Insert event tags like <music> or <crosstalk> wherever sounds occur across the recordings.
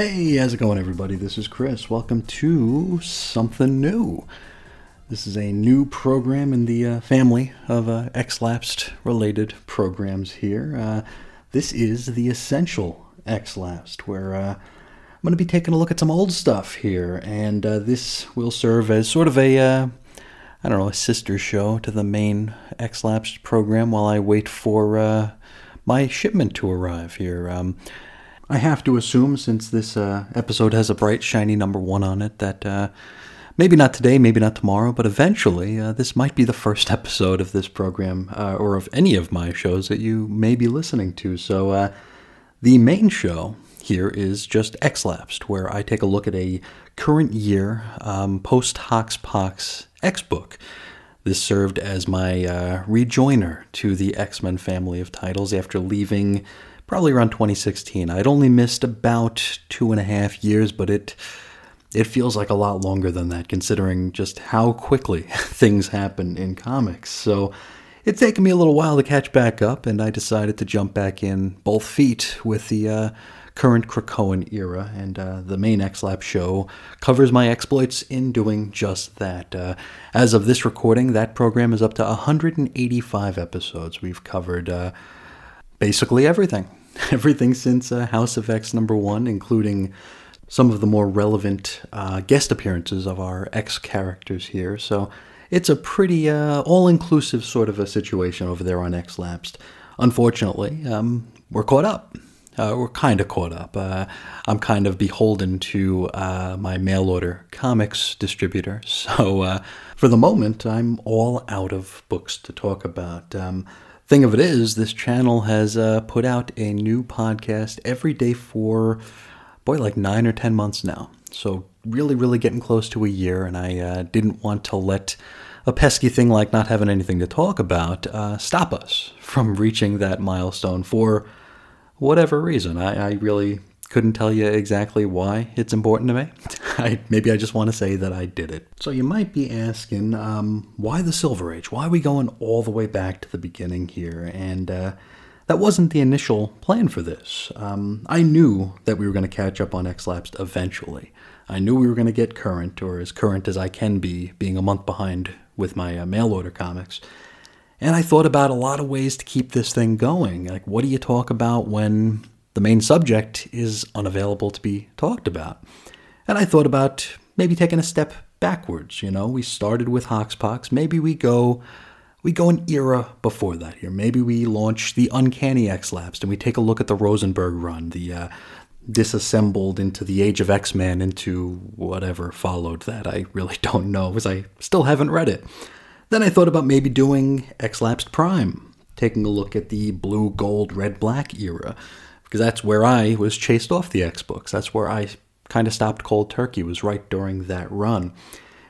Hey, how's it going, everybody? This is Chris. Welcome to Something New. This is a new program in the uh, family of uh, X-Lapsed related programs here. Uh, this is the Essential X-Lapsed, where uh, I'm going to be taking a look at some old stuff here, and uh, this will serve as sort of a, uh, I don't know, a sister show to the main X-Lapsed program while I wait for my shipment to arrive here. Um, I have to assume, since this uh, episode has a bright, shiny number one on it, that uh, maybe not today, maybe not tomorrow, but eventually uh, this might be the first <laughs> episode of this program uh, or of any of my shows that you may be listening to. So uh, the main show here is just X-Lapsed, where I take a look at a current year um, post Hox Pox X book. This served as my uh, rejoiner to the X Men family of titles after leaving probably around 2016. I'd only missed about two and a half years, but it it feels like a lot longer than that, considering just how quickly <laughs> things happen in comics. So it's taken me a little while to catch back up, and I decided to jump back in both feet with the uh, current Krakoan era, and uh, the main X-Lap show covers my exploits in doing just that. Uh, as of this recording, that program is up to 185 episodes. We've covered uh, basically everything. <laughs> everything since uh, House of X number one, including some of the more relevant uh, guest appearances of our X characters here. So it's a pretty uh, all inclusive sort of a situation over there on X Lapsed. Unfortunately, um, we're caught up. Uh, we're kind of caught up. Uh, I'm kind of beholden to uh, my mail order comics distributor. <laughs> So uh, for the moment, I'm all out of books to talk about. Um, Thing of it is, this channel has uh, put out a new podcast every day for, boy, like nine or ten months now. So, really, really getting close to a year, and I uh, didn't want to let a pesky thing like not having anything to talk about uh, stop us from reaching that milestone for whatever reason. I, I really couldn't tell you exactly why it's important to me. <laughs> I, maybe I just want to say that I did it. So you might be asking, um, why the Silver Age? Why are we going all the way back to the beginning here? And uh, that wasn't the initial plan for this. Um, I knew that we were going to catch up on X-Lapsed eventually. I knew we were going to get current, or as current as I can be, being a month behind with my uh, mail order comics. And I thought about a lot of ways to keep this thing going. Like, what do you talk about when the main subject is unavailable to be talked about. And I thought about maybe taking a step backwards. You know, we started with Hoxpox. Maybe we go we go an era before that here. Maybe we launch the Uncanny X-Lapsed and we take a look at the Rosenberg run, the uh, disassembled into the Age of X-Men into whatever followed that. I really <laughs> don't know because I still haven't read it. Then I thought about maybe doing X-Lapsed Prime, taking a look at the blue, gold, red, black era because that's where I was chased off the X books. That's where I kind of stopped cold turkey, was right during that run.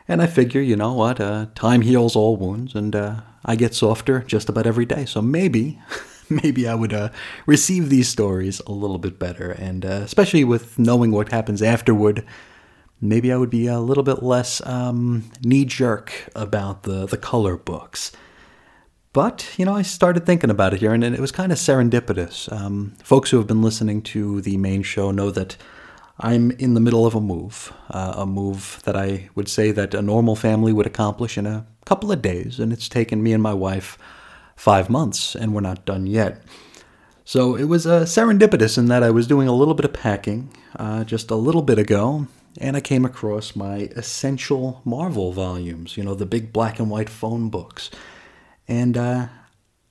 And I figure, you know what, uh, time heals all wounds, and uh, I get softer just about every day. So maybe, <laughs> maybe I would uh, receive these stories a little bit better, and uh, especially with knowing what happens afterward, maybe I would be a little bit less um, knee jerk about the the color books. But, you know, I started thinking about it here, and it was kind of serendipitous. Um, folks who have been listening to the main show know that I'm in the middle of a move, uh, a move that I would say that a normal family would accomplish in a couple of days, and it's taken me and my wife five months, and we're not done yet. So it was uh, serendipitous in that I was doing a little bit of packing uh, just a little bit ago, and I came across my essential Marvel volumes, you know, the big black and white phone books and uh,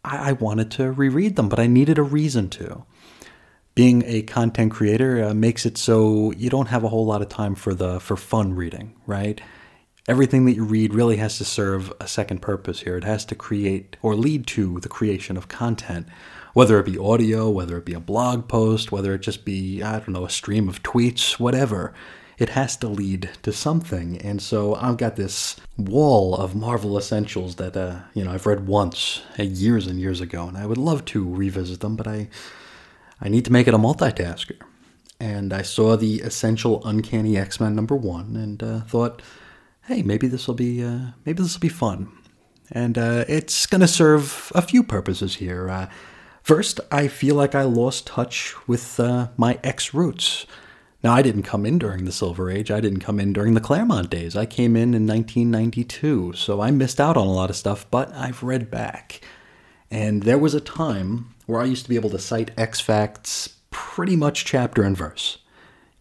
I-, I, wanted to reread them, but I needed a reason to. Being a content creator uh, makes it so you don't have a whole lot of time for the for fun reading, right? Everything that you read really has to serve a second purpose here. It has to create or lead to the creation of content, whether it be audio, whether it be a blog post, whether it just be, I don't know, a stream of tweets, whatever it has to lead to something. And so I've got this wall of Marvel Essentials that uh, you know I've read once uh, years and years ago, and I would love to revisit them, but I I need to make it a multitasker. And I saw the Essential Uncanny X Men number one, and uh, thought, hey, maybe this will be uh, maybe this will be fun. And uh, it's going to serve a few purposes here. Uh, first, I feel like I lost touch with my X roots Now, I didn't come in during the Silver Age. I didn't come in during the Claremont days. I came in in 1992, so I missed out on a lot of stuff, but I've read back. And there was a time where I used to be able to cite X facts pretty much chapter and verse,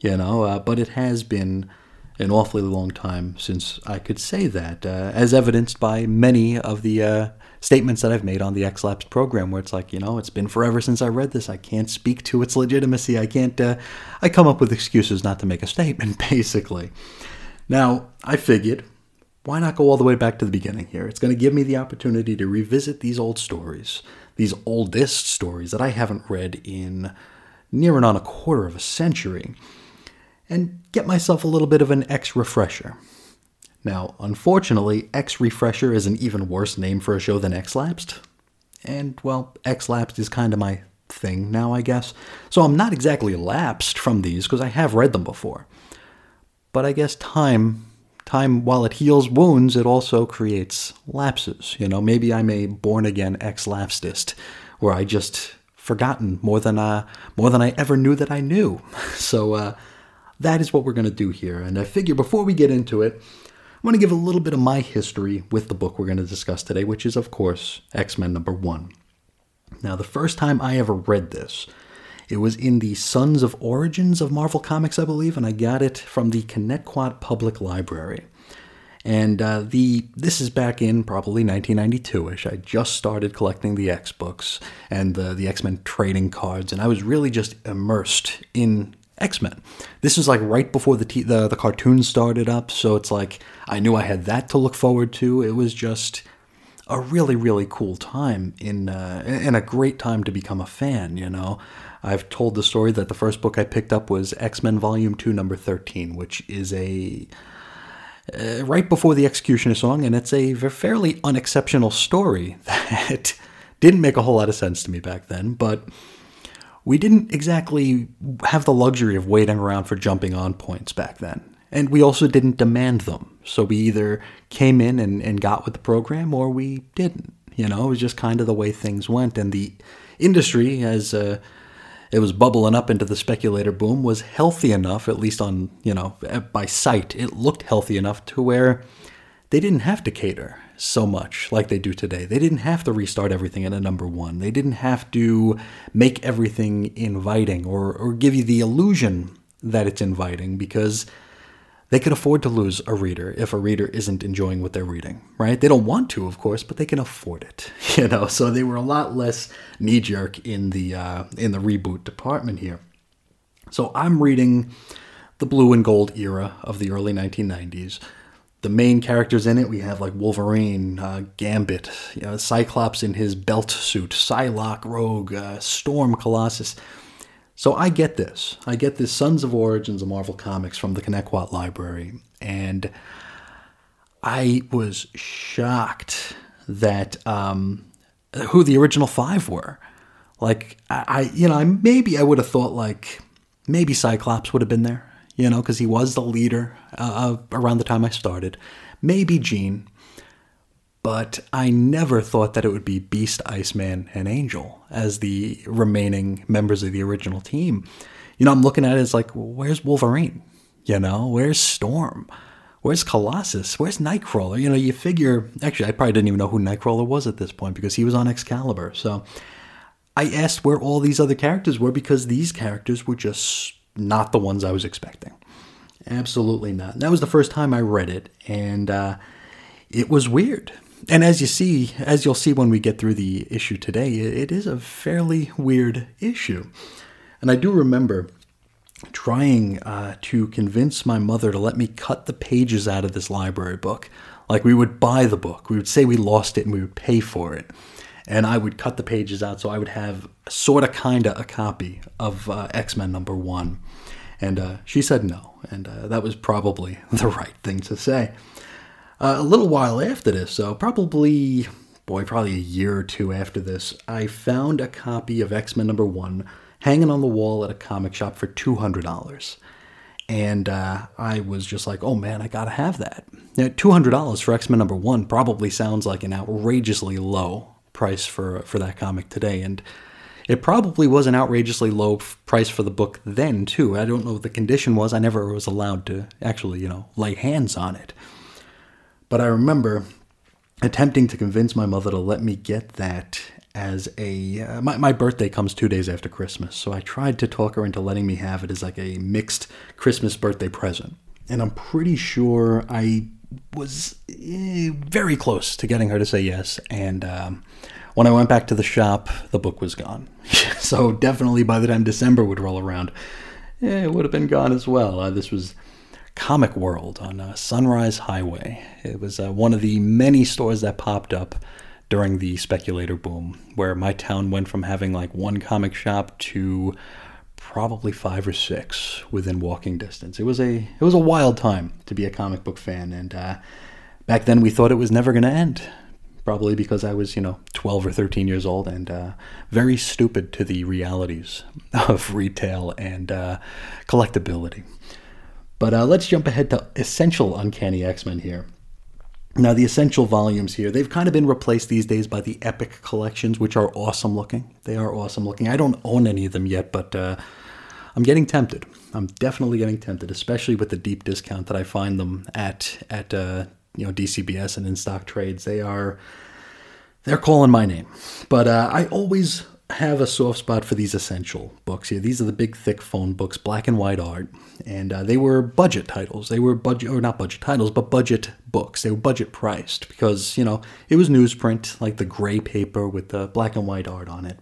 you know, uh, but it has been an awfully long time since I could say that, uh, as evidenced by many of the uh, statements that I've made on the XLabs program, where it's like, you know, it's been forever since I read this. I can't speak to its legitimacy. I can't. Uh, I come up with excuses not to make a statement, <laughs> basically. Now, I figured, why not go all the way back to the beginning here? It's going to give me the opportunity to revisit these old stories, these oldest stories that I haven't read in near and on a quarter of a century, and get myself a little bit of an X refresher. Now, unfortunately, X Refresher is an even worse name for a show than X Lapsed. And, well, X Lapsed is kind of my thing now, I guess. So I'm not exactly lapsed from these because I have read them before. But I guess time, time while it heals wounds, it also creates lapses. You know, maybe I'm a born again ex lapsedist, where I just forgotten more than uh, more than I ever knew that I knew. <laughs> So uh, that is what we're going to do here. And I figure before we get into it, I want to give a little bit of my history with the book we're going to discuss today, which is, of course, X Men number one. Now, the first time I ever read this, it was in the Sons of Origins of Marvel Comics, I believe, and I got it from the Connetquot Public Library. And uh, the this is back in probably 1992ish. I just started collecting the X books and the the X Men trading cards, and I was really just immersed in X Men. This was like right before the, t- the the cartoon started up, so it's like I knew I had that to look forward to. It was just a really really cool time in uh, and a great time to become a fan. You know, I've told the story that the first book I picked up was X Men Volume Two, Number Thirteen, which is a uh, right before the X-Cutioner song, and it's a fairly unexceptional story <laughs> that didn't make a whole lot of sense to me back then, but we didn't exactly have the luxury of waiting around for jumping on points back then. And we also didn't demand them. So we either came in and, and got with the program or we didn't. You know, it was just kind of the way things went. And the industry, as uh, it was bubbling up into the speculator boom, was healthy enough, at least on, you know, by sight, it looked healthy enough to where they didn't have to cater so much like they do today. They didn't have to restart everything at a number one. They didn't have to make everything inviting or, or give you the illusion that it's inviting because they can afford to lose a reader if a reader isn't enjoying what they're reading, right? They don't want to, of course, but they can afford it, <laughs> you know. So they were a lot less knee jerk in the uh, in the reboot department here. So I'm reading the blue and gold era of the early 1990s the main characters in it, we have like Wolverine, uh, Gambit, you know, Cyclops in his belt suit, Psylocke, Rogue, uh, Storm, Colossus. So I get this. I get this Sons of Origins of Marvel Comics from the Connetquot Library, and I was shocked that um, who the original five were. Like I, I, you know, maybe I would have thought like maybe Cyclops would have been there you know, because he was the leader uh, around the time I started. Maybe Jean, but I never thought that it would be Beast, Iceman, and Angel as the remaining members of the original team. You know, I'm looking at it as like, where's Wolverine? You know, where's Storm? Where's Colossus? Where's Nightcrawler? You know, you figure, actually, I probably didn't even know who Nightcrawler was at this point because he was on Excalibur. So I asked where all these other characters were because these characters were just not the ones I was expecting. Absolutely not. That was the first time I read it, and uh, it was weird. And as you see, as you'll see when we get through the issue today, it is a fairly weird issue. And I do remember trying uh, to convince my mother to let me cut the pages out of this library book. Like we would buy the book, we would say we lost it, and we would pay for it. And I would cut the pages out so I would have sort of, kind of a copy of uh, X Men number one. And uh, she said no, and uh, that was probably <laughs> the right thing to say. Uh, a little while after this, so probably, boy, probably a year or two after this, I found a copy of X Men number one hanging on the wall at a comic shop for $200. And uh, I was just like, oh man, I gotta have that. Now, $200 for X Men number one probably sounds like an outrageously low price for, for that comic today. And It probably was an outrageously low f- price for the book then, too. I don't know what the condition was. I never was allowed to actually, you know, lay hands on it. But I remember attempting to convince my mother to let me get that as a. Uh, my, my birthday comes two days after Christmas, so I tried to talk her into letting me have it as like a mixed Christmas birthday present. And I'm pretty sure I was eh, very close to getting her to say yes. And um, when I went back to the shop, the book was gone. <laughs> so definitely by the time December would roll around, eh, it would have been gone as well. Uh, this was Comic World on uh, Sunrise Highway. It was uh, one of the many stores that popped up during the speculator boom, where my town went from having like one comic shop to probably five or six within walking distance. It was a it was a wild time to be a comic book fan, and uh, back then we thought it was never going to end. Probably because I was, you know, 12 or 13 years old and uh, very stupid to the realities <laughs> of retail and uh, collectability. But uh, let's jump ahead to Essential Uncanny X Men here. Now, the essential volumes here, they've kind of been replaced these days by the Epic collections, which are awesome looking. They are awesome looking. I don't own any of them yet, but uh, I'm getting tempted. I'm definitely getting tempted, especially with the deep discount that I find them at at uh, you know DCBS and InStockTrades. They are they're calling my name, but uh, I always have a soft spot for these essential books here. These are the big, thick phone books, black and white art, and uh, they were budget titles. They were budget, or not budget titles, but budget books. They were budget priced because you know it was newsprint, like the gray paper with the black and white art on it.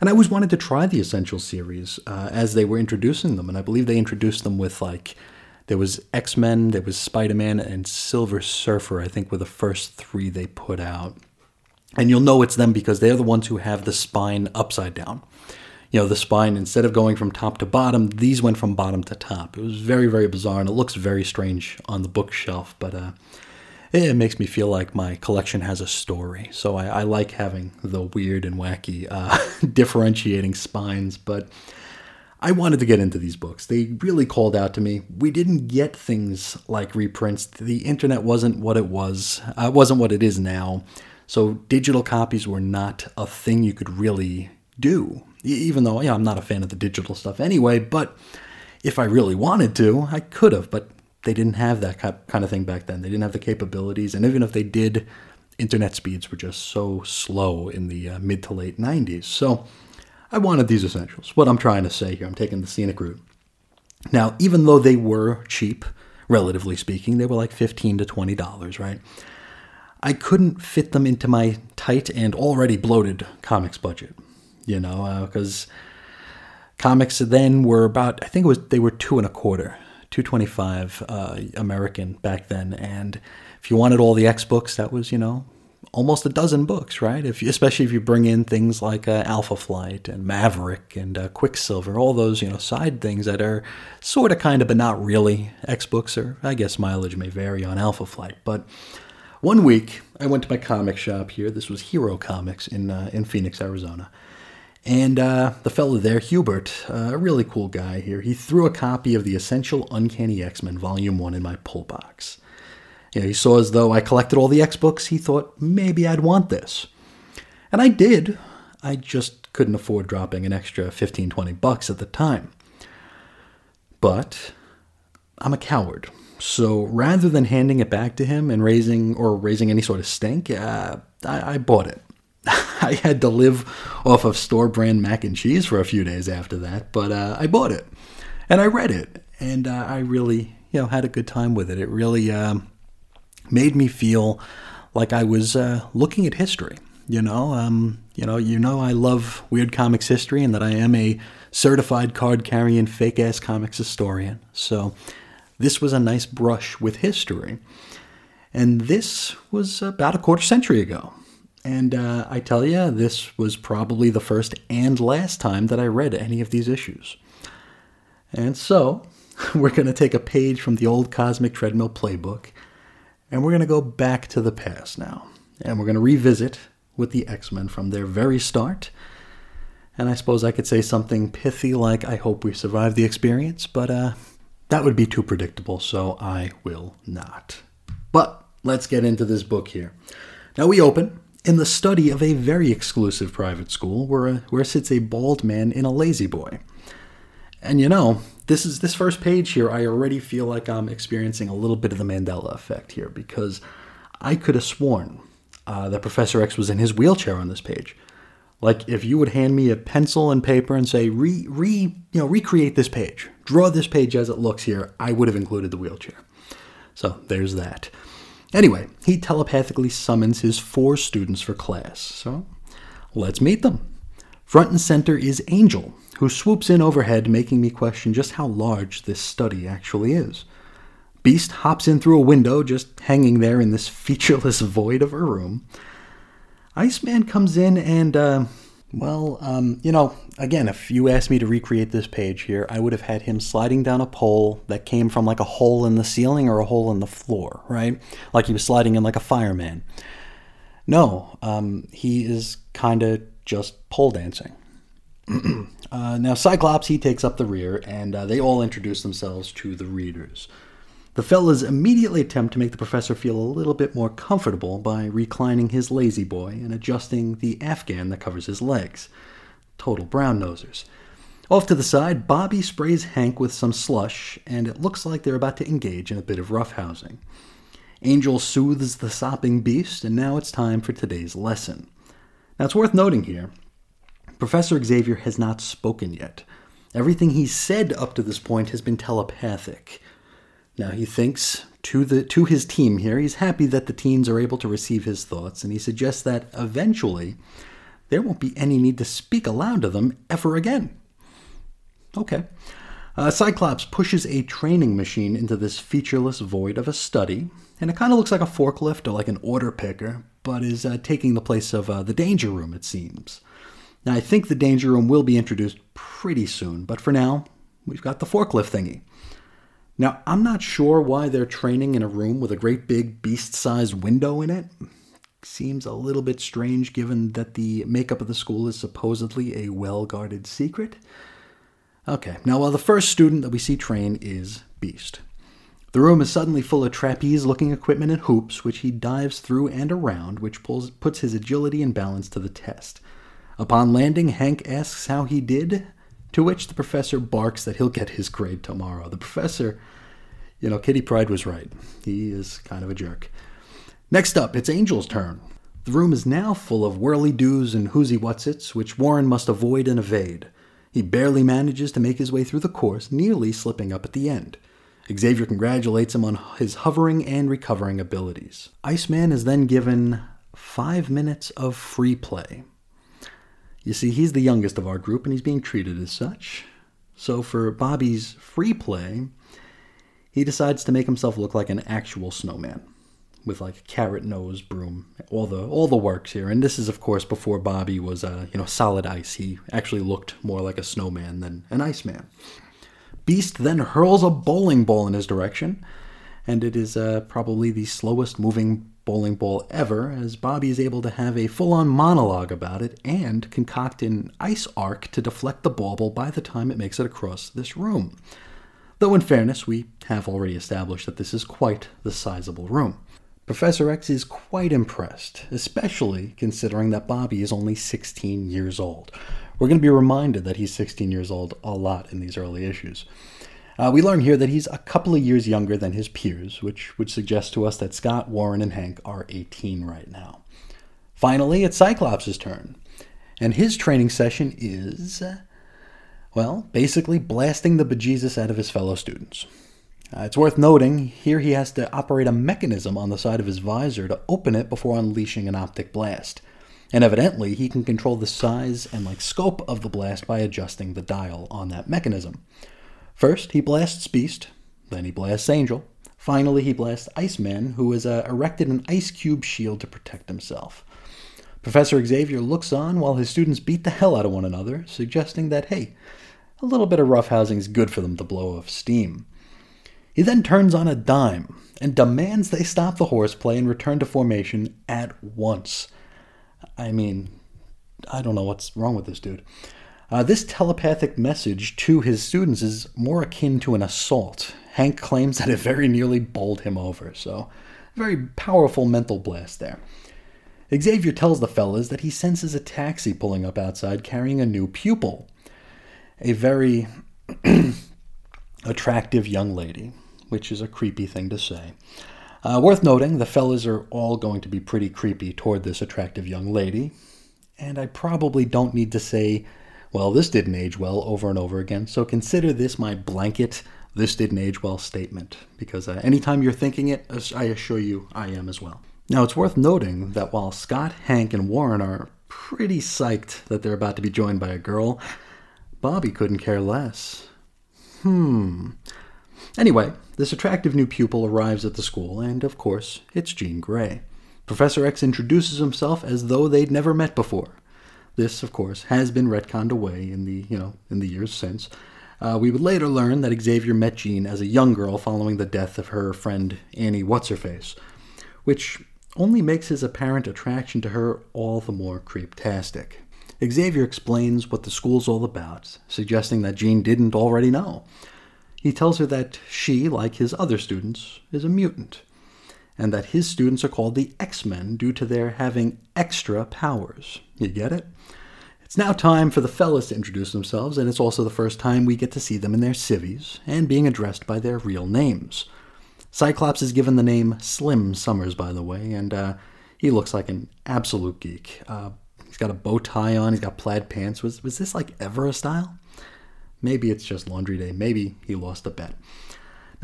And I always wanted to try the essential series uh, as they were introducing them, and I believe they introduced them with like there was X Men, there was Spider Man, and Silver Surfer. I think were the first three they put out. And you'll know it's them because they're the ones who have the spine upside down. You know, the spine, instead of going from top to bottom, these went from bottom to top. It was very, very bizarre, and it looks very strange on the bookshelf, but uh, it makes me feel like my collection has a story. So I, I like having the weird and wacky uh, <laughs> differentiating spines, but I wanted to get into these books. They really called out to me. We didn't get things like reprints. The internet wasn't what it was, uh, wasn't what it is now. So digital copies were not a thing you could really do. Even though, yeah, I'm not a fan of the digital stuff anyway, but if I really wanted to, I could have, but they didn't have that kind of thing back then. They didn't have the capabilities, and even if they did, internet speeds were just so slow in the uh, mid to late 90s. So I wanted these essentials. What I'm trying to say here, I'm taking the scenic route. Now, even though they were cheap, relatively speaking, they were like 15 to $20, right? I couldn't fit them into my tight and already bloated comics budget, you know, because uh, comics then were about, I think it was, they were two and a quarter, 225 uh, American back then. And if you wanted all the X books, that was, you know, almost a dozen books, right? If you, especially if you bring in things like uh, Alpha Flight and Maverick and uh, Quicksilver, all those you know side things that are sort of kind of but not really X books, or I guess mileage may vary on Alpha Flight, but one week, I went to my comic shop here. This was Hero Comics in uh, in Phoenix, Arizona. And uh, the fellow there, Hubert, uh, a really cool guy here, he threw a copy of the Essential Uncanny X Men Volume 1 in my pull box. You know, he saw as though I collected all the X books, he thought maybe I'd want this. And I did. I just couldn't afford dropping an extra 15, 20 bucks at the time. But I'm a coward. So rather than handing it back to him and raising or raising any sort of stink, uh, I, I bought it. <laughs> I had to live off of store brand mac and cheese for a few days after that, but uh, I bought it and I read it, and uh, I really, you know, had a good time with it. It really um, made me feel like I was uh, looking at history. You know, um, you know, you know, I love weird comics history, and that I am a certified card carrying fake ass comics historian. So this was a nice brush with history. And this was about a quarter century ago. And uh, I tell you, this was probably the first and last time that I read any of these issues. And so, <laughs> we're going to take a page from the old Cosmic Treadmill playbook, and we're going to go back to the past now. And we're going to revisit with the X Men from their very start. And I suppose I could say something pithy like, I hope we survive the experience, but uh, that would be too predictable, so I will not. But let's get into this book here. Now we open in the study of a very exclusive private school where, where sits a bald man in a lazy boy. And you know, this is this first page here, I already feel like I'm experiencing a little bit of the Mandela effect here because I could have sworn uh, that Professor X was in his wheelchair on this page. Like if you would hand me a pencil and paper and say re re you know recreate this page, draw this page as it looks here, I would have included the wheelchair. So there's that. Anyway, he telepathically summons his four students for class. So let's meet them. Front and center is Angel, who swoops in overhead, making me question just how large this study actually is. Beast hops in through a window, just hanging there in this <laughs> featureless void of a room. Iceman comes in and, uh, well, um, you know, again, if you asked me to recreate this page here, I would have had him sliding down a pole that came from like a hole in the ceiling or a hole in the floor, right? Like he was sliding in like a fireman. No, um, he is kind of just pole dancing. <clears throat> uh, now, Cyclops, he takes up the rear, and uh, they all introduce themselves to the readers. The fellas immediately attempt to make the professor feel a little bit more comfortable by reclining his lazy boy and adjusting the afghan that covers his legs. Total brown nosers. Off to the side, Bobby sprays Hank with some slush, and it looks like they're about to engage in a bit of roughhousing. Angel soothes the sopping beast, and now it's time for today's lesson. Now, it's worth noting here Professor Xavier has not spoken yet. Everything he's said up to this point has been telepathic. Now he thinks to the to his team here, he's happy that the teens are able to receive his thoughts, and he suggests that eventually there won't be any need to speak aloud to them ever again. Okay. Uh, Cyclops pushes a training machine into this featureless void of a study, and it kind of looks like a forklift or like an order picker, but is uh, taking the place of uh, the danger room, it seems. Now, I think the danger room will be introduced pretty soon, but for now, we've got the forklift thingy. Now, I'm not sure why they're training in a room with a great big beast sized window in it. Seems a little bit strange given that the makeup of the school is supposedly a well guarded secret. Okay, now, while the first student that we see train is Beast. The room is suddenly full of trapeze looking equipment and hoops, which he dives through and around, which pulls, puts his agility and balance to the test. Upon landing, Hank asks how he did, to which the professor barks that he'll get his grade tomorrow. The professor, you know, Kitty Pryde was right. He is kind of a jerk. Next up, it's Angel's turn. The room is now full of whirly doos and whoozy whatsits, which Warren must avoid and evade. He barely manages to make his way through the course, nearly slipping up at the end. Xavier congratulates him on his hovering and recovering abilities. Iceman is then given five minutes of free play. You see, he's the youngest of our group and he's being treated as such. So for Bobby's free play, he decides to make himself look like an actual snowman with like a carrot nose broom all the all the works here. And this is of course before bobby was uh, you know solid ice. He actually looked more like a snowman than an iceman. Beast then hurls a bowling ball in his direction and it is uh, probably the slowest moving bowling ball ever, as Bobby is able to have a full on monologue about it and concoct an ice arc to deflect the bauble by the time it makes it across this room. Though, in fairness, we have already established that this is quite the sizable room. Professor X is quite impressed, especially considering that Bobby is only 16 years old. We're going to be reminded that he's 16 years old a lot in these early issues. Uh, we learn here that he's a couple of years younger than his peers, which would suggest to us that Scott, Warren, and Hank are 18 right now. Finally, it's Cyclops' turn, and his training session is, well, basically blasting the bejesus out of his fellow students. Uh, it's worth noting here he has to operate a mechanism on the side of his visor to open it before unleashing an optic blast. And evidently, he can control the size and like scope of the blast by adjusting the dial on that mechanism. First, he blasts Beast, then he blasts Angel. Finally, he blasts Iceman, who has uh, erected an ice cube shield to protect himself. Professor Xavier looks on while his students beat the hell out of one another, suggesting that, hey, a little bit of roughhousing is good for them to blow off steam. He then turns on a dime and demands they stop the horseplay and return to formation at once. I mean, I don't know what's wrong with this dude. Uh, this telepathic message to his students is more akin to an assault. Hank claims that it very nearly bowled him over, so very powerful mental blast there. Xavier tells the fellas that he senses a taxi pulling up outside carrying a new pupil. A very <clears throat> attractive young lady, which is a creepy thing to say. Uh, worth noting, the fellas are all going to be pretty creepy toward this attractive young lady, and I probably don't need to say, well, this didn't age well over and over again, so consider this my blanket, this didn't age well statement, because uh, anytime you're thinking it, I assure you I am as well. Now, it's worth noting that while Scott, Hank, and Warren are pretty psyched that they're about to be joined by a girl, Bobby couldn't care less. Hmm. Anyway, this attractive new pupil arrives at the school, and of course, it's Jean Grey. Professor X introduces himself as though they'd never met before. This, of course, has been retconned away in the you know in the years since. Uh, we would later learn that Xavier met Jean as a young girl following the death of her friend Annie What's Her Face, which only makes his apparent attraction to her all the more creeptastic. Xavier explains what the school's all about, suggesting that Jean didn't already know. He tells her that she, like his other students, is a mutant, and that his students are called the X Men due to their having extra powers. You get it? It's now time for the fellas to introduce themselves, and it's also the first time we get to see them in their civvies and being addressed by their real names. Cyclops is given the name Slim Summers, by the way, and uh, he looks like an absolute geek. Uh, he's got a bow tie on, he's got plaid pants. Was, was this like ever a style? Maybe it's just laundry day. Maybe he lost a bet.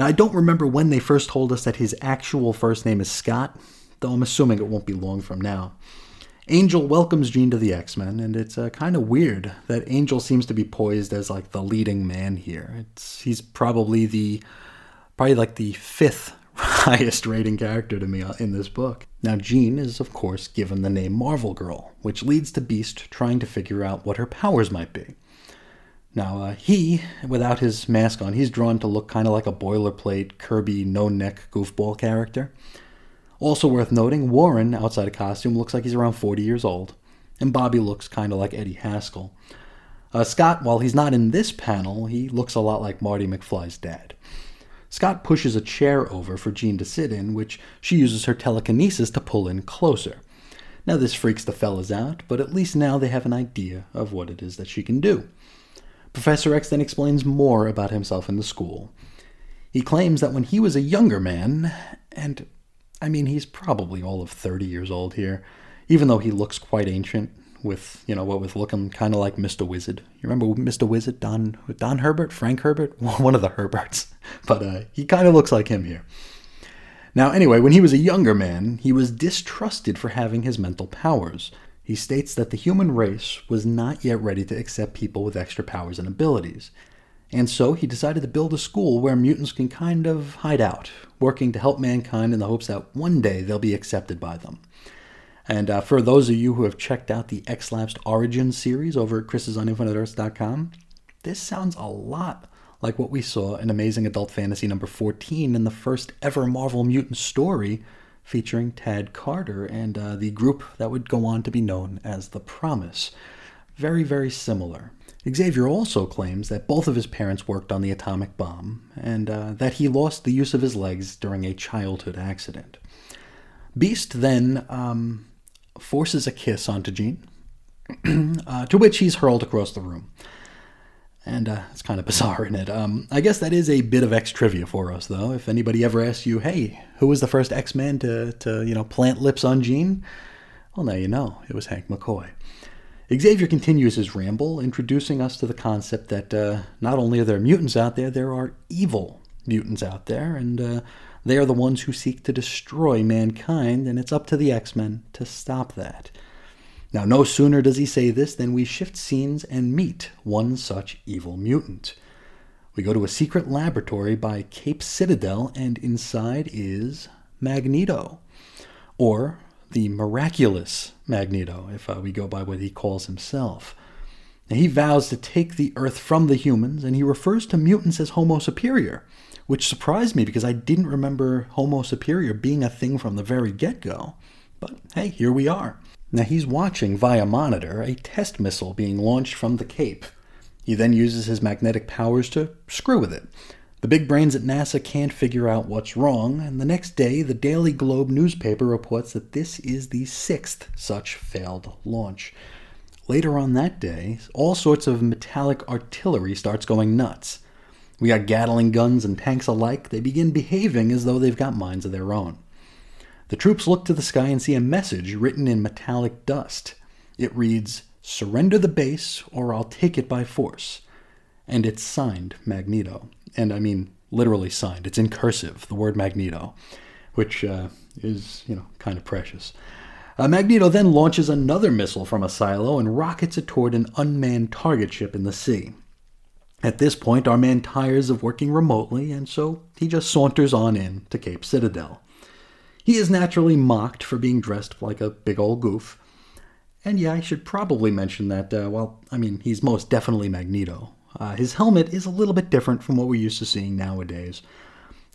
Now, I don't remember when they first told us that his actual first name is Scott, though I'm assuming it won't be long from now. Angel welcomes Jean to the X Men, and it's uh, kind of weird that Angel seems to be poised as like the leading man here. It's he's probably the probably like the fifth <laughs> highest rating character to me uh, in this book. Now, Jean is of course given the name Marvel Girl, which leads to Beast trying to figure out what her powers might be. Now, uh, he, without his mask on, he's drawn to look kind of like a boilerplate Kirby no neck goofball character. Also worth noting, Warren, outside of costume, looks like he's around 40 years old, and Bobby looks kind of like Eddie Haskell. Uh, Scott, while he's not in this panel, he looks a lot like Marty McFly's dad. Scott pushes a chair over for Jean to sit in, which she uses her telekinesis to pull in closer. Now, this freaks the fellas out, but at least now they have an idea of what it is that she can do. Professor X then explains more about himself and the school. He claims that when he was a younger man, and I mean, he's probably all of 30 years old here, even though he looks quite ancient with, you know, what with looking kind of like Mr. Wizard. You remember Mr. Wizard, Don, Don Herbert, Frank Herbert? <laughs> One of the Herberts. <laughs> But uh, he kind of looks like him here. Now, anyway, when he was a younger man, he was distrusted for having his mental powers. He states that the human race was not yet ready to accept people with extra powers and abilities. And so he decided to build a school where mutants can kind of hide out, working to help mankind in the hopes that one day they'll be accepted by them. And uh, for those of you who have checked out the X-Lapsed Origins series over at chrisisoninfiniteearths.com, this sounds a lot like what we saw in Amazing Adult Fantasy number 14 in the first ever Marvel Mutant story featuring Tad Carter and uh, the group that would go on to be known as The Promise. Very, very similar. Xavier also claims that both of his parents worked on the atomic bomb and uh, that he lost the use of his legs during a childhood accident. Beast then um, forces a kiss onto Jean, <clears throat> uh, to which he's hurled across the room and uh, it's kind of bizarre, <laughs> isn't it? Um, I guess that is a bit of X trivia for us, though. If anybody ever asks you, "Hey, who was the first X Man to to you know plant lips on Jean?" Well, now you know it was Hank McCoy. Xavier continues his ramble, introducing us to the concept that uh, not only are there mutants out there, there are evil mutants out there, and uh, they are the ones who seek to destroy mankind, and it's up to the X Men to stop that. Now, no sooner does he say this than we shift scenes and meet one such evil mutant. We go to a secret laboratory by Cape Citadel, and inside is Magneto, or the miraculous Magneto, if uh, we go by what he calls himself. Now, he vows to take the Earth from the humans, and he refers to mutants as Homo superior, which surprised me because I didn't remember Homo superior being a thing from the very get go. But hey, here we are. Now he's watching via monitor a test missile being launched from the Cape. He then uses his magnetic powers to screw with it. The big brains at NASA can't figure out what's wrong, and the next day, the Daily Globe newspaper reports that this is the sixth such failed launch. Later on that day, all sorts of metallic artillery starts going nuts. We got Gatling guns and tanks alike. They begin behaving as though they've got minds of their own. The troops look to the sky and see a message written in metallic dust. It reads, Surrender the base or I'll take it by force. And it's signed Magneto and I mean literally signed. It's in cursive, the word Magneto, which uh, is, you know, kind of precious. Uh, Magneto then launches another missile from a silo and rockets it toward an unmanned target ship in the sea. At this point, our man tires of working remotely, and so he just saunters on in to Cape Citadel. He is naturally mocked for being dressed like a big old goof. And yeah, I should probably mention that, uh, well, I mean, he's most definitely Magneto. Uh, his helmet is a little bit different from what we're used to seeing nowadays.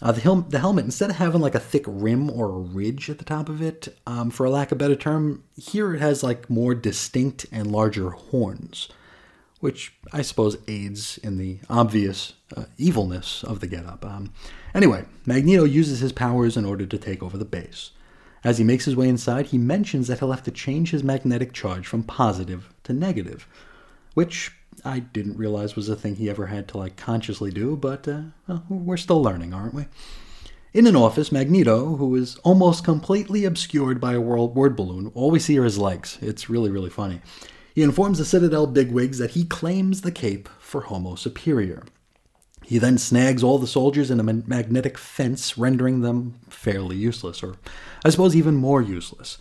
Uh, the, hel- the, helmet, instead of having like a thick rim or a ridge at the top of it, um, for a lack of a better term, here it has like more distinct and larger horns, which I suppose aids in the obvious uh, evilness of the getup. Um, anyway, Magneto uses his powers in order to take over the base. As he makes his way inside, he mentions that he'll have to change his magnetic charge from positive to negative, which I didn't realize was a thing he ever had to like consciously do, but uh, well, we're still learning, aren't we? In an office, Magneto, who is almost completely obscured by a world word balloon, all we see are his legs. It's really, really funny. He informs the Citadel bigwigs that he claims the cape for Homo Superior. He then snags all the soldiers in a magnetic fence, rendering them fairly useless, or I suppose even more useless.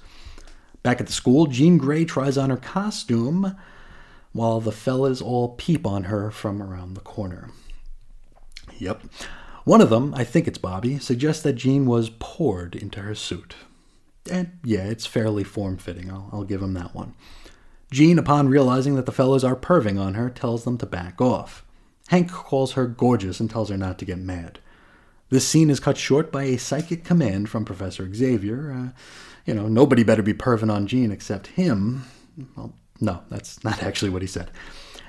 Back at the school, Jean Grey tries on her costume, while the fellas all peep on her from around the corner. Yep. One of them, I think it's Bobby, suggests that Jean was poured into her suit. And yeah, it's fairly form fitting, I'll, I'll give him that one. Jean, upon realizing that the fellows are perving on her, tells them to back off. Hank calls her gorgeous and tells her not to get mad. This scene is cut short by a psychic command from Professor Xavier. Uh, you know, nobody better be perving on Jean except him. Well, no, that's not <laughs> actually what he said.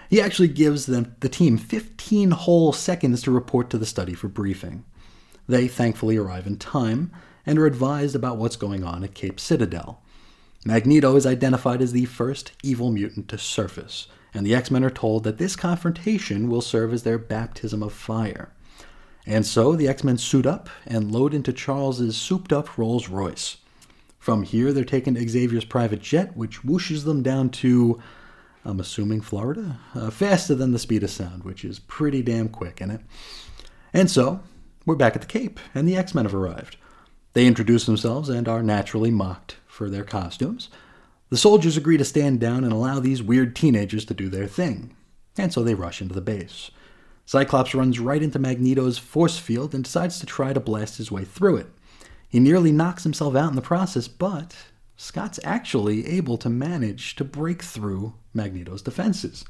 He actually gives them, the team 15 whole seconds to report to the study for briefing. They thankfully arrive in time and are advised about what's going on at Cape Citadel. Magneto is identified as the first evil mutant to surface, and the X Men are told that this confrontation will serve as their baptism of fire. And so the X Men suit up and load into Charles's souped up Rolls Royce. From here, they're taken to Xavier's private jet, which whooshes them down to, I'm assuming, Florida, uh, faster than the speed of sound, which is pretty damn quick isn't it. And so, we're back at the Cape, and the X Men have arrived. They introduce themselves and are naturally mocked for their costumes. The soldiers agree to stand down and allow these weird teenagers to do their thing, and so they rush into the base. Cyclops runs right into Magneto's force field and decides to try to blast his way through it. He nearly knocks himself out in the process, but Scott's actually able to manage to break through Magneto's defenses.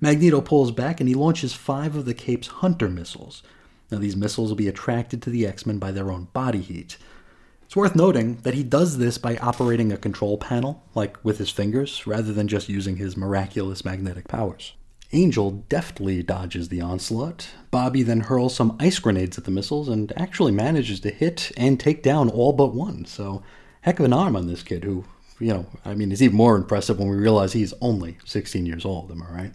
Magneto pulls back and he launches five of the Cape's Hunter missiles. Now, these missiles will be attracted to the X Men by their own body heat. It's worth noting that he does this by operating a control panel, like with his fingers, rather than just using his miraculous magnetic powers. Angel deftly dodges the onslaught. Bobby then hurls some ice grenades at the missiles and actually manages to hit and take down all but one. So, heck of an arm on this kid who, you know, I mean, is even more impressive when we realize he's only 16 years old, am I right?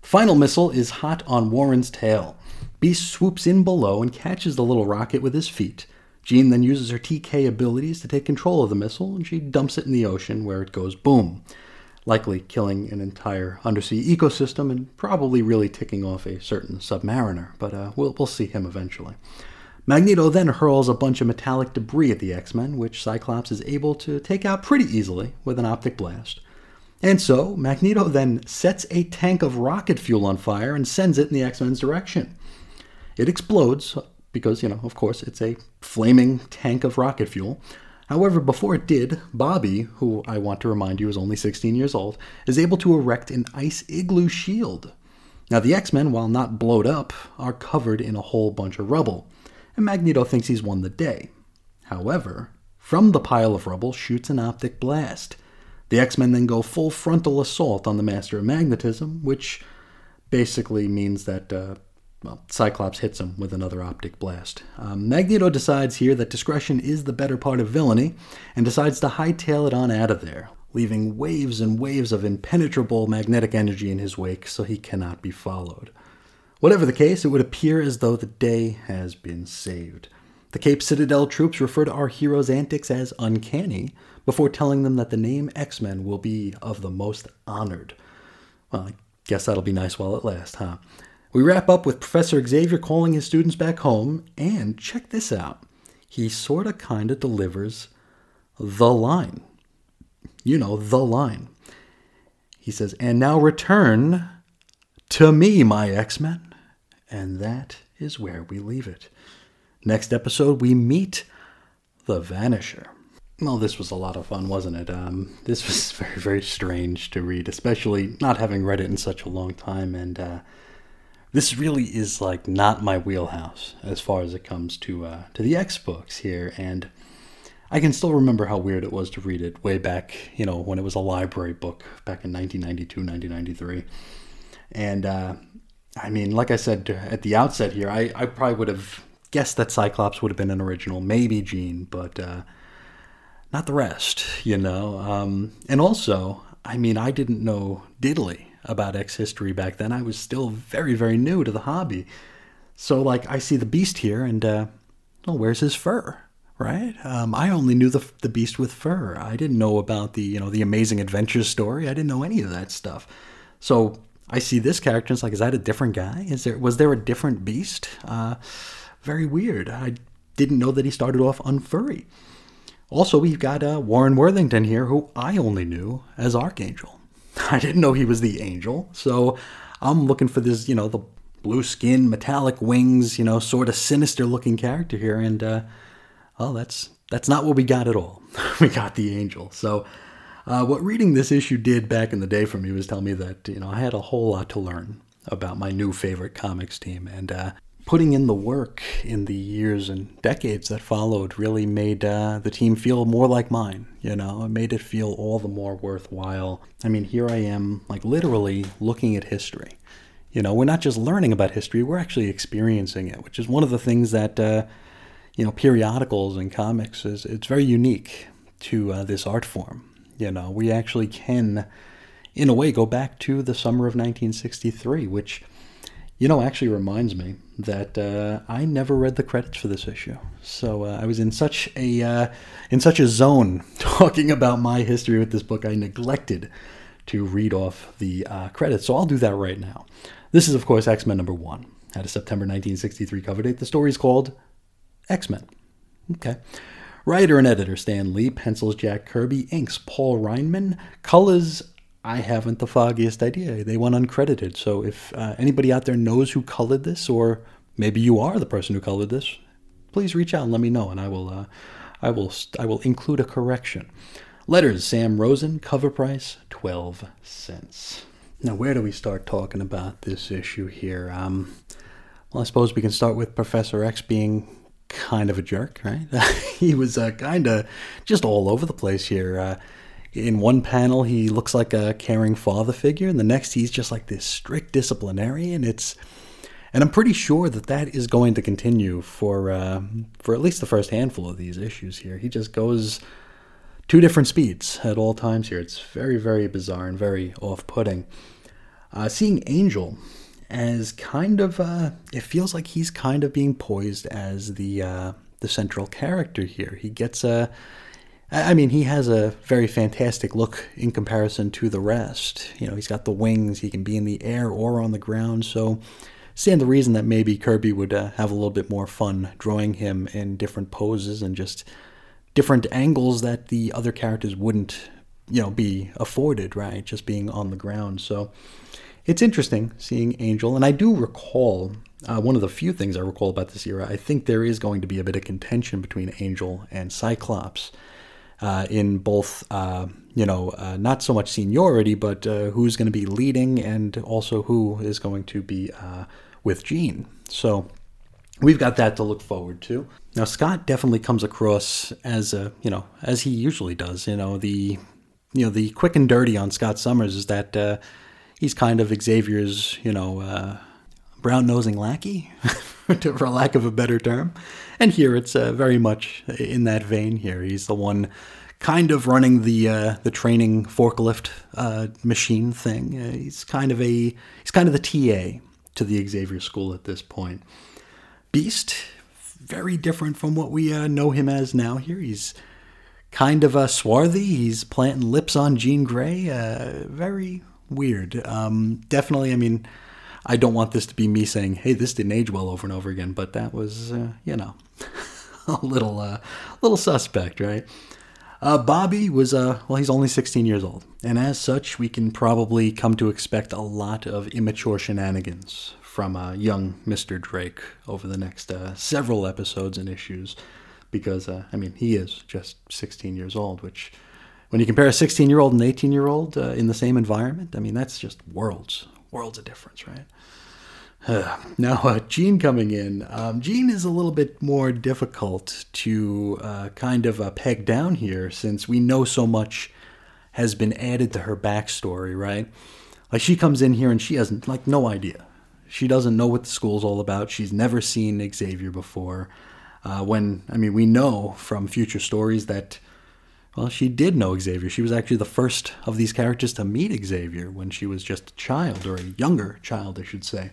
Final missile is hot on Warren's tail. Beast swoops in below and catches the little rocket with his feet. Jean then uses her TK abilities to take control of the missile and she dumps it in the ocean where it goes boom likely killing an entire undersea ecosystem and probably really ticking off a certain submariner, but uh, we'll, we'll see him eventually. Magneto then hurls a bunch of metallic debris at the X Men, which Cyclops is able to take out pretty easily with an optic blast. And so, Magneto then sets a tank of rocket fuel on fire and sends it in the X Men's direction. It explodes because, you know, of course, it's a flaming tank of rocket fuel, However, before it did, Bobby, who I want to remind you is only 16 years old, is able to erect an ice igloo shield. Now, the X Men, while not blowed up, are covered in a whole bunch of rubble, and Magneto thinks he's won the day. However, from the pile of rubble shoots an optic blast. The X Men then go full frontal assault on the Master of Magnetism, which basically means that uh, Well, Cyclops hits him with another optic blast. Um, Magneto decides here that discretion is the better part of villainy and decides to hightail it on out of there, leaving waves and waves of impenetrable magnetic energy in his wake so he cannot be followed. Whatever the case, it would appear as though the day has been saved. The Cape Citadel troops refer to our hero's antics as uncanny before telling them that the name X Men will be of the most honored. Well, I guess that'll be nice while it lasts, huh? We wrap up with Professor Xavier calling his students back home, and check this out. He sorta kinda delivers the line. You know, the line. He says, And now return to me, my X Men. And that is where we leave it. Next episode, we meet the Vanisher. Well, this was a lot of fun, wasn't it? Um, this was <laughs> very, very strange to read, especially not having read it in such a long time. And uh, this really is like not my wheelhouse as far as it comes to uh, to the X books here. And I can still remember how weird it was to read it way back, you know, when it was a library book back in 1992, 1993. And uh, I mean, like I said at the outset here, I, I probably would have guessed that Cyclops would have been an original, maybe Jean, but uh, not the rest, you know. Um, and also, I mean, I didn't know diddly about X history back then. I was still very, very new to the hobby. So, like, I see the Beast here, and, uh, well, where's his fur? Right? Um, I only knew the the Beast with fur. I didn't know about the you know the Amazing Adventures story. I didn't know any of that stuff. So I see this character and it's like, is that a different guy? Is there was there a different beast? Uh, very weird. I didn't know that he started off unfurry. Also, we've got uh, Warren Worthington here, who I only knew as Archangel. <laughs> I didn't know he was the angel, so I'm looking for this, you know, the blue skin, metallic wings, you know, sort of sinister looking character here, and uh, oh, that's that's not what we got at all. <laughs> we got the angel. So uh, what reading this issue did back in the day for me was tell me that you know I had a whole lot to learn about my new favorite comics team, and uh, putting in the work in the years and decades that followed really made uh, the team feel more like mine. You know, it made it feel all the more worthwhile. I mean, here I am, like literally looking at history. You know, we're not just learning about history; we're actually experiencing it, which is one of the things that uh, you know periodicals and comics is. It's very unique to uh, this art form you know, we actually can, in a way, go back to the summer of 1963, which, you know, actually reminds me that uh, I never read the credits for this issue. So uh, I was in such a uh, in such a zone <laughs> talking about my history with this book, I neglected to read off the uh, credits. So I'll do that right now. This is, of course, X Men number one. Had a September 1963 cover date. The story is called X Men. Okay. Writer and editor Stan Lee, pencils Jack Kirby, inks Paul Reinman, colors I haven't the foggiest idea. They went uncredited. So if uh, anybody out there knows who colored this, or maybe you are the person who colored this, please reach out and let me know, and I will, uh, I will, I will include a correction. Letters Sam Rosen, cover price twelve cents. Now, where do we start talking about this issue here? Um, well, I suppose we can start with Professor X being kind of a jerk, right? <laughs> he was uh, kind of just all over the place here. Uh, in one panel, he looks like a caring father figure, and the next, he's just like this strict disciplinarian. It's and I'm pretty sure that that is going to continue for uh, for at least the first handful of these issues here. He just goes two different speeds at all times here. It's very, very bizarre and very off-putting. Uh, seeing Angel as kind of uh, it feels like he's kind of being poised as the uh, the central character here. He gets a I mean, he has a very fantastic look in comparison to the rest. You know, he's got the wings, he can be in the air or on the ground. So, stand the reason that maybe Kirby would uh, have a little bit more fun drawing him in different poses and just different angles that the other characters wouldn't, you know, be afforded, right? Just being on the ground. So, it's interesting seeing Angel, and I do recall uh, one of the few things I recall about this era. I think there is going to be a bit of contention between Angel and Cyclops uh, in both, uh, you know, uh, not so much seniority, but uh, who's going to be leading, and also who is going to be uh, with Jean. So we've got that to look forward to. Now Scott definitely comes across as a, you know, as he usually does. You know, the, you know, the quick and dirty on Scott Summers is that he's kind of Xavier's, you know, uh, brown nosing lackey, <laughs> for lack of a better term. And here it's uh, very much in that vein. Here he's the one kind of running the uh, the training forklift uh, machine thing. Uh, he's kind of a he's kind of the TA to the Xavier School at this point. Beast, very different from what we uh, know him as now. Here he's kind of a swarthy. He's planting lips on Jean Grey. Uh, very weird. Um, definitely, I mean. I don't want this to be me saying, "Hey, this didn't age well" over and over again, but that was, uh, you know, <laughs> a little, uh, little suspect, right? Uh, Bobby was, uh, well, he's only 16 years old. And as such, we can probably come to expect a lot of immature shenanigans from uh, young Mr. Drake over the next uh, several episodes and issues. Because, uh, I mean, he is just 16 years old, which, when you compare a 16 year old and 18 year old uh, in the same environment, I mean, that's just worlds, worlds of difference, right? <sighs> now, uh, Jean coming in. Um, Jean is a little bit more difficult to uh, kind of uh, peg down here since we know so much has been added to her backstory, right? Like, she comes in here and she has, like, no idea. She doesn't know what the school's all about. She's never seen Xavier before. Uh, when, I mean, we know from future stories that, well, she did know Xavier. She was actually the first of these characters to meet Xavier when she was just a child, or a younger child, I should say.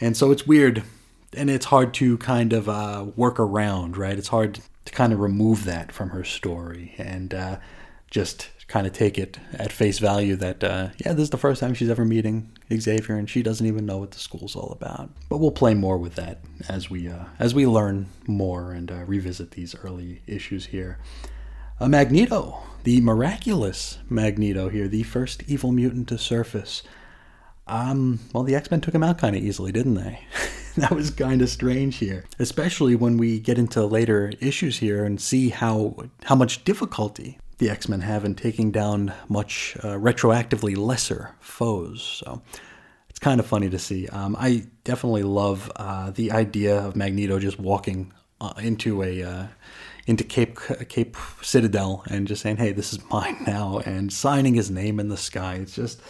And so it's weird and it's hard to kind of uh, work around, right? It's hard to kind of remove that from her story and uh, just kind of take it at face value that, uh, yeah, this is the first time she's ever meeting Xavier and she doesn't even know what the school's all about. But we'll play more with that as we, uh, as we learn more and uh, revisit these early issues here. A Magneto, the miraculous Magneto here, the first evil mutant to surface. Um, well, the X Men took him out kind of easily, didn't they? <laughs> that was kind of strange here, especially when we get into later issues here and see how how much difficulty the X Men have in taking down much uh, retroactively lesser foes. So it's kind of funny to see. Um, I definitely love uh, the idea of Magneto just walking uh, into a uh, into Cape Cape Citadel and just saying, "Hey, this is mine <laughs> now," and signing his name in the sky. It's just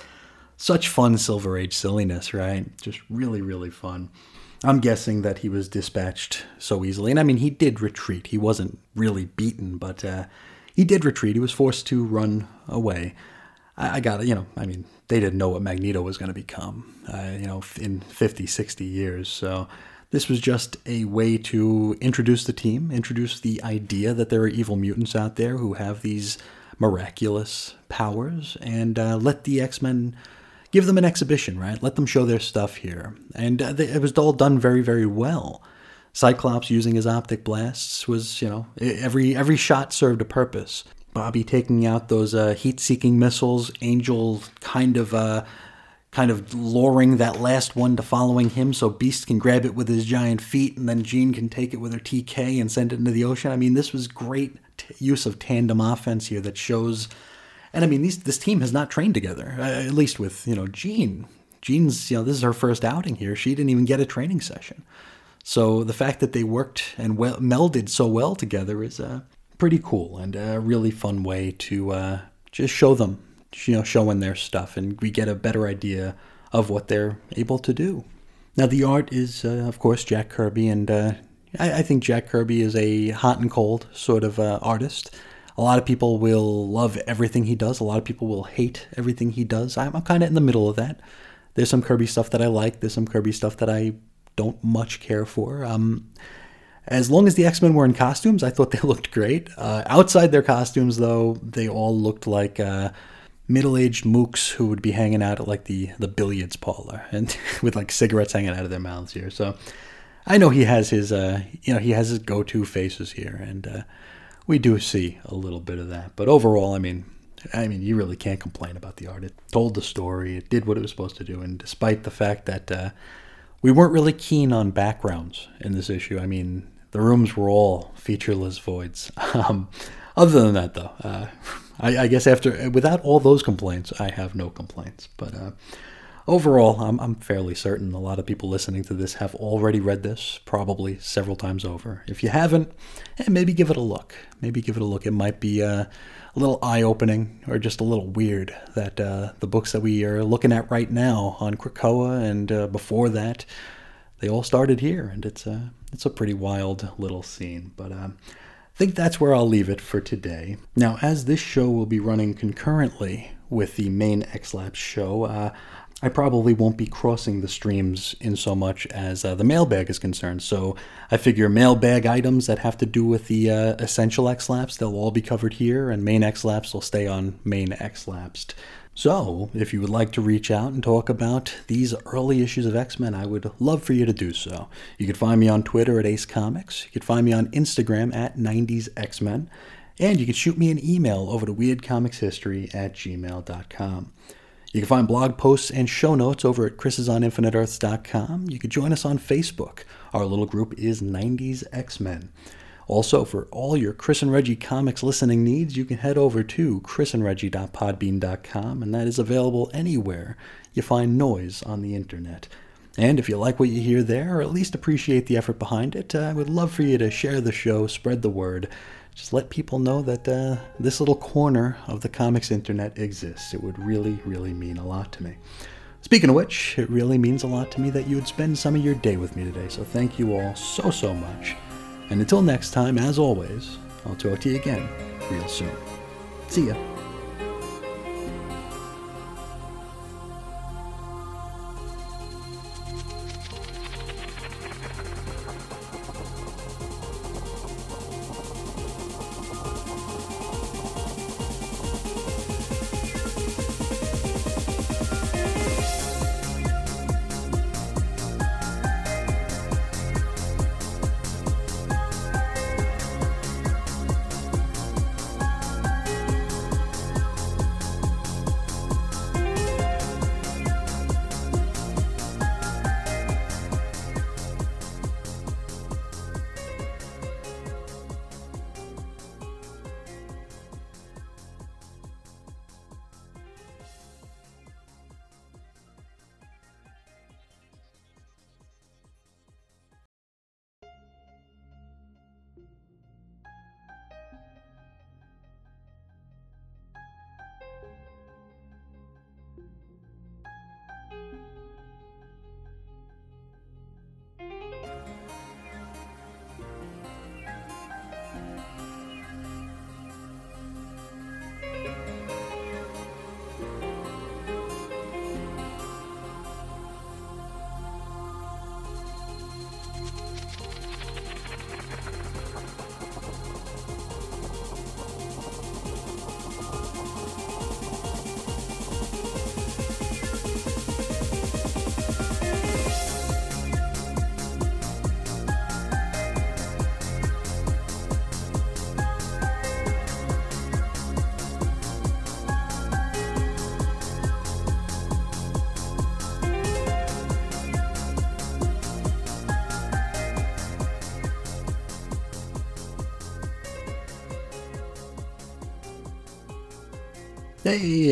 such fun Silver Age silliness, right? Just really, really fun. I'm guessing that he was dispatched so easily. And I mean, he did retreat. He wasn't really beaten, but uh, he did retreat. He was forced to run away. I, I got it, you know, I mean, they didn't know what Magneto was going to become, uh, you know, in 50, 60 years. So this was just a way to introduce the team, introduce the idea that there are evil mutants out there who have these miraculous powers, and uh, let the X Men give them an exhibition, right? Let them show their stuff here. And uh, it was all done very, very well. Cyclops using his optic blasts was, you know, every every shot served a purpose. Bobby taking out those uh, heat-seeking missiles, Angel kind of uh, kind of luring that last one to following him so Beast can grab it with his giant feet and then Jean can take it with her TK and send it into the ocean. I mean, this was great t- use of tandem offense here that shows and I mean, these, this team has not trained together, uh, at least with, you know, Jean. Jean's, you know, this is her first outing here. She didn't even get a training session. So the fact that they worked and well, melded so well together is uh, pretty cool and a really fun way to uh, just show them, you know, showing their stuff, and we get a better idea of what they're able to do. Now the art is, uh, of course, Jack Kirby, and uh, I, I, think Jack Kirby is a hot and cold sort of uh, artist. A lot of people will love everything he does. A lot of people will hate everything he does. I'm, kind of in the middle of that. There's some Kirby stuff that I like. There's some Kirby stuff that I don't much care for. Um, as long as the X Men were in costumes, I thought <laughs> they looked great. Uh, outside their costumes, though, they all looked like uh, middle-aged mooks who would be hanging out at like the the billiards parlor <laughs> and with like cigarettes hanging out of their mouths here. So I know he has his uh, you know he has his go-to faces here, and uh, we do see a little bit of that. But overall, I mean, I mean, you really can't complain about the art. It told the story. It did what it was supposed to do. And despite the fact that uh, we weren't really keen on backgrounds in this issue, I mean, the rooms were all featureless voids. <laughs> Um, other than that, though, uh, I, I, guess after without all those complaints, I have no complaints. But uh, overall, I'm, I'm fairly certain a lot of people listening to this have already read this, probably several times over. If you haven't, eh, maybe give it a look. Maybe give it a look. It might be uh, a little eye opening or just a little weird that uh, the books that we are looking at right now on Krakoa and uh, before that, they all started here, and it's a it's a pretty wild little scene. But um, I think that's where I'll leave it for today. Now, as this show will be running concurrently with the main X Lapsed show, uh, I probably won't be crossing the streams in so much as uh, the mailbag is concerned. So I figure mailbag items that have to do with the uh, essential X Lapsed, they'll all be covered here, and main X Lapsed will stay on main X Lapsed. So, if you would like to reach out and talk about these early issues of X Men, I would love for you to do so. You can find me on Twitter at Ace Comics. You can find me on Instagram at 90s X Men. And you can shoot me an email over to weirdcomicshistory at gmail.com. You can find blog posts and show notes over at chrisisoninfiniteearths.com. You can join us on Facebook. Our little group is 90s X Men. Also, for all your Chris and Reggie comics listening needs, you can head over to chrisandreggie.podbean.com, and that is available anywhere you find noise on the internet. And if you like what you hear there, or at least appreciate the effort behind it, I would love for you to share the show, spread the word. Just let people know that uh, this little corner of the comics internet exists. It would really, really mean a lot to me. Speaking of which, it really means a lot to me that you would spend some of your day with me today. So thank you all so, so much. And until next time, as always, I'll talk to you again real soon. See ya.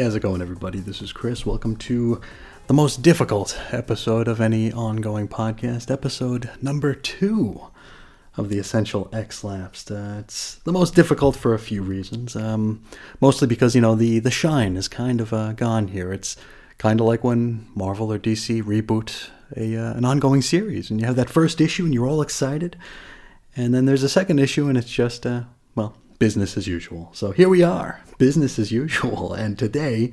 How's it going, everybody? This is Chris. Welcome to the most difficult episode of any ongoing podcast, episode number two of the Essential X Lapsed. Uh, it's the most difficult for a few reasons. Um, mostly because, you know, the, the shine is kind of uh, gone here. It's kind of like when Marvel or DC reboot a, uh, an ongoing series, and you have that first issue and you're all excited, and then there's a second issue and it's just, uh, business as usual. So here we are, business as usual. <laughs> And today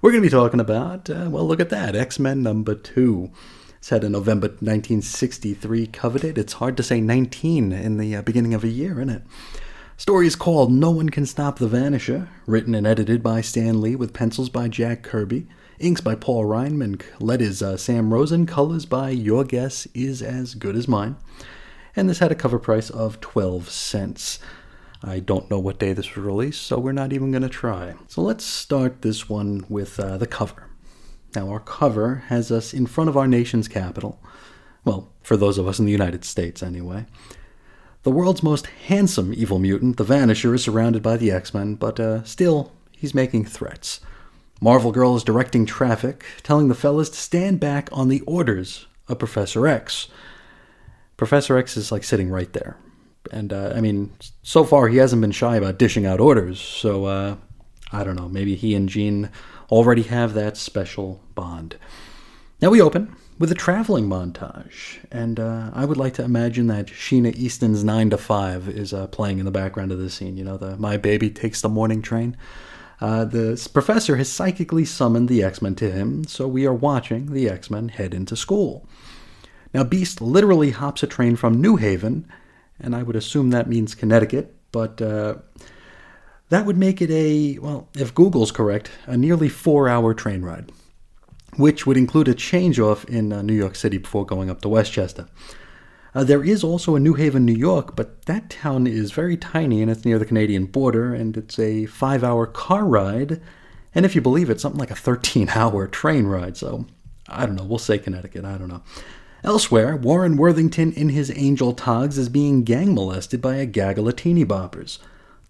we're going to be talking about, uh, well, look at that, X Men number two. It's had a November 1963 coveted. It's hard to say 19 in the uh, beginning of a year, isn't it? Story is called No One Can Stop the Vanisher, written and edited by Stan Lee with pencils by Jack Kirby, inks by Paul Reinman, letters uh, Sam Rosen, colors by Your Guess Is As Good As Mine. And this had a cover price of 12 cents. I don't know what day this was released, so we're not even going to try. So let's start this one with uh, the cover. Now, our cover has us in front of our nation's capital. Well, for those of us in the United States, anyway. The world's most handsome evil mutant, the Vanisher, is surrounded by the X Men, but uh, still, he's making threats. Marvel Girl is directing traffic, telling the fellas to stand back on the orders of Professor X. Professor X is like sitting right there. And uh, I mean, so far he hasn't been shy about dishing out orders, so uh, I don't know, maybe he and Jean already have that special bond. Now we open with a traveling montage, and uh, I would like to imagine that Sheena Easton's 9 to 5 is uh, playing in the background of this scene. You know, the My Baby Takes the Morning Train. Uh, the professor has psychically summoned the X Men to him, so we are watching the X Men head into school. Now, Beast literally hops a train from New Haven, and I would assume that means Connecticut, but uh, that would make it a, well, if Google's correct, a nearly four hour train ride, which would include a changeoff in uh, New York City before going up to Westchester. Uh, there is also a New Haven, New York, but that town is very tiny and it's near the Canadian border, and it's a five hour car ride, and if you believe it, something like a 13 hour train ride. So I don't know, we'll say Connecticut, I don't know. Elsewhere, Warren Worthington in his angel togs is being gang molested by a gaggle of teeny boppers.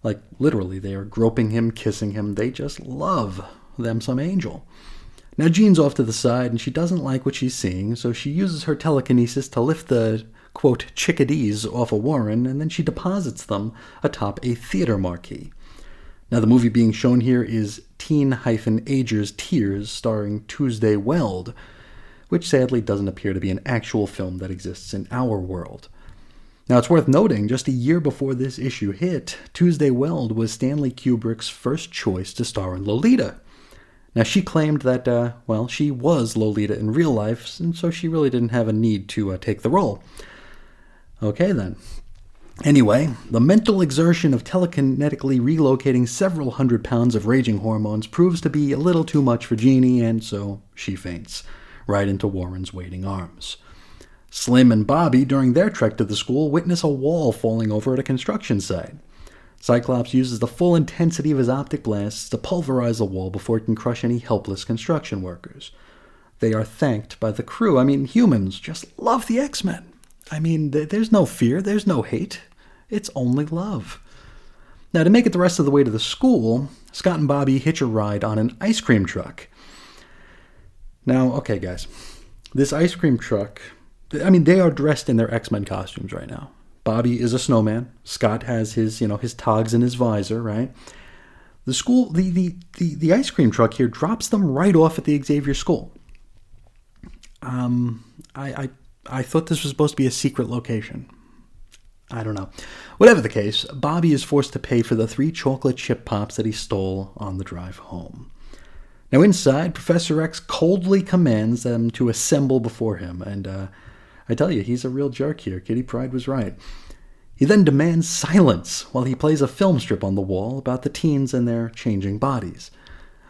Like, literally, they are groping him, kissing him. They just love them some angel. Now, Jean's off to the side, and she doesn't like what she's seeing, so she uses her telekinesis to lift the quote, chickadees off a Warren, and then she deposits them atop a theater marquee. Now, the movie being shown here is Teen Ager's Tears, starring Tuesday Weld, which sadly doesn't appear to be an actual film that exists in our world. Now, it's worth noting, just a year before this issue hit, Tuesday Weld was Stanley Kubrick's first choice to star in Lolita. Now, she claimed that, uh, well, she was Lolita in real life, and so she really didn't have a need to uh, take the role. Okay, then. Anyway, the mental exertion of telekinetically relocating several hundred pounds of raging hormones proves to be a little too much for Jeannie, and so she faints, right into Warren's waiting arms. Slim and Bobby, during their trek to the school, witness a wall falling over at a construction site. Cyclops uses the full intensity of his optic blasts to pulverize the wall before it can crush any helpless construction workers. They are thanked by the crew. I mean, humans just love the X Men. I mean, th- there's no fear, there's no hate. It's only love. Now, to make it the rest of the way to the school, Scott and Bobby hitch a ride on an ice cream truck. Now, okay, guys, this ice cream truck, I mean, they are dressed in their X Men costumes right now. Bobby is a snowman. Scott has his, you know, his togs and his visor, right? The school, the, the, the, the ice cream truck here drops them right off at the Xavier School. Um, I, I I thought this was supposed to be a secret location. I don't know. Whatever the case, Bobby is forced to pay for the three chocolate chip pops that he stole on the drive home. Now, inside, Professor X coldly commands them to assemble before him, and uh, I tell you, he's a real jerk here. Kitty Pryde was right. He then demands silence while he plays a film strip on the wall about the teens and their changing bodies.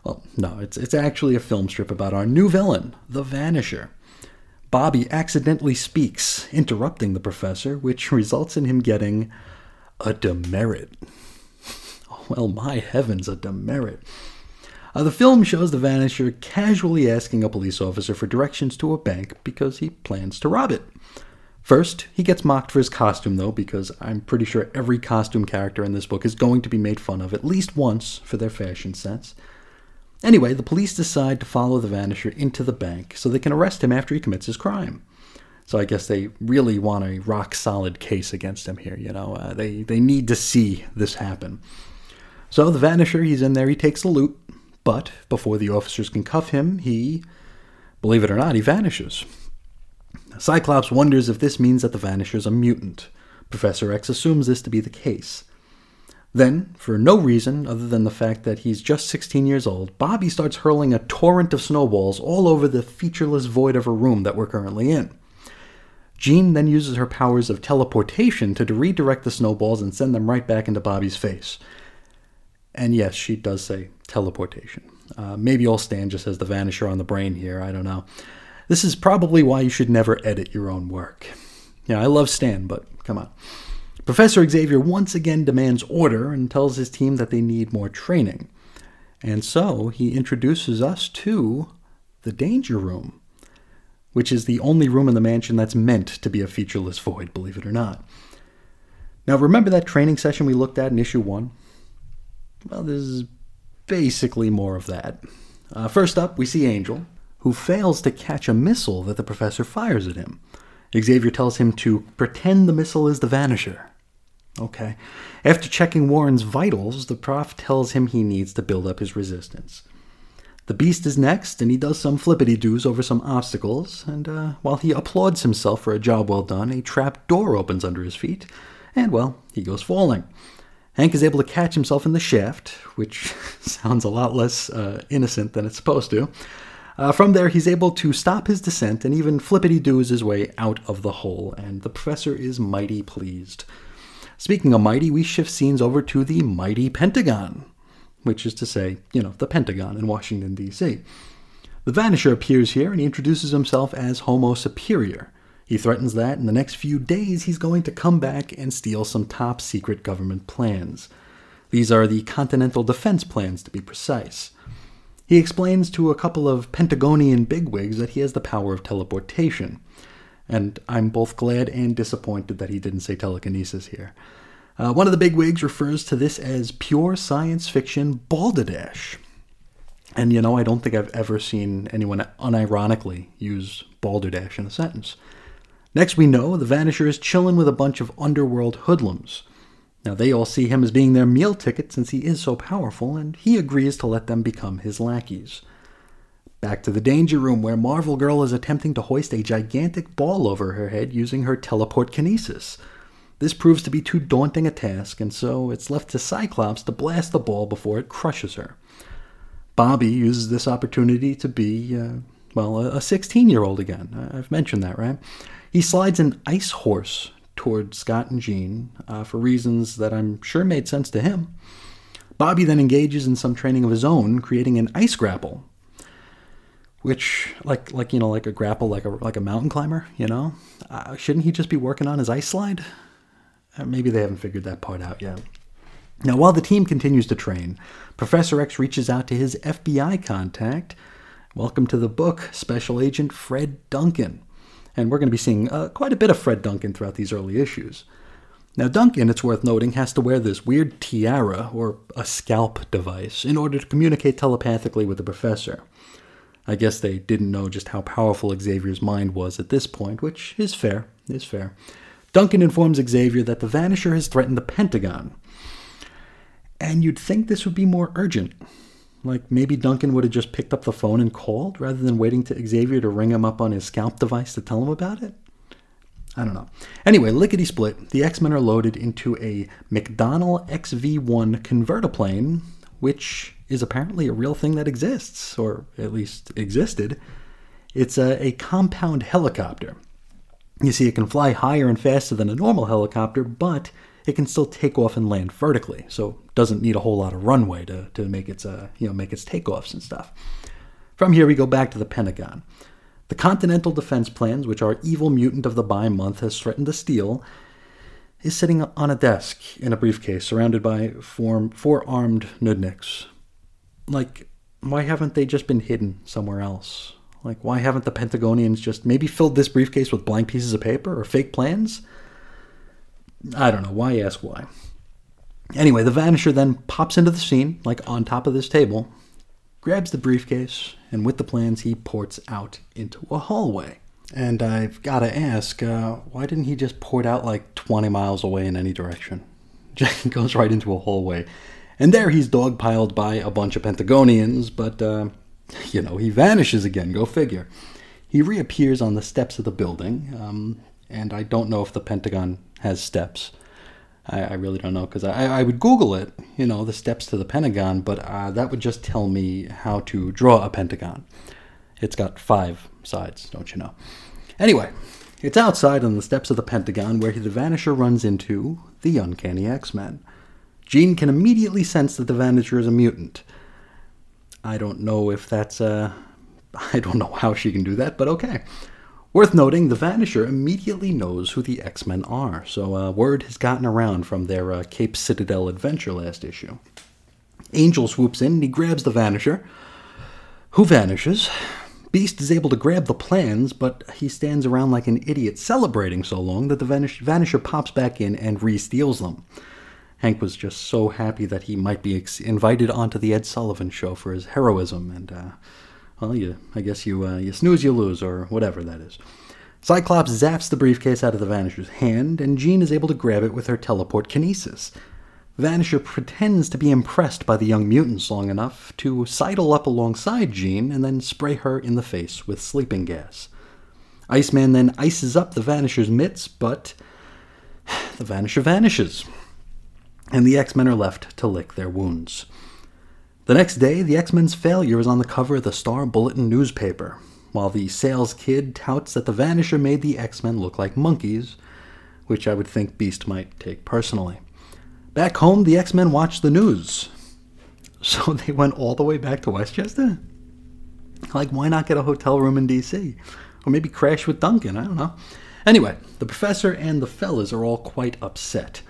Well, no, it's, it's actually a film strip about our new villain, the Vanisher. Bobby accidentally speaks, interrupting the professor, which results in him getting a demerit. <laughs> Well, my heavens, a demerit. Uh, the film shows the Vanisher casually asking a police officer for directions to a bank because he plans to rob it. First, he gets mocked for his costume, though, because I'm pretty sure every costume character in this book is going to be made fun of at least once for their fashion sense. Anyway, the police decide to follow the Vanisher into the bank so they can arrest him after he commits his crime. So I guess they really want a rock solid case against him here. You know, uh, they they need to see this happen. So the Vanisher, he's in there. He takes the loot, but before the officers can cuff him, he, believe it or not, he vanishes. Cyclops wonders if this means that the Vanisher's a mutant. Professor X assumes this to be the case. Then, for no reason other than the fact that he's just 16 years old, Bobby starts hurling a torrent of snowballs all over the featureless void of a room that we're currently in. Jean then uses her powers of teleportation to redirect the snowballs and send them right back into Bobby's face. And yes, she does say teleportation. Uh, maybe I'll stand just as the vanisher on the brain here, I don't know. This is probably why you should never edit your own work. Yeah, I love Stan, but come on. Professor Xavier once again demands order and tells his team that they need more training. And so he introduces us to the Danger Room, which is the only room in the mansion that's meant to be a featureless void, believe it or not. Now, remember that training session we looked at in issue one? Well, this is basically more of that. Uh, first up, we see Angel, who fails to catch a missile that the professor fires at him. Xavier tells him to pretend the missile is the Vanisher. Okay. After checking Warren's vitals, the prof tells him he needs to build up his resistance. The beast is next, and he does some flippity doos over some obstacles, and uh, while he applauds himself for a job well done, a trap door opens under his feet, and well, he goes falling. Hank is able to catch himself in the shaft, which <laughs> sounds a lot less uh, innocent than it's supposed to. Uh, from there, he's able to stop his descent and even flippity doos his way out of the hole, and the professor is mighty pleased. Speaking of mighty, we shift scenes over to the mighty Pentagon, which is to say, you know, the Pentagon in Washington, D.C. The Vanisher appears here and he introduces himself as Homo Superior. He threatens that in the next few days he's going to come back and steal some top secret government plans. These are the Continental Defense Plans, to be precise. He explains to a couple of Pentagonian bigwigs that he has the power of teleportation. And I'm both glad and disappointed that he didn't say telekinesis here. Uh, one of the bigwigs refers to this as pure science fiction balderdash. And you know, I don't think I've ever seen anyone unironically use balderdash in a sentence. Next, we know the Vanisher is chilling with a bunch of underworld hoodlums. Now, they all see him as being their meal ticket since he is so powerful, and he agrees to let them become his lackeys. Back to the danger room, where Marvel Girl is attempting to hoist a gigantic ball over her head using her teleport kinesis. This proves to be too daunting a task, and so it's left to Cyclops to blast the ball before it crushes her. Bobby uses this opportunity to be, uh, well, a 16 year old again. I've mentioned that, right? He slides an ice horse toward Scott and Jean uh, for reasons that I'm sure made sense to him. Bobby then engages in some training of his own, creating an ice grapple, which, like, like you know, like a grapple, like a like a mountain climber. You know, uh, shouldn't he just be working on his ice slide? Uh, maybe they haven't figured that part out yet. Now, while the team continues to train, Professor X reaches out to his FBI contact. Welcome to the book, Special Agent Fred Duncan and we're going to be seeing uh, quite a bit of Fred Duncan throughout these early issues. Now, Duncan, it's worth noting, has to wear this weird tiara, or a scalp device, in order to communicate telepathically with the professor. I guess they didn't know just how powerful Xavier's mind was at this point, which is fair, is fair. Duncan informs Xavier that the Vanisher has threatened the Pentagon. And you'd think this would be more urgent, like maybe Duncan would have just picked up the phone and called rather than waiting to Xavier to ring him up on his scalp device to tell him about it. I don't know. Anyway, lickety split, the X Men are loaded into a McDonnell XV1 convertiplane, which is apparently a real thing that exists, or at least existed. It's a, a compound helicopter. You see, it can fly higher and faster than a normal helicopter, but it can still take off and land vertically, so doesn't need a whole lot of runway to, to make its uh, you know make its takeoffs and stuff. From here we go back to the Pentagon. The Continental Defense Plans, which our evil mutant of the bi month has threatened to steal, is sitting on a desk in a briefcase surrounded by four, four armed nudniks. Like, why haven't they just been hidden somewhere else? Like, why haven't the Pentagonians just maybe filled this briefcase with blank pieces of paper or fake plans? I don't know. Why ask why? Anyway, the Vanisher then pops into the scene, like on top of this table, grabs the briefcase, and with the plans, he ports out into a hallway. And I've got to ask, uh, why didn't he just port out like 20 miles away in any direction? <laughs> Just goes right into a hallway. And there he's dogpiled by a bunch of Pentagonians, but, uh, <laughs> you know, he vanishes again, go figure. He reappears on the steps of the building, um, and I don't know if the Pentagon has steps. I, I really don't know because I, I would Google it, you know, the steps to the Pentagon, but uh, that would just tell me how to draw a pentagon. It's got five sides, don't you know? Anyway, it's outside on the steps of the Pentagon where the Vanisher runs into the Uncanny X Men. Jean can immediately sense that the Vanisher is a mutant. I don't know if that's uh <laughs> I don't know how she can do that, but okay. Worth noting, the Vanisher immediately knows who the X Men are, so uh, word has gotten around from their uh, Cape Citadel adventure last issue. Angel swoops in and he grabs the Vanisher, who vanishes. Beast is able to grab the plans, but he stands around like an idiot celebrating so long that the Vanish- Vanisher pops back in and re steals them. Hank was just so happy that he might be ex- invited onto the Ed Sullivan show for his heroism, and uh, well, you I guess you uh, you snooze, you lose, or whatever that is. Cyclops zaps the briefcase out of the Vanisher's hand, and Jean is able to grab it with her teleport kinesis. Vanisher pretends to be impressed by the young mutants long enough to sidle up alongside Jean and then spray her in the face with sleeping gas. Iceman then ices up the Vanisher's mitts, but <sighs> the Vanisher vanishes, and the X Men are left to lick their wounds. The next day, the X Men's failure is on the cover of the Star Bulletin newspaper, while the sales kid touts that the Vanisher made the X Men look like monkeys, which I would think Beast might take personally. Back home, the X Men watched the news. <laughs> So they went all the way back to Westchester? Like, why not get a hotel room in D.C.? Or maybe crash with Duncan? I don't know. Anyway, the professor and the fellas are all quite upset.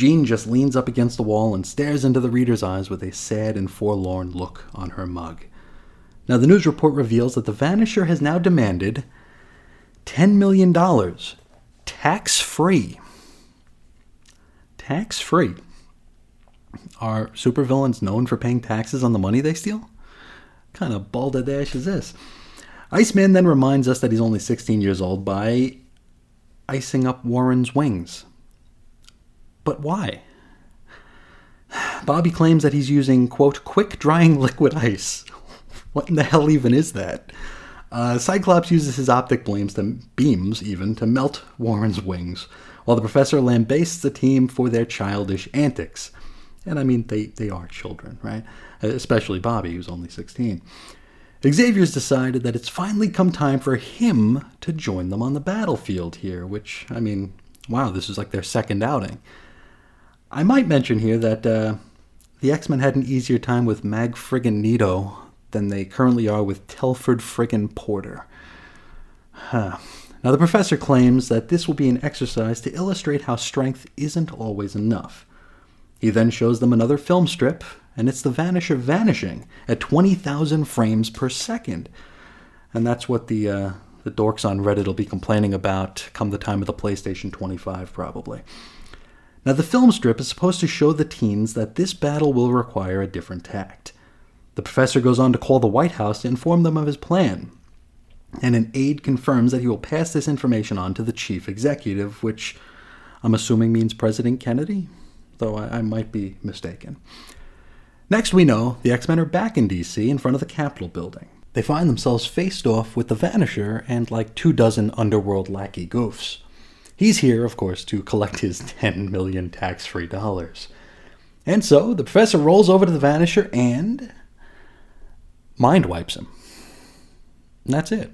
Jean just leans up against the wall and stares into the reader's eyes with a sad and forlorn look on her mug. Now, the news report reveals that the Vanisher has now demanded $10 million, tax free. Tax free. Are supervillains known for paying taxes on the money they steal? What kind of balderdash is this? Iceman then reminds us that he's only 16 years old by icing up Warren's wings. But why? Bobby claims that he's using, quote, quick drying liquid ice. <laughs> What in the hell even is that? Uh, Cyclops uses his optic beams, to, beams even to melt Warren's wings, while the professor lambasts the team for their childish antics. And I mean, they, they are children, right? Especially Bobby, who's only 16. Xavier's decided that it's finally come time for him to join them on the battlefield here, which, I mean, wow, this is like their second outing. I might mention here that uh, the X Men had an easier time with Mag Friggin Nito than they currently are with Telford Friggin Porter. Huh. Now, the professor claims that this will be an exercise to illustrate how strength isn't always enough. He then shows them another film strip, and it's the Vanisher vanishing at 20,000 frames per second. And that's what the, uh, the dorks on Reddit will be complaining about come the time of the PlayStation 25, probably. Now, the film strip is supposed to show the teens that this battle will require a different tact. The professor goes on to call the White House to inform them of his plan, and an aide confirms that he will pass this information on to the chief executive, which I'm assuming means President Kennedy, though I, I might be mistaken. Next, we know the X Men are back in DC in front of the Capitol building. They find themselves faced off with the Vanisher and like two dozen underworld lackey goofs. He's here, of course, to collect his <laughs> 10 million tax free dollars. And so the professor rolls over to the Vanisher and mind wipes him. And that's it.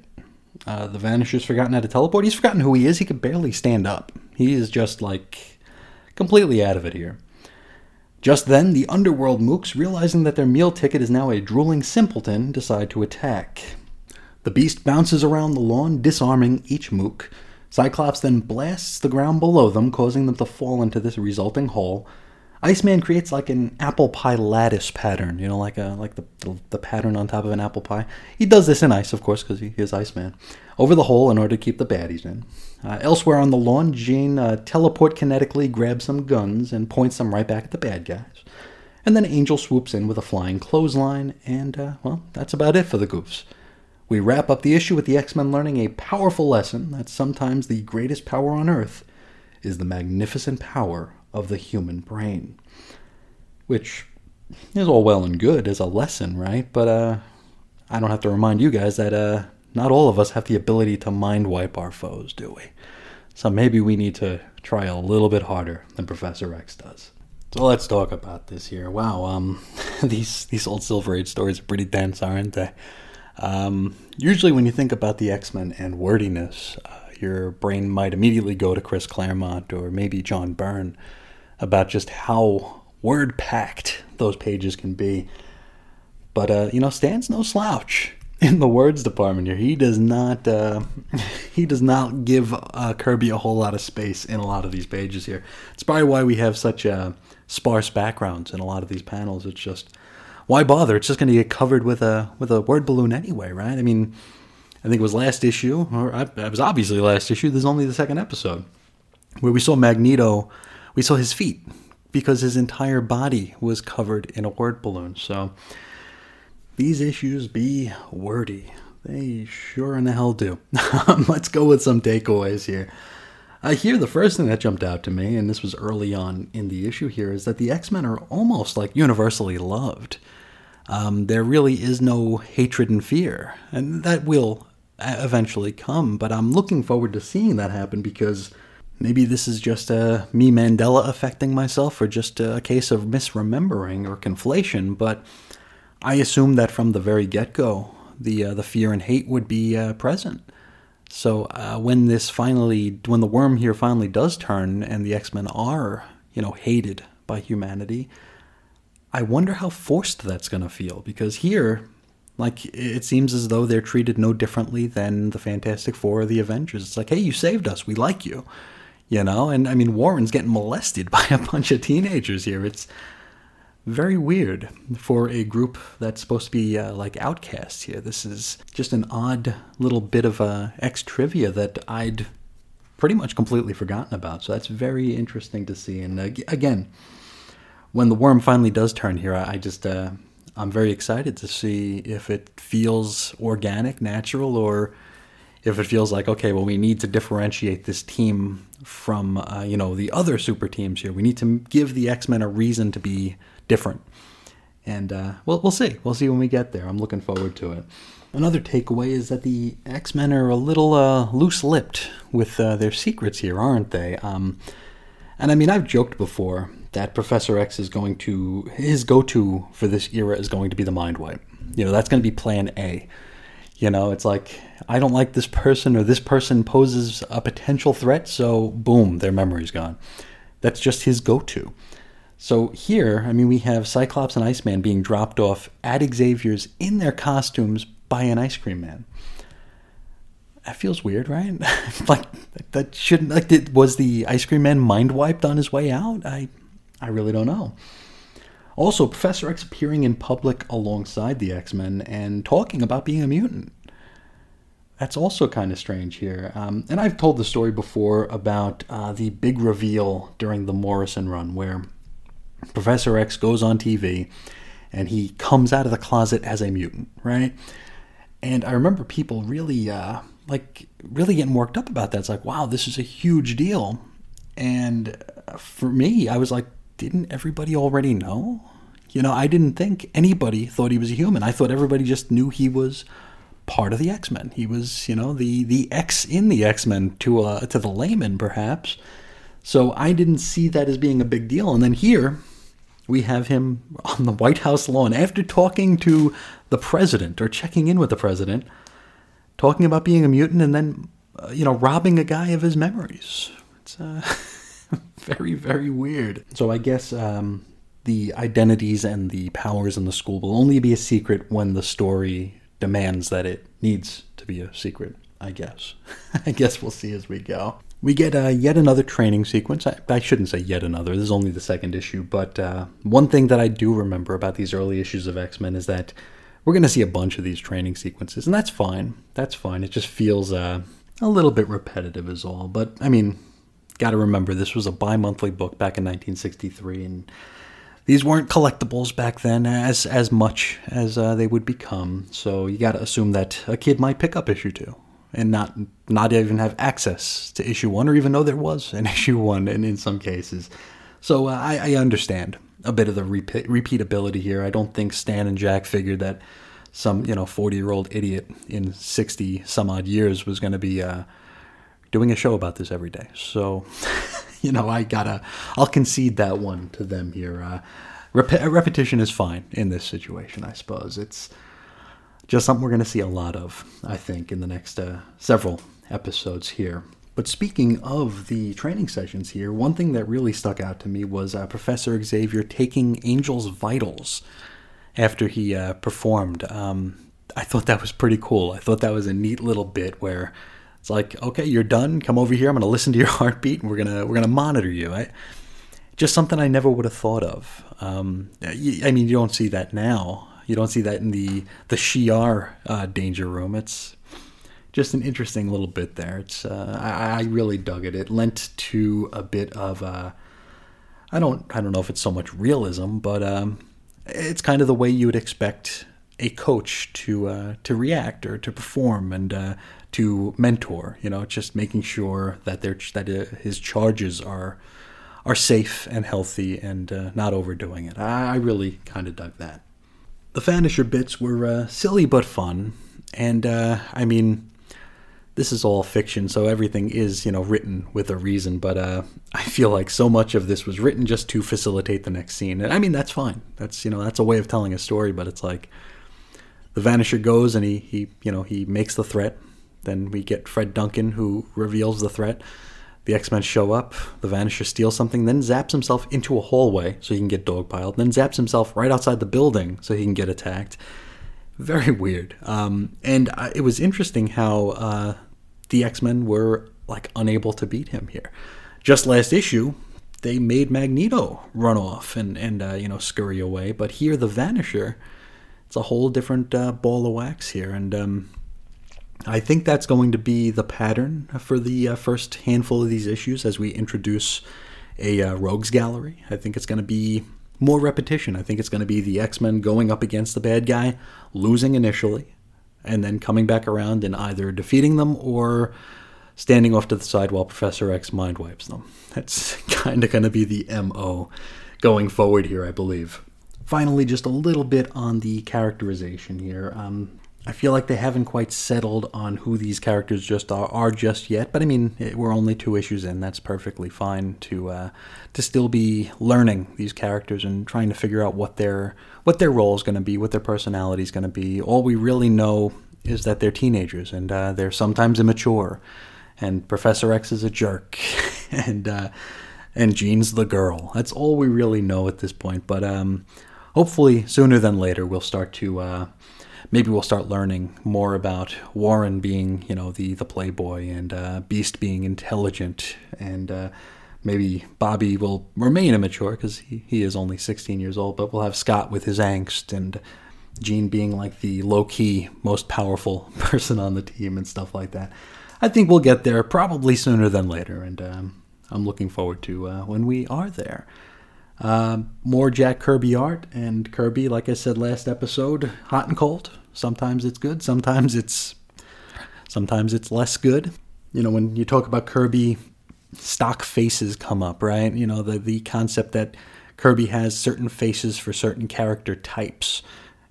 Uh, the Vanisher's forgotten how to teleport. He's forgotten who he is. He can barely stand up. He is just like completely out of it here. Just then, the underworld mooks, realizing that their meal ticket is now a drooling simpleton, decide to attack. The beast bounces around the lawn, disarming each mook. Cyclops then blasts the ground below them, causing them to fall into this resulting hole, Iceman creates like an apple pie lattice pattern, you know, like a like the, the, the pattern on top of an apple pie. He does this in ice, of course, because he is Iceman, over the hole in order to keep the baddies in. Uh, elsewhere on the lawn, Jean uh, teleport kinetically grabs some guns and points them right back at the bad guys. And then Angel swoops in with a flying clothesline, and uh, well, that's about it for the goofs. We wrap up the issue with the X Men learning a powerful lesson that sometimes the greatest power on Earth is the magnificent power of the human brain. Which is all well and good as a lesson, right? But uh, I don't have to remind you guys that uh, not all of us have the ability to mind wipe our foes, do we? So maybe we need to try a little bit harder than Professor X does. So let's talk about this here. Wow, um, <laughs> these these old Silver Age stories are pretty dense, aren't they? Um, usually, when you think about the X Men and wordiness, uh, your brain might immediately go to Chris Claremont or maybe John Byrne about just how word packed those pages can be. But uh, you know, Stan's no slouch in the words department here. He does not uh, <laughs> he does not give uh, Kirby a whole lot of space in a lot of these pages here. It's probably why we have such uh, sparse backgrounds in a lot of these panels. It's just why bother? It's just going to get covered with a with a word balloon anyway, right? I mean, I think it was last issue, or uh, it was obviously last issue. There's only the second episode where we saw Magneto we saw his feet because his entire body was covered in a word balloon. So these issues be wordy. They sure in the hell do. <laughs> Let's go with some takeaways here. I hear the first thing that jumped out to me, and this was early on in the issue here, is that the X Men are almost like universally loved. Um, there really is no hatred and fear, and that will eventually come. But I'm looking forward to seeing that happen because maybe this is just a me Mandela affecting myself, or just a case of misremembering or conflation. But I assume that from the very get go, the uh, the fear and hate would be uh, present. So uh, when this finally, when the worm here finally does turn, and the X Men are, you know, hated by humanity, I wonder how forced that's going to feel because here, like, it seems as though they're treated no differently than the Fantastic Four or the Avengers. It's like, hey, you saved us, we like you, you know. And I mean, Warren's getting molested <laughs> by a bunch of teenagers here. It's very weird for a group that's supposed to be uh, like outcasts here. This is just an odd little bit of uh, X trivia that I'd pretty much completely forgotten about. So that's very interesting to see. And uh, again, when the worm finally does turn here, I just uh, I'm very excited to see if it feels organic, natural, or if it feels like okay, well, we need to differentiate this team from uh, you know the other super teams here. We need to give the X Men a reason to be different. And uh, we'll, we'll see. We'll see when we get there. I'm looking forward to it. Another takeaway is that the X Men are a little uh, loose lipped with uh, their secrets here, aren't they? Um, and I mean, I've joked before that Professor X is going to, his go to for this era is going to be the mind wipe. You know, that's going to be plan A. You know, it's like, I don't like this person or this person poses a potential threat, so boom, their memory's gone. That's just his go to. So here, I mean, we have Cyclops and Iceman being dropped off at Xavier's in their costumes by an ice cream man. That feels weird, right? <laughs> like that shouldn't like did, was the ice cream man mind wiped on his way out? I I really don't know. Also, Professor X appearing in public alongside the X Men and talking about being a mutant. That's also kind of strange here. Um, and I've told the story before about uh, the big reveal during the Morrison run, where Professor X goes on TV and he comes out of the closet as a mutant, right? And I remember people really, uh, like, really getting worked up about that. It's like, wow, this is a huge deal. And for me, I was like, didn't everybody already know? You know, I didn't think anybody thought he was a human. I thought everybody just knew he was part of the X Men. He was, you know, the the X in the X Men to uh, to the layman, perhaps. So I didn't see that as being a big deal. And then here, we have him on the White House lawn after talking to the president or checking in with the president, talking about being a mutant and then, uh, you know, robbing a guy of his memories. It's uh, <laughs> <laughs> very, very weird. So I guess um, the identities and the powers in the school will only be a secret when the story demands that it needs to be a secret. I guess. <laughs> I guess we'll see as we go. We get uh, yet another training sequence. I, I, shouldn't say yet another, this is only the second issue, but uh, one thing that I do remember about these early issues of X Men is that we're going to see a bunch of these training sequences, and that's fine. That's fine. It just feels uh, a little bit repetitive, is all. But, I mean, got to remember this was a bi monthly book back in 1963, and these weren't collectibles back then as as much as uh, they would become. So you got to assume that a kid might pick up issue two and not not even have access to issue one or even know there was an <laughs> issue one and in some cases. So uh, I, I, understand a bit of the repeat, repeatability here. I don't think Stan and Jack figured that some you know 40 year old idiot in 60 some odd years was going to be uh, doing a show about this every day. So <laughs> you know I gotta I'll concede that one to them here. Uh, rep- repetition is fine in this situation, I suppose. It's just something we're to see a lot of, I think, in the next uh, several episodes here. But speaking of the training sessions here, one thing that really stuck out to me was uh, Professor Xavier taking Angel's vitals after he uh, performed. Um, I thought that was pretty cool. I thought that was a neat little bit where it's like, okay, you're done. Come over here. I'm to listen to your <laughs> heartbeat, and we're gonna we're gonna monitor you. I, just something I never would have thought of. Um, I mean, you don't see that now. You don't see that in the the Shi'ar uh, danger room. It's just an interesting little bit there. It's uh, I, I, really dug it. It lent to a bit of uh, I don't I don't know if it's so much realism, but um, it's kind of the way you would expect a coach to uh, to react or to perform and uh, to mentor. You know, just making sure that they that uh, his charges are are safe and healthy and uh, not overdoing it. I, I really kind of dug that. The Vanisher bits were uh, silly but fun, and uh, I mean, this is all fiction, so everything is you know written with a reason. But uh, <laughs> I feel like so much of this was written just to facilitate the next scene, and I mean that's fine. That's you know that's a way of telling a story, but it's like the Vanisher goes and he he you know he makes the threat. Then we get Fred Duncan who reveals the threat. The X Men show up. The Vanisher steals something, then zaps himself into a hallway so he can get dogpiled. Then zaps himself right outside the building so he can get attacked. Very weird. Um, and uh, it was interesting how uh, the X Men were like unable to beat him here. Just last issue, they made Magneto run off and and uh, you know scurry away, but here the Vanisher, it's a whole different uh, ball of wax here, and um, I think that's going to be the pattern for the uh, first handful of these issues as we introduce a uh, rogues gallery. I think it's going to be more repetition. I think it's going to be the X Men going up against the bad guy, losing initially, and then coming back around and either defeating them or standing off to the side while Professor X mind wipes them. That's <laughs> kind of going to be the MO going forward here, I believe. Finally, just a little bit on the characterization here. Um, I feel like they haven't quite settled on who these characters just are, are just yet. But I mean, it, we're only two issues in. That's perfectly fine to uh, to still be learning these characters and trying to figure out what their what their role is going to be, what their personality is going to be. All we really know is that they're teenagers and uh, they're sometimes immature. And Professor X is a jerk, <laughs> and uh, and Jean's the girl. That's all we really know at this point. But um, hopefully, sooner than later, we'll start to uh, maybe we'll start learning more about Warren being, you know, the the playboy and uh, Beast being intelligent, and uh, maybe Bobby will remain immature because he, he is only 16 years old, but we'll have Scott with his angst and Jean being like the low key, most powerful <laughs> person on the team and stuff like that. I think we'll get there probably sooner than later, and um, I'm looking forward to uh, when we are there. Uh, more Jack Kirby art, and Kirby, like I said last episode, hot and cold. Sometimes it's good, sometimes it's sometimes it's less good. You know, when you talk about Kirby, stock faces come up, right? You know, the the concept that Kirby has certain faces for certain character types.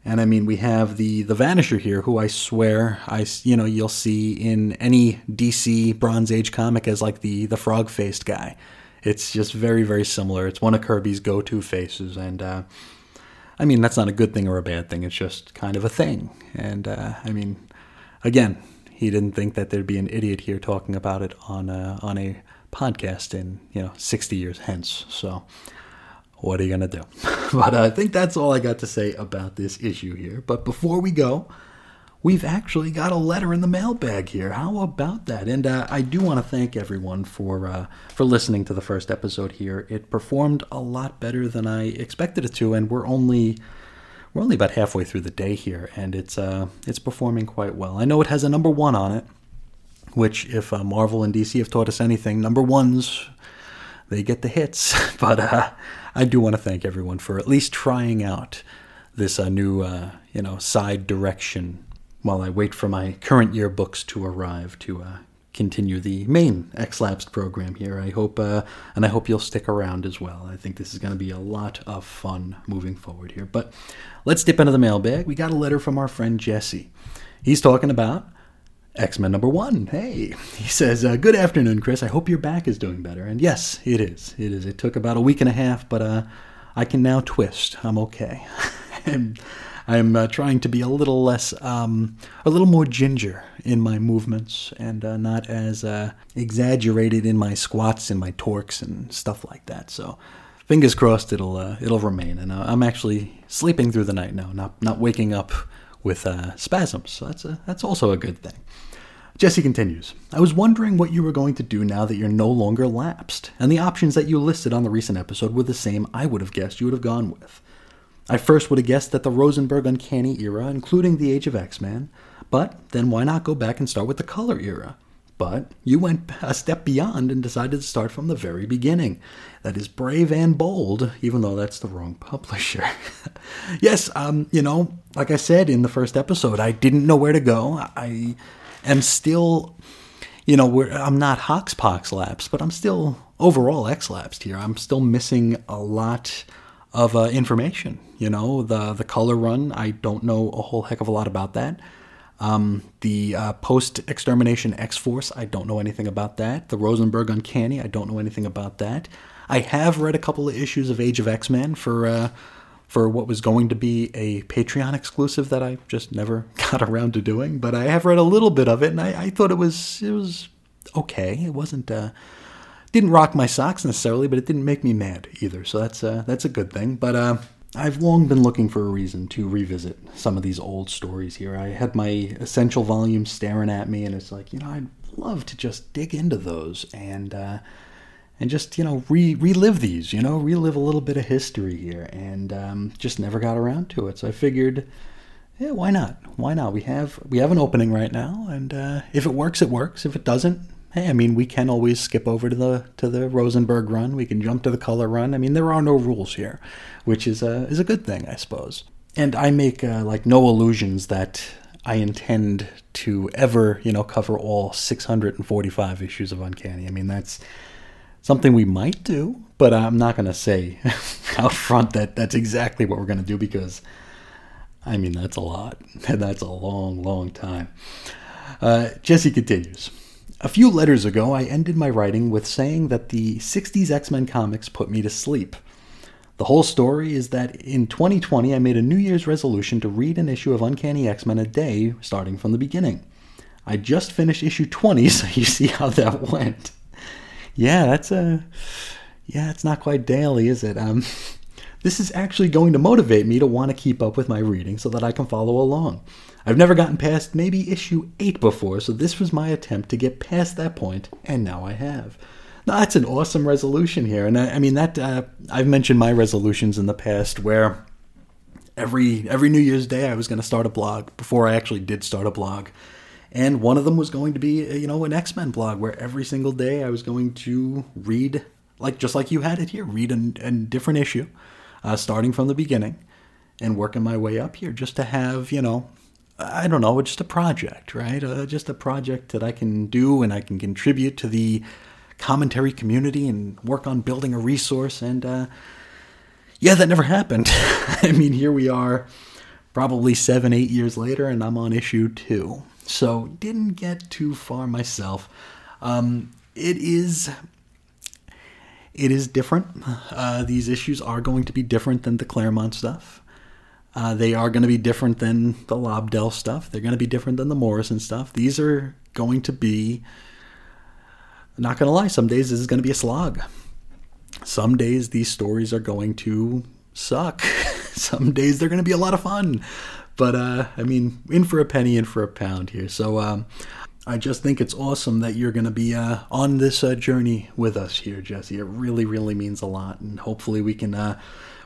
And I mean, we have the the Vanisher here, who I swear I you know you'll see in any DC Bronze Age comic as like the the frog faced guy. It's just very, very similar. It's one of Kirby's go to faces. And uh, I mean, that's not a good thing or a bad thing. It's just kind of a thing. And uh, I mean, again, he didn't think that there'd be an idiot here talking about it on a, on a podcast in, you know, 60 years hence. So what are you going to do? <laughs> but I think that's all I got to say about this issue here. But before we go, we've actually got a letter in the mailbag here. How about that? And uh, I do want to thank everyone for uh, for listening to the first episode here. It performed a lot better than I expected it to, and we're only we're only about halfway through the day here, and it's uh, it's performing quite well. I know it has a number one on it, which if uh, Marvel and DC have taught us anything, number ones they get the hits. <laughs> but uh, I do want to thank everyone for at least trying out this uh, new you know side direction while I wait for my current year books to arrive to uh, continue the main X-Lapsed program here. I hope, uh, and I hope you'll stick around as well. I think this is going to be a lot of fun moving forward here. But let's dip into the mailbag. We got a letter from our friend Jesse. He's talking about X Men number one. Hey, <laughs> he says, uh, "Good afternoon, Chris. I hope your back is doing better." And yes, it is. It is. It took about a week and a half, but uh, I can now twist. I'm okay. <laughs> and I'm uh, trying to be a little less, um, a little more ginger in my movements and uh, not as uh, exaggerated in my squats and my torques and stuff like that. So, fingers crossed, it'll uh, it'll remain. And uh, I'm actually sleeping through the night now, not not waking up with uh, spasms. So that's a, that's also a good thing. Jesse continues, I was wondering what you were going to do now that you're no longer lapsed, and the options that you listed on the recent episode were the same I would have guessed you would have gone with. I first would have guessed that the Rosenberg Uncanny era, including the Age of X Men, but then why not go back and start with the Color era? But you went a step beyond and decided to start from the very beginning. That is brave and bold, even though that's the wrong publisher. <laughs> yes, um, you know, like I said in the first episode, I didn't know where to go. I am still, you know, I'm not Hoxpox lapsed, but I'm still overall X lapsed here. I'm still missing a lot of uh, information. You know, the the color run, I don't know a whole heck of a lot about that. Um, the uh, post extermination X Force, I don't know anything about that. The Rosenberg Uncanny, I don't know anything about that. I have read a couple of issues of Age of X Men for uh, for what was going to be a Patreon exclusive that I just never <laughs> got around to doing. But I have read a little bit of it, and I, I thought it was it was okay. It wasn't uh, didn't rock my socks necessarily, but it didn't make me mad either. So that's uh, that's a good thing. But uh, I've long been looking for a reason to revisit some of these old stories here. I had my essential volume staring at me, and it's like, you know, I'd love to just dig into those and uh, and just you know re- relive these, you know, relive a little bit of history here, and um, just never got around to it. So I figured, yeah, why not? Why not? We have we have an opening right now, and uh, if it works, it works. If it doesn't, hey, I mean, we can always skip over to the to the Rosenberg run. We can jump to the color run. I mean, there are no rules here, which is a is a good thing, I suppose. And I make uh, like no illusions that I intend to ever, you know, cover all 645 issues of Uncanny. I mean, that's something we might do, but I'm not going to say <laughs> out front that that's exactly what we're going to do because, I mean, that's a lot. <laughs> That's a long, long time. Uh, Jesse continues. A few letters ago, I ended my writing with saying that the 60s X Men comics put me to sleep. The whole story is that in 2020, I made a New Year's resolution to read an issue of Uncanny X Men a day, starting from the beginning. I just finished issue 20, <laughs> so you see how that went. Yeah, that's a. Yeah, it's not quite daily, is it? Um, <laughs> this is actually going to motivate me to want to keep up with my reading so that I can follow along. I've never gotten past maybe issue 8 before, so this was my attempt to get past that point, and now I have. Now, that's an awesome resolution here. And I, I mean, that uh, I've mentioned my resolutions in the past where every every New Year's Day I was going to start a blog before I actually did start a blog. And one of them was going to be, uh, you know, an X Men blog where every single day I was going to read, like just like you had it here, read a, a different issue, uh, starting from the beginning and working my way up here just to have, you know, I don't know, it's just a project, right? Uh, just a project that I can do and I can contribute to the commentary community and work on building a resource. And uh, yeah, that never happened. <laughs> I mean, here we are, probably seven, eight years later, and I'm on issue two. So didn't get too far myself. Um, it is. It is different. Uh, these issues are going to be different than the Claremont stuff. Uh, they are going to be different than the Lobdell stuff. They're going to be different than the Morrison stuff. These are going to be, not going to lie, some days this is going to be a slog. Some days these stories are going to suck. <laughs> some days they're going to be a lot of fun. But, uh, I mean, in for a penny, in for a pound here. So, um, I just think it's awesome that you're going to be uh, on this uh, journey with us here, Jesse. It really, really means a lot. And hopefully we can uh,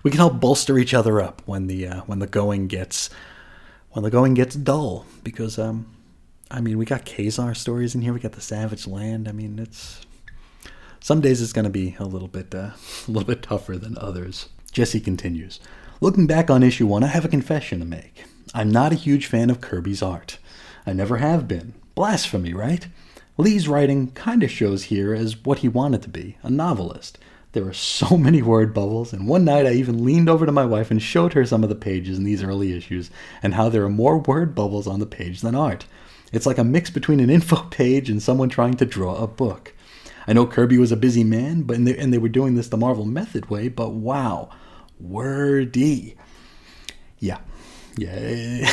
we can help bolster each other up when the uh, when the going gets when the going gets dull. Because um, I mean, we got Ka-Zar stories in here. We got the Savage Land. I mean, it's some days it's going to be a little bit uh, <laughs> a little bit tougher than others. Jesse continues. Looking back on issue one, I have a confession to make. I'm not a huge fan of Kirby's art. I never have been. Blasphemy, right? Lee's writing kind of shows here as what he wanted to be a novelist. There were so <laughs> many word bubbles, and one night I even leaned over to my wife and showed her some of the pages in these early issues and how there are more word bubbles on the page than art. It's like a mix between an <laughs> info page and someone trying to draw a book. I know Kirby was a busy man, but and they, and they were doing this the Marvel method way, but wow, wordy. Yeah, yeah.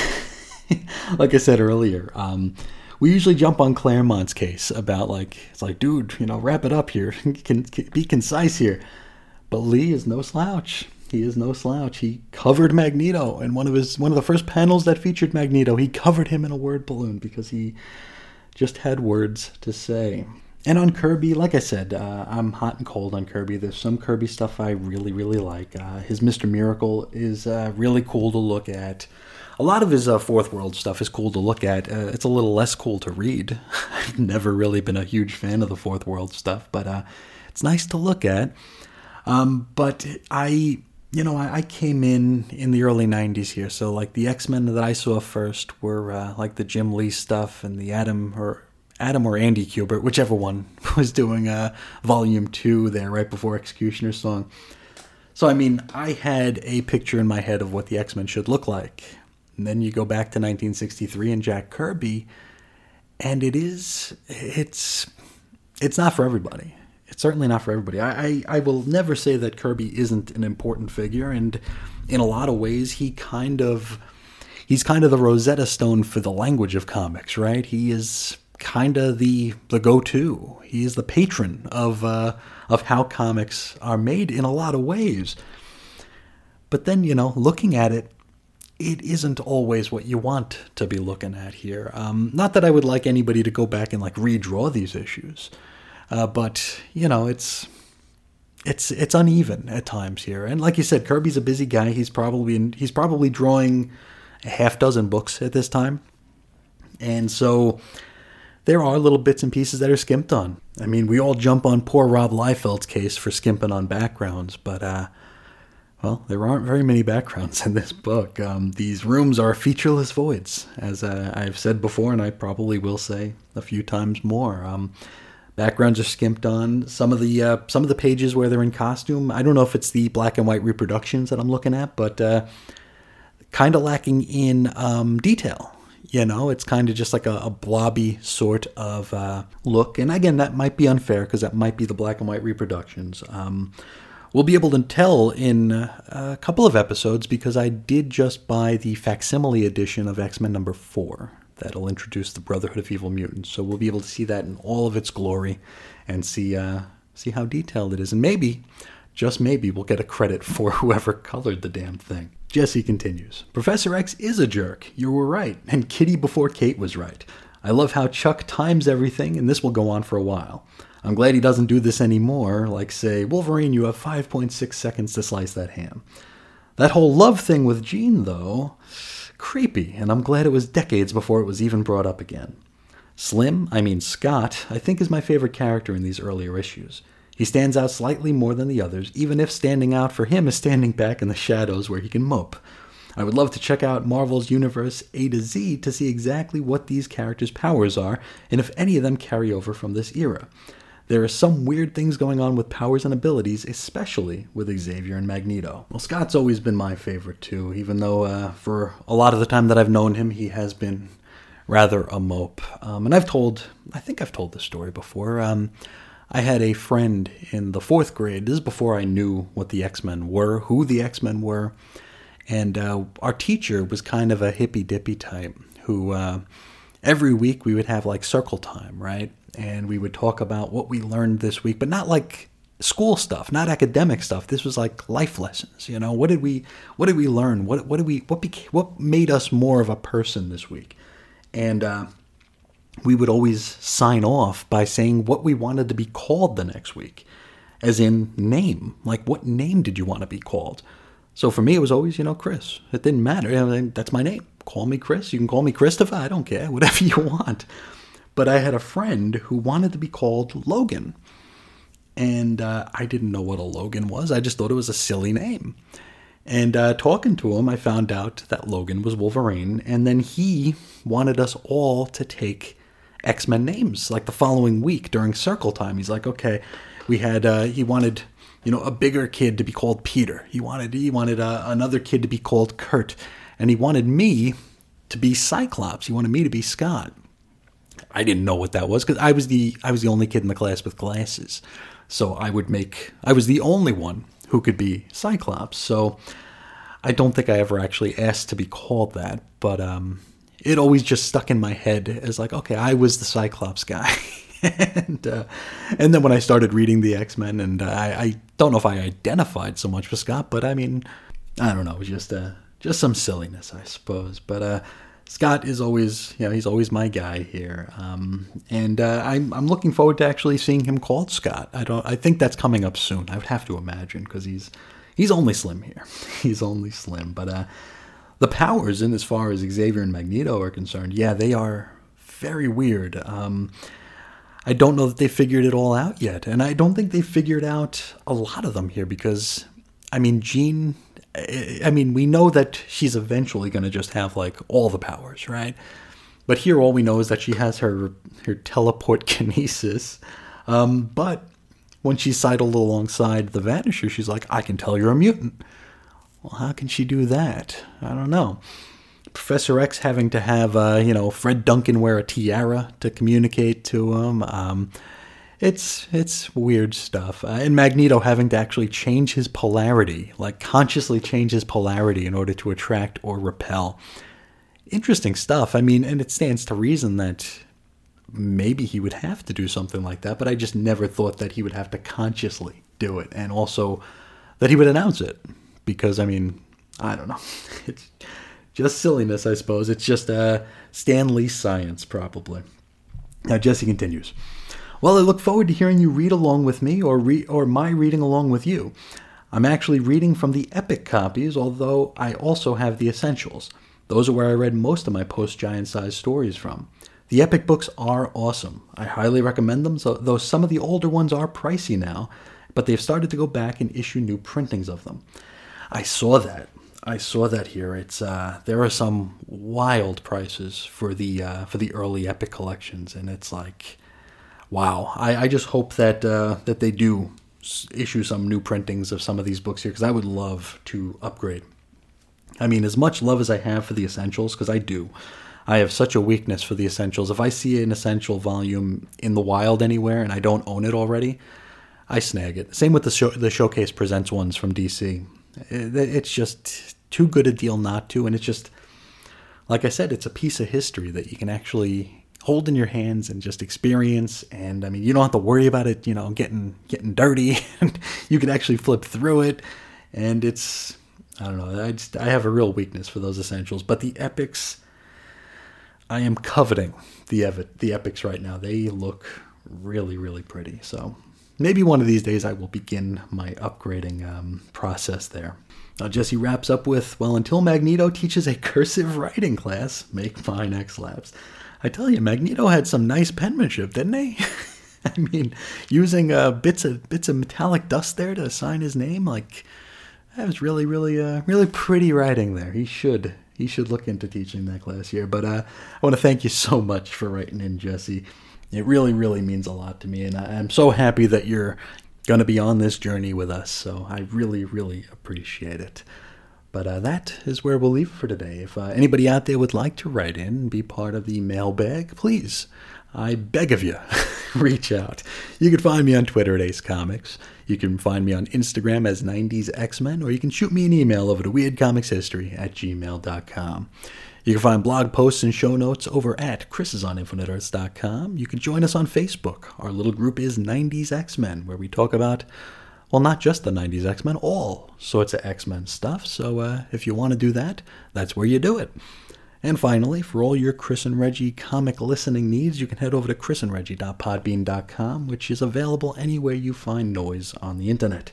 <laughs> like I said earlier, um, we usually jump on Claremont's case about like it's like, dude, you know, wrap it up here, <laughs> can, be concise here. But Lee is no slouch. He is no slouch. He covered Magneto in one of his one of the first panels that featured Magneto. He covered him in a word balloon because he just had words to say. And on Kirby, like I said, uh, I'm hot and cold on Kirby. There's some Kirby stuff I really, really like. Uh, his Mr. Miracle is uh, really cool to look at. A lot of his uh, fourth world stuff is cool to look at. Uh, it's a little less cool to read. <laughs> I've never really been a huge fan of the fourth world stuff, but uh, it's nice to look at. Um, but I, you know, I, I, came in in the early '90s here, so like the X Men that I saw first were uh, like the Jim Lee stuff and the Adam or Adam or Andy Kubert, whichever one <laughs> was doing uh, Volume Two there right before X-Cutioner's Song. So I mean, I had a picture in my head of what the X Men should look like, and then you go back to 1963 and Jack Kirby, and it is it's it's not for everybody. It's certainly not for everybody. I, I, I will never say that Kirby isn't an important figure, and in a lot of ways, he kind of he's kind of the Rosetta Stone for the language of comics, right? He is kind of the the go-to. He is the patron of uh, of how comics are made in a lot of ways. But then, you know, looking at it, it isn't always what you want to be looking at here. Um, not that I would like anybody to go back and like redraw these issues, uh, but you know, it's it's it's uneven at times here. And like you said, Kirby's a busy guy. He's probably in, he's probably drawing a half dozen books at this time, and so there are little bits and pieces that are skimped on. I mean, we all jump on poor Rob Liefeld's case for skimping on backgrounds, but uh, well, there aren't very many backgrounds in this book. Um, these rooms are featureless voids, as uh, I've said before, and I probably will say a few times more. Um, backgrounds are skimped on. Some of the uh, some of the pages where they're in costume, I don't know if it's the black and white reproductions that I'm looking at, but uh, kind of lacking in um, detail. You know, it's kind of just like a, a blobby sort of uh, look. And again, that might be unfair because that might be the black and white reproductions. We'll be able to tell in a couple of episodes because I did just buy the facsimile edition of X Men number four that'll introduce the Brotherhood of Evil Mutants. So we'll be able to see that in all of its glory and see uh, see how detailed it is. And maybe, just maybe, we'll get a credit <laughs> for whoever colored the damn thing. Jesse continues Professor X is a jerk. You were right. And Kitty before Kate was right. I love how Chuck times everything, and this will go on for a while. I'm glad he doesn't do this anymore, like, say, Wolverine, you have 5.6 seconds to slice that ham. That whole love thing with Jean, though, creepy, and I'm glad it was decades before it was even brought up again. Slim, I mean Scott, I think is my favorite character in these earlier issues. He stands out slightly more than the others, even if standing out for him is standing back in the shadows where he can mope. I would love to check out Marvel's Universe A to Z to see exactly what these characters' powers are and if any of them carry over from this era. There are some weird things going on with powers and abilities, especially with Xavier and Magneto. Well, Scott's always been my favorite too, even though uh, for a lot of the time that I've known him, he has been rather a mope. Um, and I've told, I think I've told this story before. Um, I had a friend in the fourth grade. This is before I knew what the X Men were, who the X Men were. And uh, our teacher was kind of a hippy dippy type who uh, every week we would have like circle time, right? And we would talk about what we learned this week, but not like school stuff, not academic stuff. This was like life lessons. You know, what did we what did we learn? What what did we what became, what made us more of a person this week? And uh, we would always sign off by saying what we wanted to be called the next week, as in name. Like, what name did you want to be called? So for me, it was always, you know, Chris. It didn't matter. That's my name. Call me Chris. You can call me Christopher. I don't care. <laughs> Whatever you want. But I had a friend who wanted to be called Logan. And uh, I didn't know what a Logan was. I just thought it was a silly name. And uh, talking to him, I found out that Logan was Wolverine. And then he wanted us all to take X Men names. Like the following week during Circle Time, he's like, okay, we had uh, he wanted you know a bigger kid to be called Peter. He wanted he wanted uh, another kid to be called Kurt, and he wanted me to be Cyclops. He wanted me to be Scott. I didn't know what that was because I was the I was the only kid in the class with glasses, so I would make I was the only one who could be Cyclops. So I don't think I ever actually asked to be called that, but um, it always just stuck in my head as like, okay, I was the Cyclops guy. <laughs> and uh, and then when I started reading the X Men, and uh, I, I, don't know if I identified so much with Scott, but I mean, I don't know, it was just uh, just some silliness, I suppose. But uh, Scott is always, you know, he's always my guy here, um, and uh, I'm I'm looking forward to actually seeing him called Scott. I don't, I think that's coming up soon. I would have to imagine because he's he's only slim here. <laughs> he's only slim, but uh, the powers, in as far as Xavier and Magneto are concerned, yeah, they are very weird. Um, I don't know that they figured it all out yet, and I don't think they figured out a lot of them here because, I mean, Jean. I mean, we know that she's eventually going to just have like all the powers, right? But here, all we know is that she has her her teleport <laughs> kinesis. Um, but when she's sidled alongside the Vanisher, she's like, "I can tell you're a mutant." Well, how can she do that? I don't know. Professor X having to have, uh, you know, Fred Duncan wear a tiara to communicate to him. Um, it's it's weird stuff. Uh, and Magneto having to actually change his polarity, like consciously change his polarity in order to attract or repel. Interesting stuff. I mean, and it stands to reason that maybe he would have to do something like that, but I just never thought that he would have to consciously do it and also that he would announce it because I mean, I don't know. <laughs> It's just silliness, I suppose. It's just uh, Stan Lee science, probably. Now, Jesse continues. Well, I look forward to hearing you read along with me or, re- or my reading along with you. I'm actually reading from the Epic copies, although I also have the Essentials. Those are where I read most of my post giant size stories from. The Epic books are awesome. I highly recommend them, so, though some of the older ones are pricey now, but they've started to go back and issue new printings of them. I saw that. I saw that here. It's uh, there are some wild prices for the uh, for the early Epic collections, and it's like, wow. I, I just hope that uh, that they do issue some new printings of some of these books here because I would love to upgrade. I mean, as much love as I have for the essentials, because I do. I have such a weakness for the essentials. If I see an essential volume in the wild anywhere and I don't own it already, I snag it. Same with the show, the showcase presents ones from DC. It's just too good a deal not to, and it's just like I said, it's a piece of history that you can actually hold in your hands and just experience. And I mean, you don't have to worry about it, you know, getting getting dirty. <laughs> And you can actually flip through it, and it's I don't know. I just I have a real weakness for those essentials, but the epics. I am coveting the ev- the epics right now. They look really really pretty. So maybe one of these days I will begin my upgrading um, process there. Now, Jesse wraps up with Well, until Magneto teaches a <laughs> cursive writing class, make fine X Lapsed. I tell you, Magneto had some nice penmanship, didn't he? <laughs> I mean, using uh, bits of bits of metallic dust there to sign his name, like that was really, really, uh, really pretty writing there. He should he should look into teaching that class here. But uh, I want to thank you so much for writing in, Jesse. It really, really means a lot to me, and I'm so happy that you're going to be on this journey with us. So I really, really appreciate it. But uh, that is where we'll leave for today. If uh, anybody out there would like to write in and be part of the mailbag, please, I beg of you, <laughs> reach out. You can find me on Twitter at Ace Comics. You can find me on Instagram as 90s X-Men, or you can shoot me an email over to weirdcomicshistory at gmail.com. You can find blog posts and show notes over at chrisisoninfiniteearths.com. You can join us on Facebook. Our little group is 90s X-Men, where we talk about, well, not just the 90s X-Men, all sorts of X-Men stuff. So uh, if you want to do that, that's where you do it. And finally, for all your Chris and Reggie comic listening needs, you can head over to chrisandreggie.podbean.com, which is available anywhere you find noise on the internet.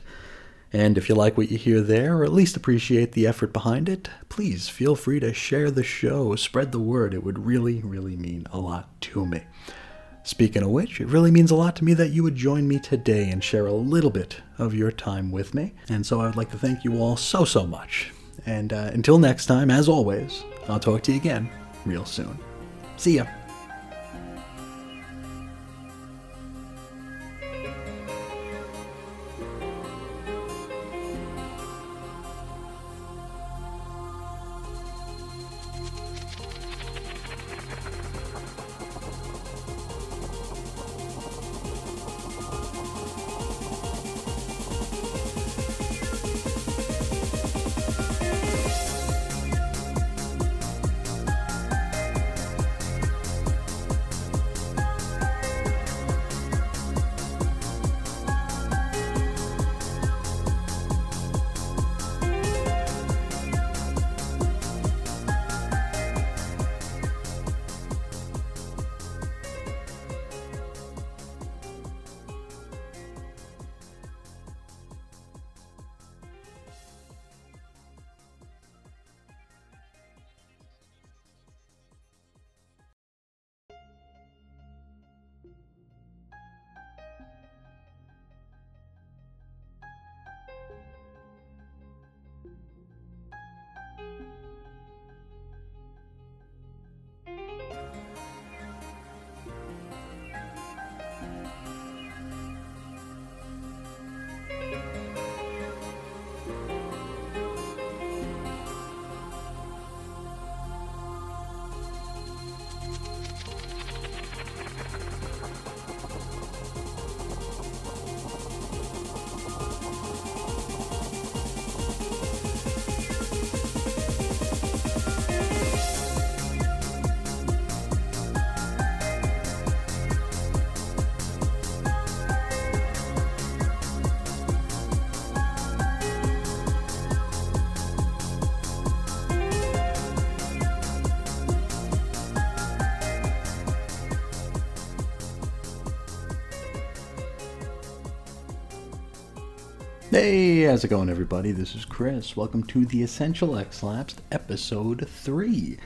And if you like what you hear there, or at least appreciate the effort behind it, please feel free to share the show, spread the word. It would really, really mean a lot to me. Speaking of which, it really means a lot to me that you would join me today and share a little bit of your time with me. And so I would like to thank you all so, so much. And uh, until next time, as always, I'll talk to you again real soon. See ya. It going, everybody? This is Chris. Welcome to the Essential X Lapsed episode 3,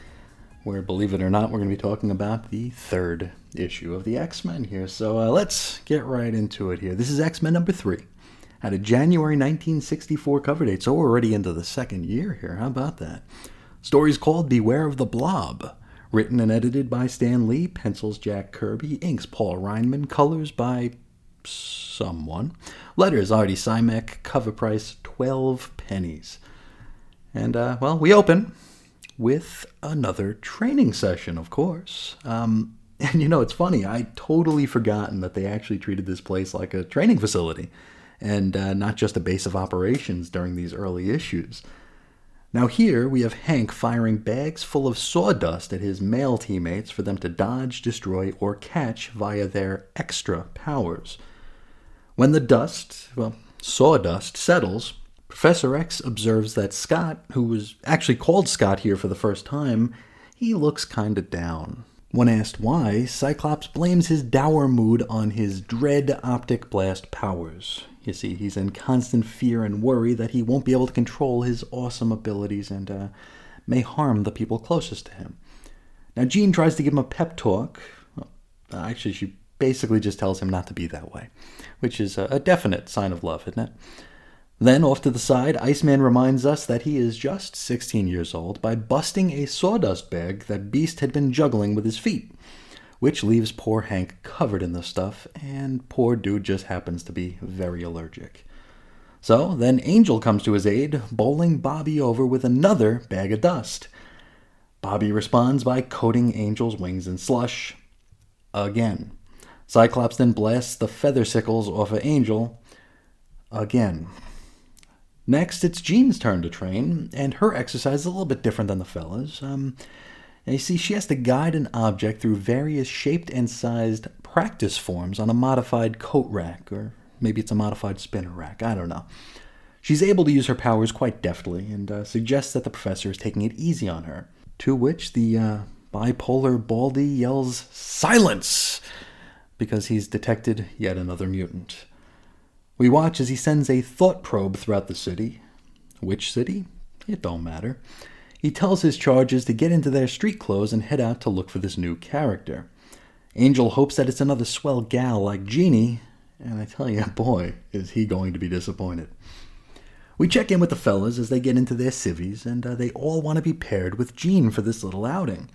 where, believe it or not, we're going to be talking about the third issue of the X Men here. So uh, let's get right into it here. This is X Men number 3. Had a January 1964 cover date, so we're already into the second year here. How about that? Story's called Beware of the Blob. Written and edited by Stan Lee, pencils Jack Kirby, inks Paul Reinman, colors by someone. Letters Artie Simek, cover price 12 pennies. And, uh, well, we open with another training session, of course. Um, <laughs> and you know, it's funny, I totally forgotten that they actually treated this place like a training facility and uh, not just a base of operations during these early issues. Now, here we have Hank firing bags full of sawdust at his male teammates for them to dodge, destroy, or catch via their extra powers. When the dust, well, sawdust, settles, Professor X observes that Scott, who was actually called Scott here for the first time, he looks kinda down. When asked why, Cyclops blames his dour mood on his dread optic blast powers. You see, he's in constant fear and worry that he won't be able to control his awesome abilities and uh, may harm the people closest to him. Now, Jean tries to give him a pep talk. Well, actually, she basically just tells him not to be that way, which is a definite sign of love, isn't it? Then, off to the side, Iceman reminds us that he is just 16 years old by busting a sawdust bag that Beast had been juggling with his feet, which leaves poor Hank covered in the stuff, and poor dude just happens to be very allergic. So, then Angel comes to his aid, bowling Bobby over with another bag of dust. Bobby responds by coating Angel's wings in slush. Again. Cyclops then blasts the feather sickles off of Angel again. Next, it's Jean's turn to train, and her exercise is a little bit different than the fellas. Um, you see, she has to guide an object through various shaped and sized practice forms on a modified coat rack, or maybe it's a modified spinner rack, I don't know. She's able to use her powers quite deftly and uh, suggests that the professor is taking it easy on her. To which the uh, bipolar Baldy yells, Silence! Because he's detected yet another mutant. We watch as he sends a thought probe throughout the city. Which city? It don't matter. He tells his charges to get into their street clothes and head out to look for this new character. Angel hopes that it's another swell gal like Jeannie, and I tell you, <laughs> boy, is he going to be disappointed. We check in with the fellas as they get into their civvies, and uh, they all want to be paired with Jean for this little outing.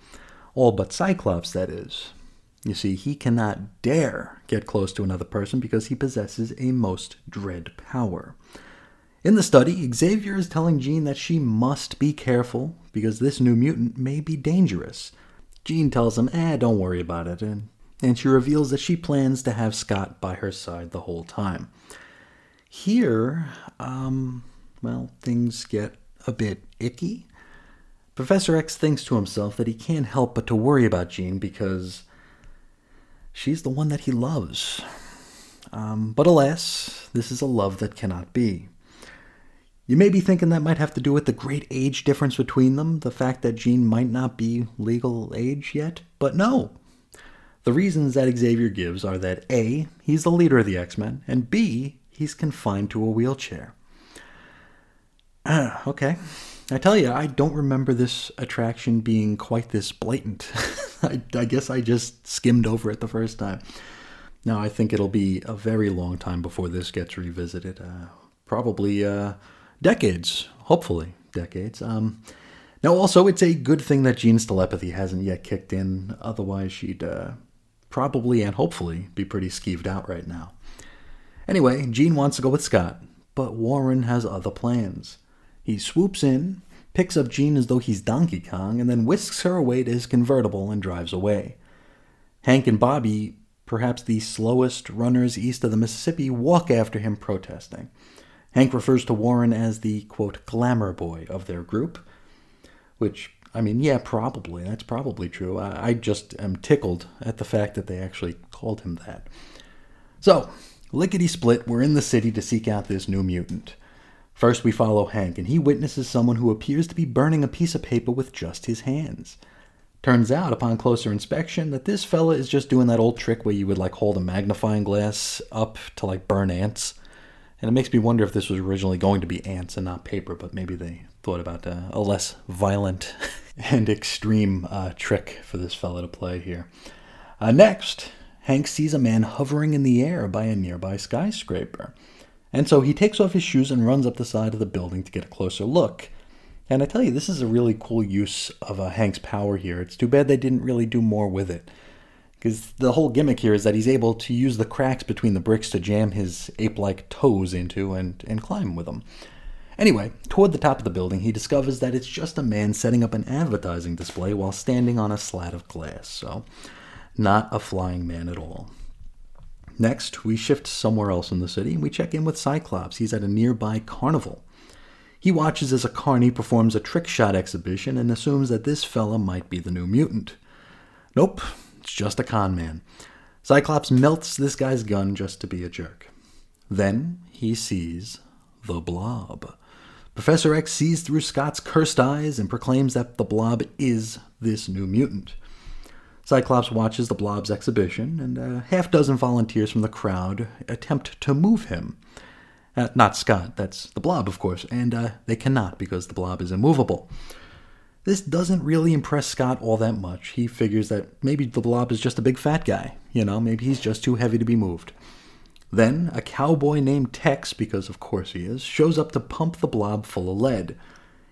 All but Cyclops, that is. You see, he cannot dare get close to another person because he possesses a most dread power. In the study, Xavier is telling Jean that she must be careful because this new mutant may be dangerous. Jean tells him, eh, don't worry about it, and, and she reveals that she plans to have Scott by her side the whole time. Here, um, well, things get a bit icky. Professor X thinks to himself that he can't help but to worry about Jean because She's the one that he loves. Um, but alas, this is a love that cannot be. You may be thinking that might have to do with the great age difference between them, the fact that Jean might not be legal age yet, but no. The reasons that Xavier gives are that A, he's the leader of the X Men, and B, he's confined to a wheelchair. <clears throat> Okay. I tell you, I don't remember this attraction being quite this blatant. <laughs> I, I, guess I just skimmed over it the first time. Now, I think it'll be a very long time before this gets revisited. Uh, probably uh, decades, hopefully, decades. Um, now, also, it's a good thing that Jean's telepathy hasn't yet kicked in. Otherwise, she'd uh, probably and hopefully be pretty skeeved out right now. Anyway, Jean wants to go with Scott, but Warren has other plans. He swoops in, picks up Jean as though he's Donkey Kong, and then whisks her away to his convertible and drives away. Hank and Bobby, perhaps the slowest runners east of the Mississippi, walk after him protesting. Hank refers to Warren as the, quote, glamour boy of their group, which, I mean, yeah, probably. That's probably true. I, I just am tickled at the fact that they actually called him that. So, lickety split, we're in the city to seek out this new mutant. First, we follow Hank, and he witnesses someone who appears to be burning a piece of paper with just his hands. Turns out, upon closer inspection, that this fella is just doing that old trick where you would like hold a magnifying glass up to like burn ants. And it makes me wonder if this was originally going to be ants and not paper, but maybe they thought about uh, a less violent <laughs> and extreme uh, trick for this fellow to play here. Uh, next, Hank sees a man hovering in the air by a nearby skyscraper. And so he takes off his shoes and runs up the side of the building to get a closer look. And I tell you, this is a really cool use of uh, Hank's power here. It's too bad they didn't really do more with it. Because the whole gimmick here is that he's able to use the cracks between the bricks to jam his ape like toes into and, and climb with them. Anyway, toward the top of the building, he discovers that it's just a man setting up an advertising display while standing on a slat of glass, so not a flying man at all. Next, we shift somewhere else in the city and we check in with Cyclops. He's at a nearby carnival. He watches as a carny performs a trick shot exhibition and assumes that this fella might be the new mutant. Nope, it's just a con man. Cyclops melts this guy's gun just to be a jerk. Then he sees the blob. Professor X sees through Scott's cursed eyes and proclaims that the blob is this new mutant. Cyclops watches the blob's exhibition, and a half dozen volunteers from the crowd attempt to move him. Uh, not Scott, that's the blob, of course, and uh, they cannot because the blob is immovable. This doesn't really impress Scott all that much. He figures that maybe the blob is just a big fat guy. You know, maybe he's just too heavy to be moved. Then, a cowboy named Tex, because of course he is, shows up to pump the blob full of lead.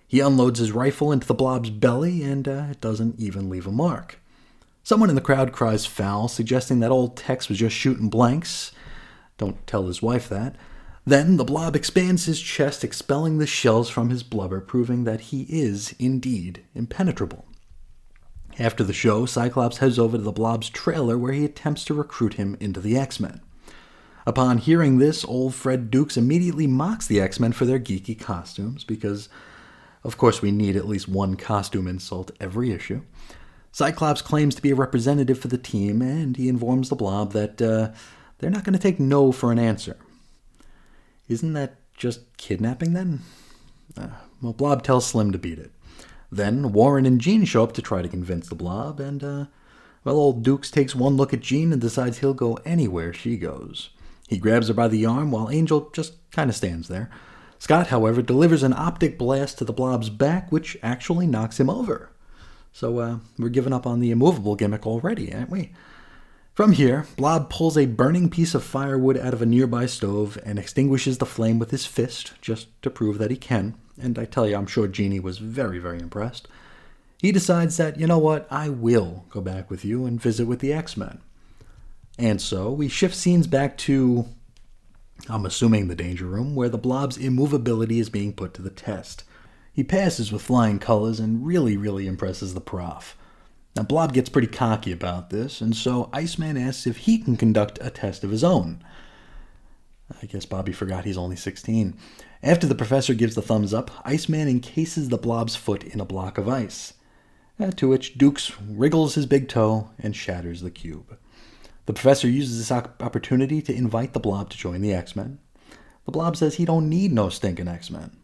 He unloads his rifle into the blob's belly, and uh, it doesn't even leave a mark. Someone in the crowd cries foul, suggesting that old Tex was just shooting blanks. Don't tell his wife that. Then the blob expands his chest, expelling the shells from his blubber, proving that he is indeed impenetrable. After the show, Cyclops heads over to the blob's trailer where he attempts to recruit him into the X Men. Upon hearing this, old Fred Dukes immediately mocks the X Men for their geeky costumes, because, of course, we need at least one costume insult every issue. Cyclops claims to be a representative for the team, and he informs the blob that uh, they're not going to take no for an answer. Isn't that just kidnapping then? Uh, well, Blob tells Slim to beat it. Then Warren and Jean show up to try to convince the Blob, and, uh, well, old Dukes takes one look at Jean and decides he'll go anywhere she goes. He grabs her by the arm while Angel just kind of stands there. Scott, however, delivers an optic blast to the Blob's back, which actually knocks him over. So uh, we're giving up on the immovable gimmick already, aren't we? From here, Blob pulls a burning piece of firewood out of a nearby stove and extinguishes the flame with his fist, just to prove that he can. And I tell you, I'm sure Jeanie was very, very impressed. He decides that, you know what, I will go back with you and visit with the X Men. And so we shift scenes back to, I'm assuming, the Danger Room, where the Blob's immovability is being put to the test. He passes with flying colors and really, really impresses the prof. Now, Blob gets pretty cocky about this, and so Iceman asks if he can conduct a test of his own. I guess Bobby forgot he's only 16. After the professor gives the thumbs up, Iceman encases the Blob's foot in a block of ice, uh, to which Dukes wriggles his big toe and shatters the cube. The professor uses this opportunity to invite the Blob to join the X Men. The Blob says he don't need no stinking X Men.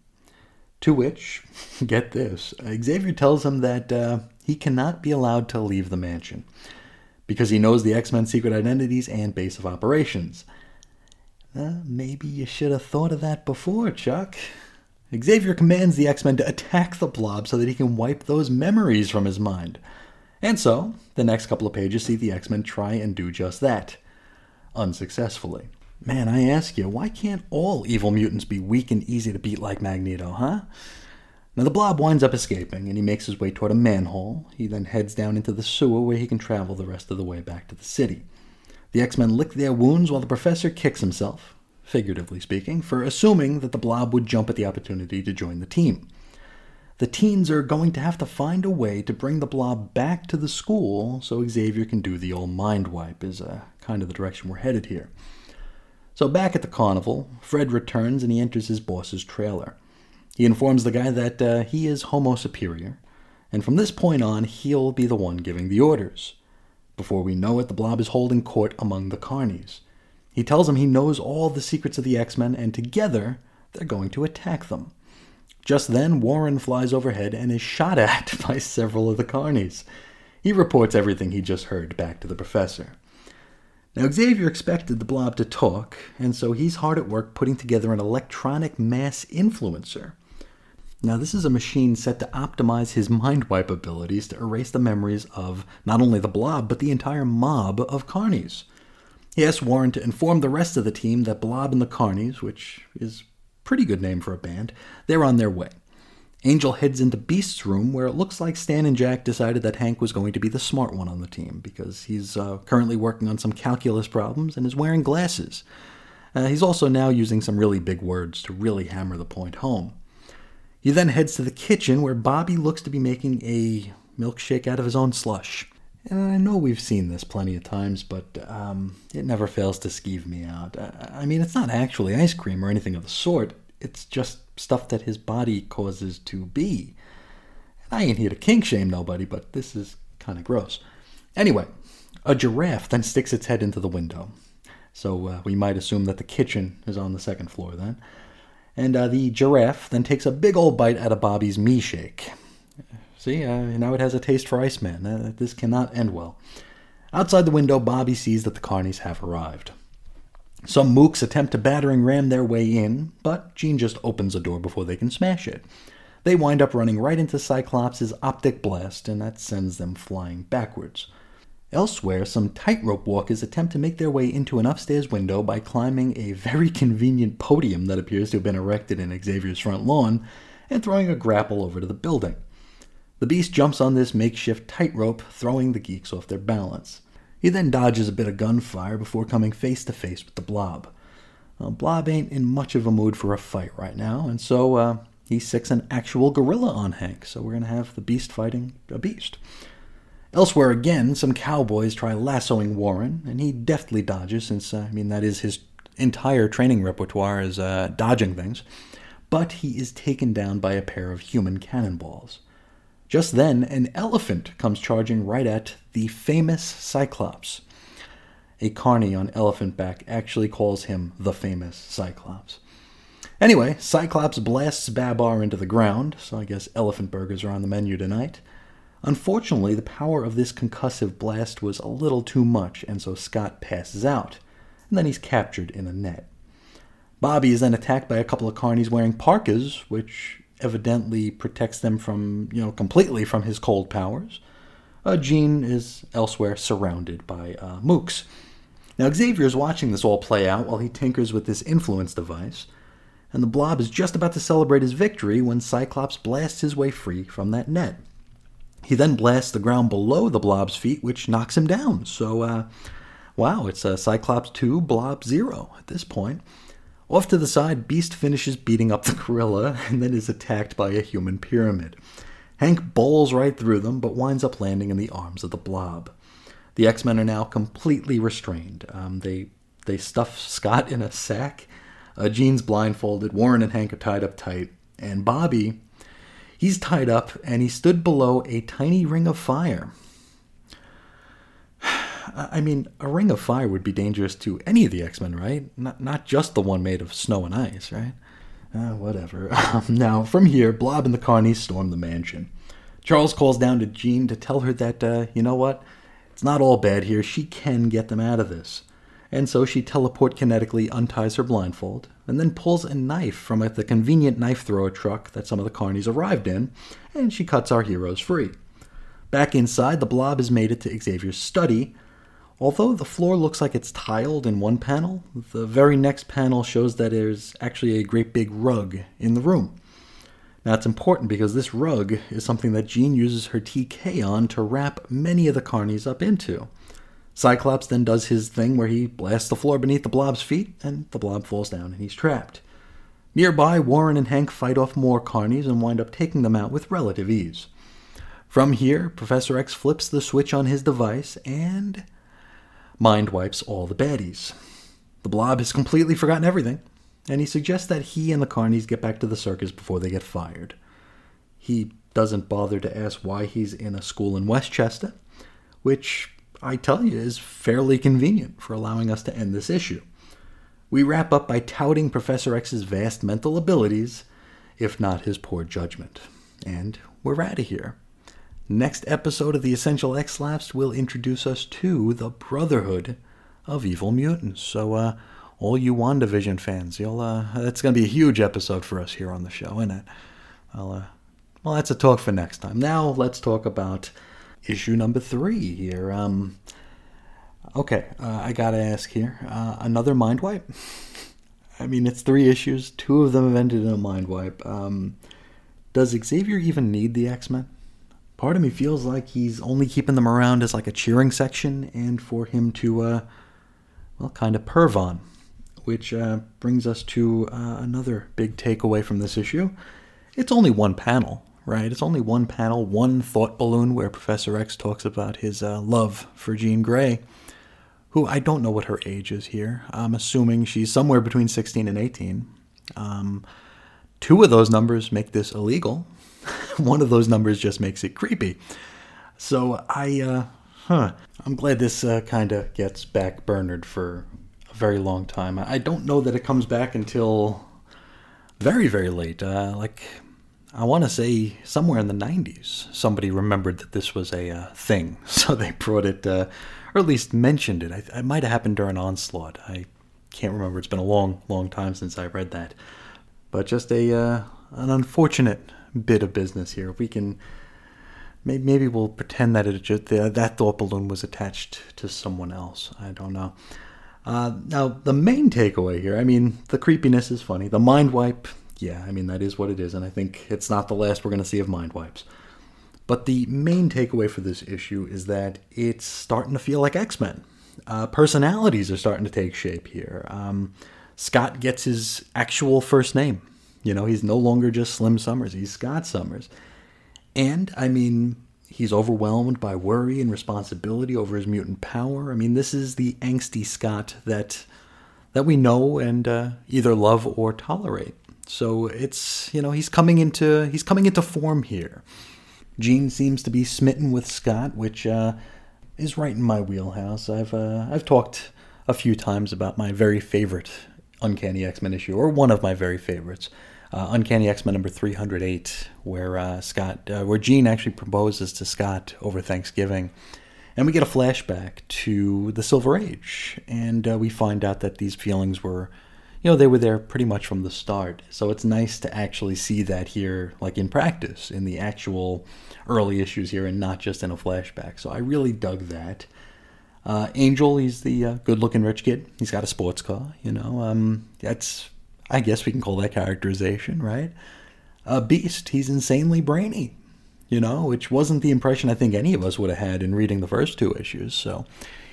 To which, <laughs> get this, Xavier tells him that uh, he cannot be allowed to leave the mansion because he knows the X Men's secret identities and base of operations. Uh, maybe you should have thought of that before, Chuck. Xavier commands the X Men to attack the blob so that he can wipe those memories from his mind. And so, the next couple of pages see the X Men try and do just that. Unsuccessfully. Man, I ask you, why can't all evil mutants be weak and easy to beat like Magneto, huh? Now, the blob winds up escaping, and he makes his way toward a manhole. He then heads down into the sewer where he can travel the rest of the way back to the city. The X Men lick their wounds while the professor kicks himself, figuratively speaking, for assuming that the blob would jump at the opportunity to join the team. The teens are going to have to find a way to bring the blob back to the school so Xavier can do the old mind wipe, is uh, kind of the direction we're headed here. So, back at the carnival, Fred returns and he enters his boss's trailer. He informs the guy that uh, he is Homo superior, and from this point on, he'll be the one giving the orders. Before we know it, the blob is holding court among the carnies. He tells him he knows all the secrets of the X Men, and together they're going to attack them. Just then, Warren flies overhead and is shot at <laughs> by several of the carnies. He reports everything he just heard back to the professor. Now, Xavier expected the blob to talk, and so he's hard at work putting together an electronic mass influencer. Now, this is a machine set to optimize his mind wipe abilities to erase the memories of not only the blob, but the entire mob of carnies. He asked Warren to inform the rest of the team that Blob and the Carnies, which is pretty good name for a band, they're on their way. Angel heads into Beast's room, where it looks like Stan and Jack decided that Hank was going to be the smart one on the team because he's uh, currently working on some calculus problems and is wearing glasses. Uh, he's also now using some really big words to really hammer the point home. He then heads to the kitchen where Bobby looks to be making a milkshake out of his own slush. And I know we've seen this plenty of times, but um, it never fails to skeeve me out. I, I mean, it's not actually ice cream or anything of the sort, it's just stuff that his body causes to be. And I ain't here to kink shame nobody, but this is kind of gross. Anyway, a giraffe then sticks its head into the window. So uh, we might assume that the kitchen is on the second floor then. And uh, the giraffe then takes a big old bite out of Bobby's me shake. See, uh, now it has a taste for Iceman. Uh, this cannot end well. Outside the window, Bobby sees that the carnies have arrived. Some mooks attempt to battering ram their way in, but Jean just opens the door before they can smash it. They wind up running right into Cyclops' optic blast, and that sends them flying backwards. Elsewhere, some tightrope walkers attempt to make their way into an upstairs window by climbing a very convenient podium that appears to have been erected in Xavier's front lawn and throwing a grapple over to the building. The beast jumps on this makeshift tightrope, throwing the geeks off their balance. He then dodges a bit of gunfire before coming face to face with the blob. Well, blob ain't in much of a mood for a fight right now, and so uh, he sicks an actual gorilla on Hank, so we're going to have the beast fighting a beast. Elsewhere again, some cowboys try lassoing Warren, and he deftly dodges, since, uh, I mean, that is his entire training repertoire is uh, dodging things. But he is taken down by a pair of human cannonballs. Just then, an elephant comes charging right at the famous Cyclops. A carny on elephant back actually calls him the famous Cyclops. Anyway, Cyclops blasts Babar into the ground, so I guess elephant burgers are on the menu tonight. Unfortunately, the power of this concussive blast was a little too much, and so Scott passes out, and then he's captured in a net. Bobby is then attacked by a couple of carnies wearing parkas, which evidently protects them from, you know, completely from his cold powers. Uh, Jean is elsewhere surrounded by uh, mooks. Now, Xavier is watching this all play out while he tinkers with this influence device, and the blob is just about to celebrate his victory when Cyclops blasts his way free from that net. He then blasts the ground below the blob's feet, which knocks him down. So, uh, wow, it's a Cyclops 2, Blob 0 at this point. Off to the side, Beast finishes beating up the gorilla and then is attacked by a human pyramid. Hank bowls right through them, but winds up landing in the arms of the blob. The X Men are now completely restrained. Um, they they stuff Scott in a sack. Uh, Jean's blindfolded. Warren and Hank are tied up tight, and Bobby He's tied up and he stood below a tiny ring of fire. I mean, a ring of fire would be dangerous to any of the X Men, right? Not, not just the one made of snow and ice, right? Uh, whatever. <laughs> Now, from here, Blob and the Carnies storm the mansion. Charles calls down to Jean to tell her that, uh, you know what? It's not all bad here. She can get them out of this and so she telekinetically unties her blindfold and then pulls a knife from the convenient knife thrower truck that some of the carnies arrived in, and she cuts our heroes free. Back inside, the blob has made it to Xavier's study. Although the floor looks like it's tiled in one panel, the very next panel shows that there's actually a great big rug in the room. Now, it's important because this rug is something that Jean uses her TK on to wrap many of the carnies up into. Cyclops then does his thing where he blasts the floor beneath the blob's feet, and the blob falls down and he's trapped. Nearby, Warren and Hank fight off more carnies and wind up taking them out with relative ease. From here, Professor X flips the switch on his device and mind wipes all the baddies. The blob has completely forgotten everything, and he suggests that he and the carnies get back to the circus before they get fired. He doesn't bother to ask why he's in a school in Westchester, which I tell you, is fairly convenient for allowing us to end this issue. We wrap up by touting Professor X's vast mental abilities, if not his poor judgment. And we're out of here. Next episode of the Essential X Lapsed will introduce us to the Brotherhood of Evil Mutants. So, uh, all you WandaVision fans, you'll uh, it's going to be a huge episode for us here on the show, isn't it? Well, uh, well, that's a talk for next time. Now let's talk about issue number three here. Um, okay, uh, I gotta ask here, uh, another mind wipe. <laughs> I mean, it's three issues. Two of them have ended in a mind wipe. Um, does Xavier even need the X Men? Part of me feels like he's only keeping them around as like a cheering section and for him to, uh, well, kind of perv on. Which uh, brings us to uh, another big takeaway from this issue. It's only one panel, right? It's only one panel, one thought balloon where Professor X talks about his uh, love for Jean Grey, who I don't know what her age is here. I'm assuming she's somewhere between 16 and 18. Um, two of those numbers make this illegal. <laughs> one of those numbers just makes it creepy. So I, uh, huh, I'm glad this uh, kind of gets back burnered for a very long time. I don't know that it comes back until very, very late. Uh, like I want to say somewhere in the 90s, somebody remembered that this was a uh, thing. <laughs> So they brought it, uh, or at least mentioned it. I, it might have happened during Onslaught. I can't remember. It's been a long, long time since I read that. But just a uh, an unfortunate bit of business here. We can, maybe, we'll pretend that it just that thought balloon was attached to someone else. I don't know. Uh, now, the main takeaway here, I mean, the creepiness is funny. The mind wipe, yeah, I mean, that is what it is, and I think it's not the last we're going to see of mind wipes. But the main takeaway for this issue is that it's starting to feel like X Men. Uh, personalities are starting to take shape here. Um, Scott gets his actual first name. You know, he's no longer just Slim Summers, he's Scott Summers. And, I mean, he's overwhelmed by worry and responsibility over his mutant power. I mean, this is the angsty Scott that that we know and uh, either love or tolerate. So it's you know he's coming into he's coming into form here. Jean seems to be smitten with Scott, which uh, is right in my wheelhouse. I've uh, I've talked a few times about my very favorite Uncanny X Men issue, or one of my very favorites, uh, Uncanny X Men number three hundred eight, where uh, Scott, uh, where Jean actually proposes to Scott over Thanksgiving, and we get a flashback to the Silver Age, and uh, we find out that these feelings were you know, they were there pretty much from the start. So it's nice to actually see that here, like in practice, in the actual early issues here, and not just in a flashback. So I really dug that. Uh, Angel, he's the uh, good-looking rich kid. He's got a sports car. You know, um, that's I guess we can call that characterization, right? A Beast, he's insanely brainy. You know, which wasn't the impression I think any of us would have had in reading the first two issues. So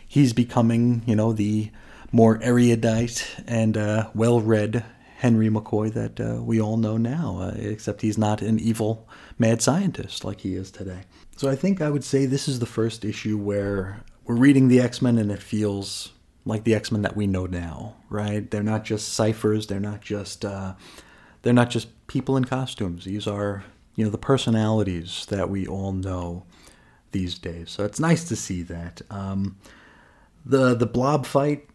he's becoming, you know, the more erudite and uh, well read Henry McCoy that uh, we all know now, uh, except he's not an evil mad scientist like he is today. So I think I would say this is the first issue where we're reading the X Men and it feels like the X Men that we know now, right? They're not just ciphers. They're not just uh, they're not just people in costumes. These are you know the personalities that we all know these days. So it's nice to see that. Um, the the blob fight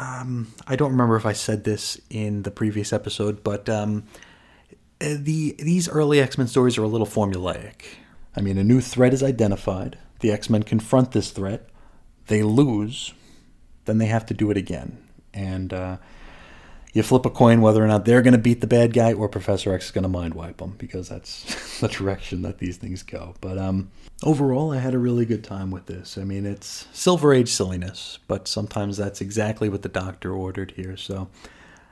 um, I don't remember if I said this in the previous episode, but um, eh, the these early X Men stories are a little formulaic. I mean, a new threat is identified. The X Men confront this threat. They lose. Then they have to do it again. And uh, you flip a coin whether or not they're going to beat the bad guy or Professor X is going to mind wipe them because that's <laughs> the direction that these things go. But um, overall, I had a really good time with this. I mean, it's Silver Age silliness, but sometimes that's exactly what the doctor ordered here. So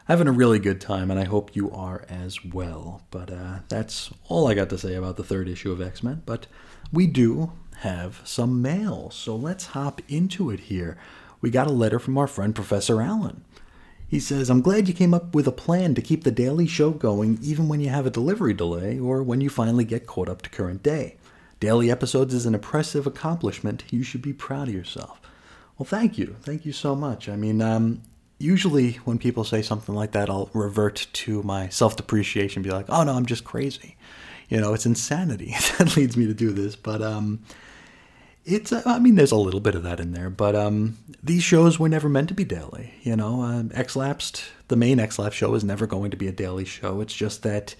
having a really good time, and I hope you are as well. But uh, that's all I got to say about the third issue of X Men. But we do have some mail, so let's hop into it here. We got a letter from our friend Professor Allen. He says, I'm glad you came up with a plan to keep the daily show going even when you have a delivery delay or when you finally get caught up to current day. Daily episodes is an impressive accomplishment. You should be proud of yourself. Well, thank you. Thank you so much. I mean, um, usually when people say something like that, I'll revert to my self depreciation, be like, oh no, I'm just crazy. You know, it's insanity <laughs> that leads me to do this. But um, it's uh, I mean there's a little bit of that in there, but um, these shows were never meant to be daily. You know, uh, X-Lapsed, the main X-Lapsed show is never going to be a daily show. It's just that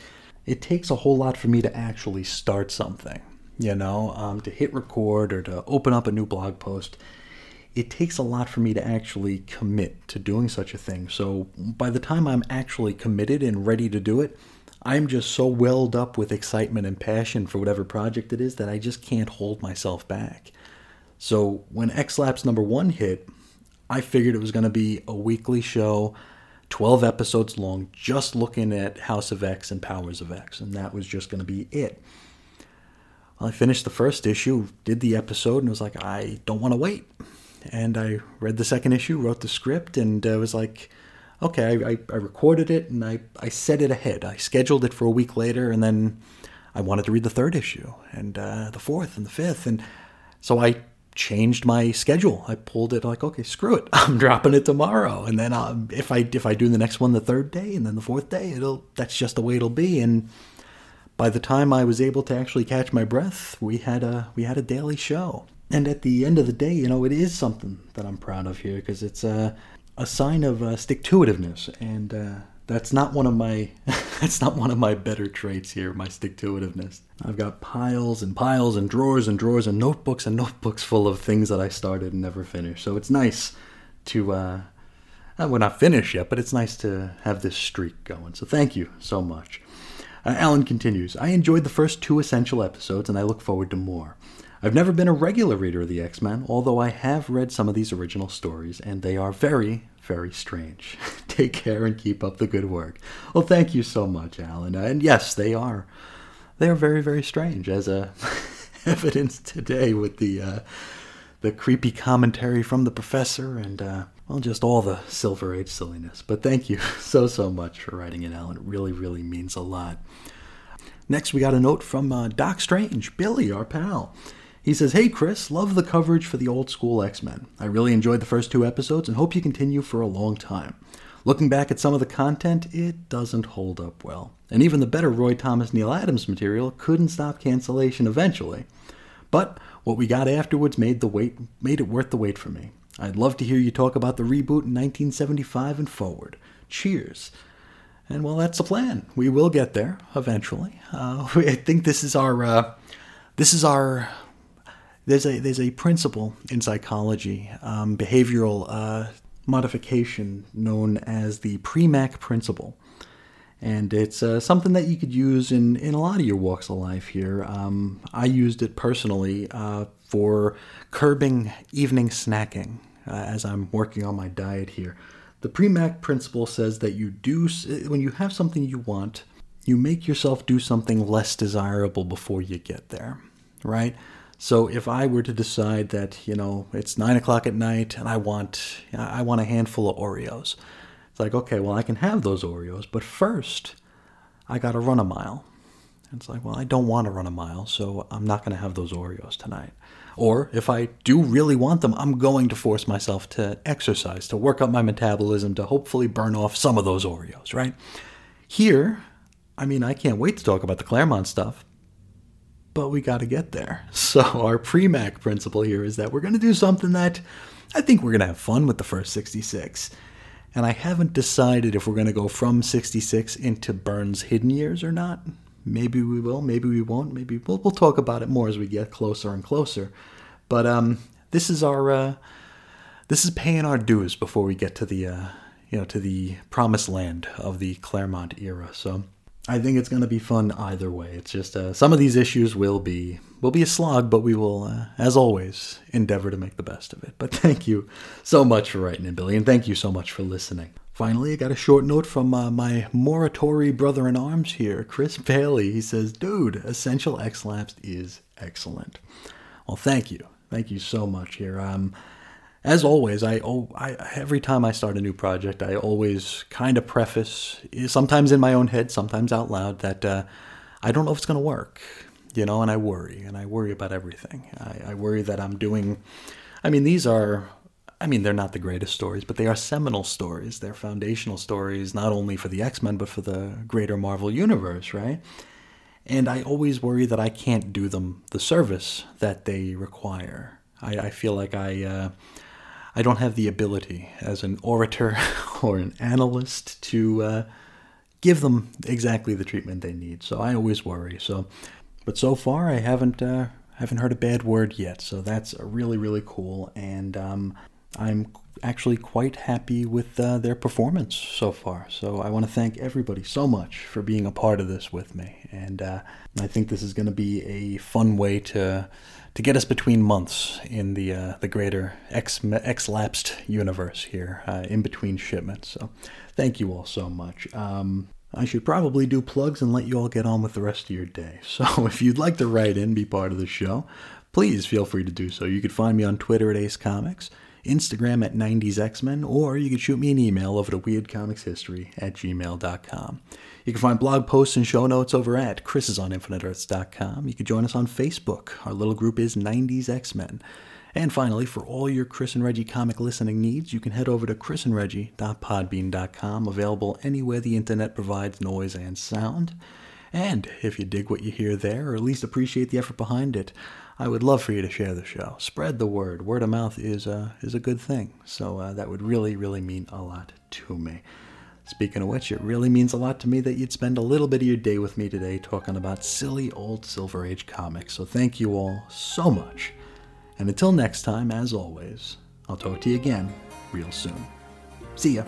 it takes a whole lot for me to actually start something. You know, um, to hit record or to open up a new blog post. it takes a lot for me to actually commit to doing such a thing. So by the time I'm actually committed and ready to do it, I'm just so welled up with excitement and passion for whatever project it is that I just can't hold myself back. So when X Lapsed number one hit, I figured it was going to be a weekly show, 12 episodes long, just looking at House of X and Powers of X, and that was just going to be it. Well, I finished the first issue, did the episode, and was like, I don't want to wait. And I read the second issue, wrote the script, and uh, was like, okay, I, I, recorded it and I, I set it ahead. I scheduled it for a week later, and then I wanted to read the third issue and uh, the fourth and the fifth. And so I changed my schedule. I pulled it like, okay, screw it, <laughs> I'm dropping it tomorrow. And then um, if I if I do the next one the third day and then the fourth day, it'll that's just the way it'll be. And by the time I was able to actually catch my breath, we had a we had a daily show. And at the end of the day, you know, it is something that I'm proud of here because it's uh, a sign of uh, stick to itiveness, and uh, that's not one of my <laughs> that's not one of my better traits here. My stick to itiveness. I've got piles and piles and drawers and drawers and notebooks and notebooks full of things that I started and never finished. So it's nice to uh we're not finished yet, but it's nice to have this streak going. So thank you so much. Uh, Alan continues. I enjoyed the first two essential episodes, and I look forward to more. I've never been a regular reader of the X Men, although I have read some of these original stories, and they are very, very strange. <laughs> Take care and keep up the good work. Well, thank you so much, Alan. And yes, they are. They are very, very strange, as <laughs> a evidence today with the uh, the creepy commentary from the professor and uh, well, just all the Silver Age silliness. But thank you <laughs> so, so much for writing it, Alan. It really, really means a lot. Next, we got a note from uh, Doc Strange, Billy, our pal. He says, Hey Chris, love the coverage for the old school X Men. I really enjoyed the first two episodes and hope you continue for a long time. Looking back at some of the content, it doesn't hold up well. And even the better Roy Thomas Neal Adams material couldn't stop cancellation eventually. But what we got afterwards made the wait made it worth the wait for me. I'd love to hear you talk about the reboot in 1975 and forward. Cheers. And well, that's the plan. We will get there eventually. Uh, <laughs> I think this is our uh, this is our there's a there's a principle in psychology, um, behavioral uh, modification known as the Premack principle, and it's uh, something that you could use in in a lot of your walks of life. Here, um, I used it personally uh, for curbing evening snacking uh, as I'm working on my diet here. The Premack principle says that you do when you have something you want, you make yourself do something less desirable before you get there, right? So if I were to decide that you know it's nine o'clock at night and I want I want a handful of Oreos, it's like okay, well I can have those Oreos, but first I got to run a mile. It's like well I don't want to run a mile, so I'm not going to have those Oreos tonight. Or if I do really want them, I'm going to force myself to exercise, to work up my metabolism, to hopefully burn off some of those Oreos, right? Here, I mean, I can't wait to talk about the Claremont stuff but we got to get there. <laughs> So, our Premack principle here is that we're going to do something that I think we're going to have fun with the first 66. And I haven't decided if we're going to go from 66 into Byrne's hidden years or not. Maybe we will, maybe we won't. Maybe we'll, we'll talk about it more as we get closer and closer. But um, this is our uh, this is paying our dues before we get to the uh, you know to the promised land of the Claremont era. So I think it's going to be fun either way. It's just uh, some of these issues will be will be a slog, but we will, uh, as always, endeavor to make the best of it. But <laughs> thank you so much for writing in, Billy, and thank you so much for listening. Finally, I got a short note from uh, my moratory brother in arms here, Chris Bailey. He says, "Dude, Essential X Lapsed is excellent." Well, thank you, thank you so much here. Um, as always, I, oh, I every time I start a new project, I always kind of preface, sometimes in my own head, sometimes out loud, that uh, I don't know if it's going to work, you know, and I worry, and I worry about everything. I, I worry that I'm doing. I mean, these are. I mean, they're not the greatest stories, but they are seminal stories. They're foundational stories, not only for the X Men, but for the greater Marvel universe, right? And I always worry that I can't do them the service that they require. I, I feel like I. Uh, I don't have the ability as an orator <laughs> or an analyst to uh, give them exactly the treatment they need. So I always worry. So, but so far I haven't uh, haven't heard a bad word yet. So that's really, really cool. And um, I'm actually quite happy with uh, their performance so far. So I want to thank everybody so much for being a part of this with me. And uh, I think this is going to be a fun way to to get us between months in the uh, the greater X X lapsed universe here, uh, in between shipments. So thank you all so much. Um, I should probably do plugs and let you all get on with the rest of your day. <laughs> So if you'd like to write in, be part of the show, please feel free to do so. You could find me on Twitter at Ace Comics. Instagram at 90s X-Men, or you can shoot me an email over to weirdcomicshistory at gmail.com. You can find blog posts and show notes over at chrisisoninfiniteearths.com. You can join us on Facebook. Our little group is 90s X-Men. And finally, for all your Chris and Reggie comic listening needs, you can head over to chrisandreggie.podbean.com, available anywhere the internet provides noise and sound. And if you dig what you hear there, or at least appreciate the effort behind it, I would love for you to share the show. Spread the word. Word of mouth is a, is a good thing. So uh, that would really, really mean a lot to me. Speaking of which, it really means a lot to me that you'd spend a little bit of your day with me today talking about silly old Silver Age comics. So thank you all so much. And until next time, as always, I'll talk to you again real soon. See ya.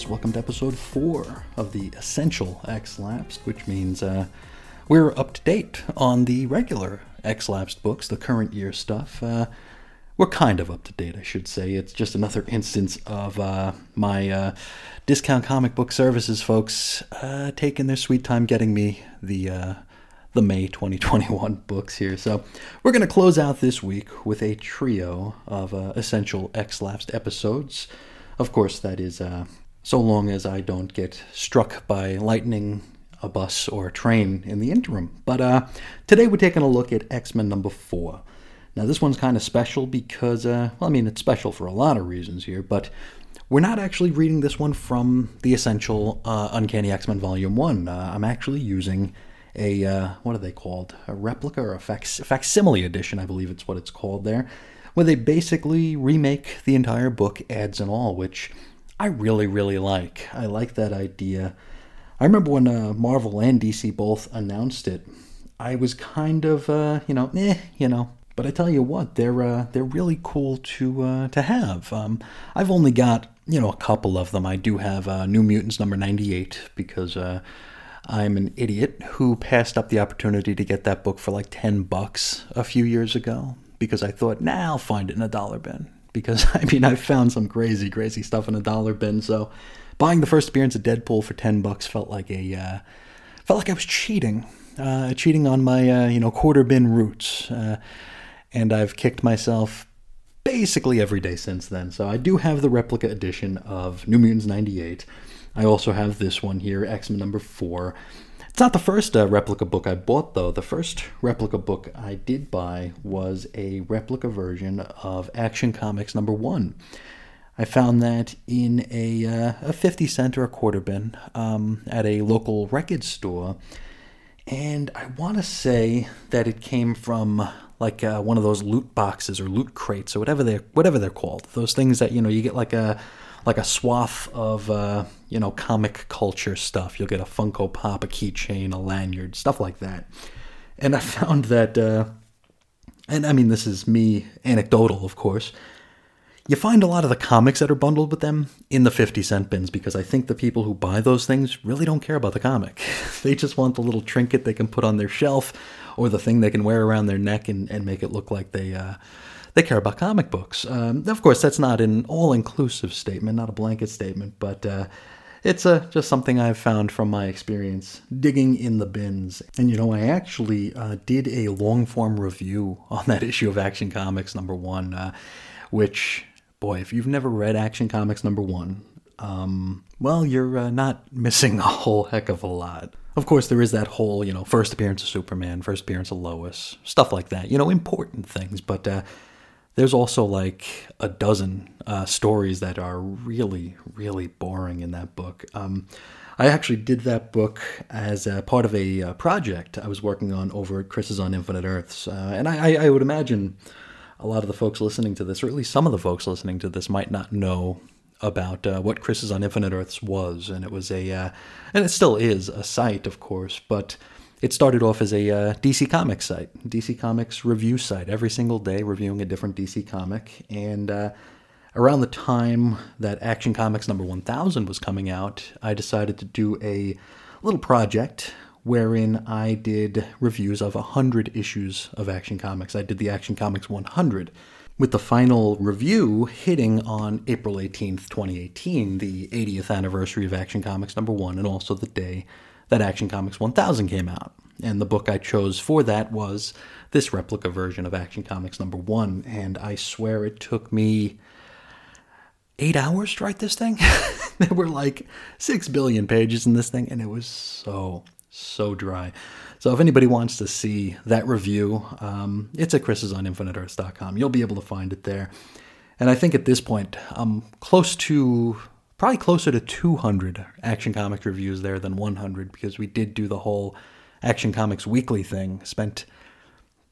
Chris. Welcome to episode four of the Essential X Lapsed, which means uh, we're up to date on the regular X Lapsed books, the current year stuff. Uh, we're kind of up to date, I should say. It's just another instance of uh, my uh, discount comic book services folks uh, taking their sweet time getting me the uh, the May 2021 <laughs> books here. So we're going to close out this week with a trio of uh, essential X Lapsed episodes. Of course, that is uh, so long as I don't get struck by lightning, a bus, or a train in the interim. But uh, today we're taking a look at X Men number four. Now, this one's kind of special because, uh, well, I mean, it's special for a lot of reasons here, but we're not actually reading this one from the essential uh, Uncanny X Men Volume 1. Uh, I'm actually using a, uh, what are they called? A replica or a fac- facsimile edition, I believe it's what it's called there where they basically remake the entire book, ads and all, which I really, really like. I like that idea. I remember when uh, Marvel and DC both announced it, I was kind of, uh, you know, eh, you know. But I tell you what, they're uh, they're really cool to uh, to have. Um, I've only got you know a couple of them. I do have uh, New Mutants number ninety eight because uh, I'm an idiot who passed up the opportunity to get that book for like 10 bucks a few years ago because I thought, nah, I'll find it in a dollar bin. Because, <laughs> I mean, I found some crazy, crazy stuff in a dollar bin. So buying the first appearance of Deadpool for ten bucks felt like a uh, felt like I was cheating, uh, cheating on my uh, you know quarter bin roots, uh, and I've kicked myself basically every day since then. So I do have the replica edition of New Mutants '98. I also have this one here, X Men number four. It's not the first uh, replica book I bought, though. The first replica book I did buy was a replica version of Action Comics number one. I found that in a, uh, a 50 cent or a quarter bin um, at a local record store. And I want to say that it came from like uh, one of those loot boxes or loot crates or whatever they're whatever they're called. Those things that you know you get like a like a swath of uh, you know comic culture stuff. You'll get a Funko Pop, a keychain, a lanyard, stuff like that. And I <laughs> found that, uh, and I mean this is me anecdotal, of course. You find a lot of the comics that are bundled with them in the 50 cent bins because I think the people who buy those things really don't care about the comic. <laughs> they just want the little trinket they can put on their shelf or the thing they can wear around their neck and, and make it look like they uh, they care about comic books. Um, of course, that's not an all inclusive statement, not a blanket statement, but uh, it's uh, just something I've found from my experience digging in the bins. And you know, I actually uh, did a long form review on that <laughs> issue of Action Comics number one, uh, which, boy, if you've never read Action Comics number one, um, well, you're uh, not <laughs> missing a whole heck of a lot. Of course, there is that whole, you know, first appearance of Superman, first appearance of Lois, stuff like that. You know, important things, but uh, there's also like a dozen uh, stories that are really, really boring in that book. Um, I actually did that book as part of a uh, project I was working on over at Chris is on Infinite Earths, uh, and I, I, would imagine a lot of the folks listening to this, or at least some of the folks listening to this, might not know about uh, what Chris is on Infinite Earths was, and it was a, uh, and it still is a site, of course, but it started off as a uh, DC Comics site, DC Comics review site, every single day reviewing a different DC comic. And uh, around the time that Action Comics number 1000 was coming out, I decided to do a little project wherein I did reviews of 100 issues of Action Comics. I did the Action Comics 100, with the final review hitting on April 18th, 2018, the 80th anniversary of Action Comics number 1, and also the day that Action Comics 1000 came out. And the book I chose for that was this replica version of Action Comics number one. And I swear it took me eight hours to write this thing. <laughs> there were like six billion pages in this thing, and it was so, so dry. So if anybody wants to see that review, um, it's at Chris's on infiniteearths.com. You'll be able to find it there. And I think at this point, I'm close to probably closer to 200 Action Comics reviews there than 100 because we did do the whole Action Comics Weekly thing. Spent,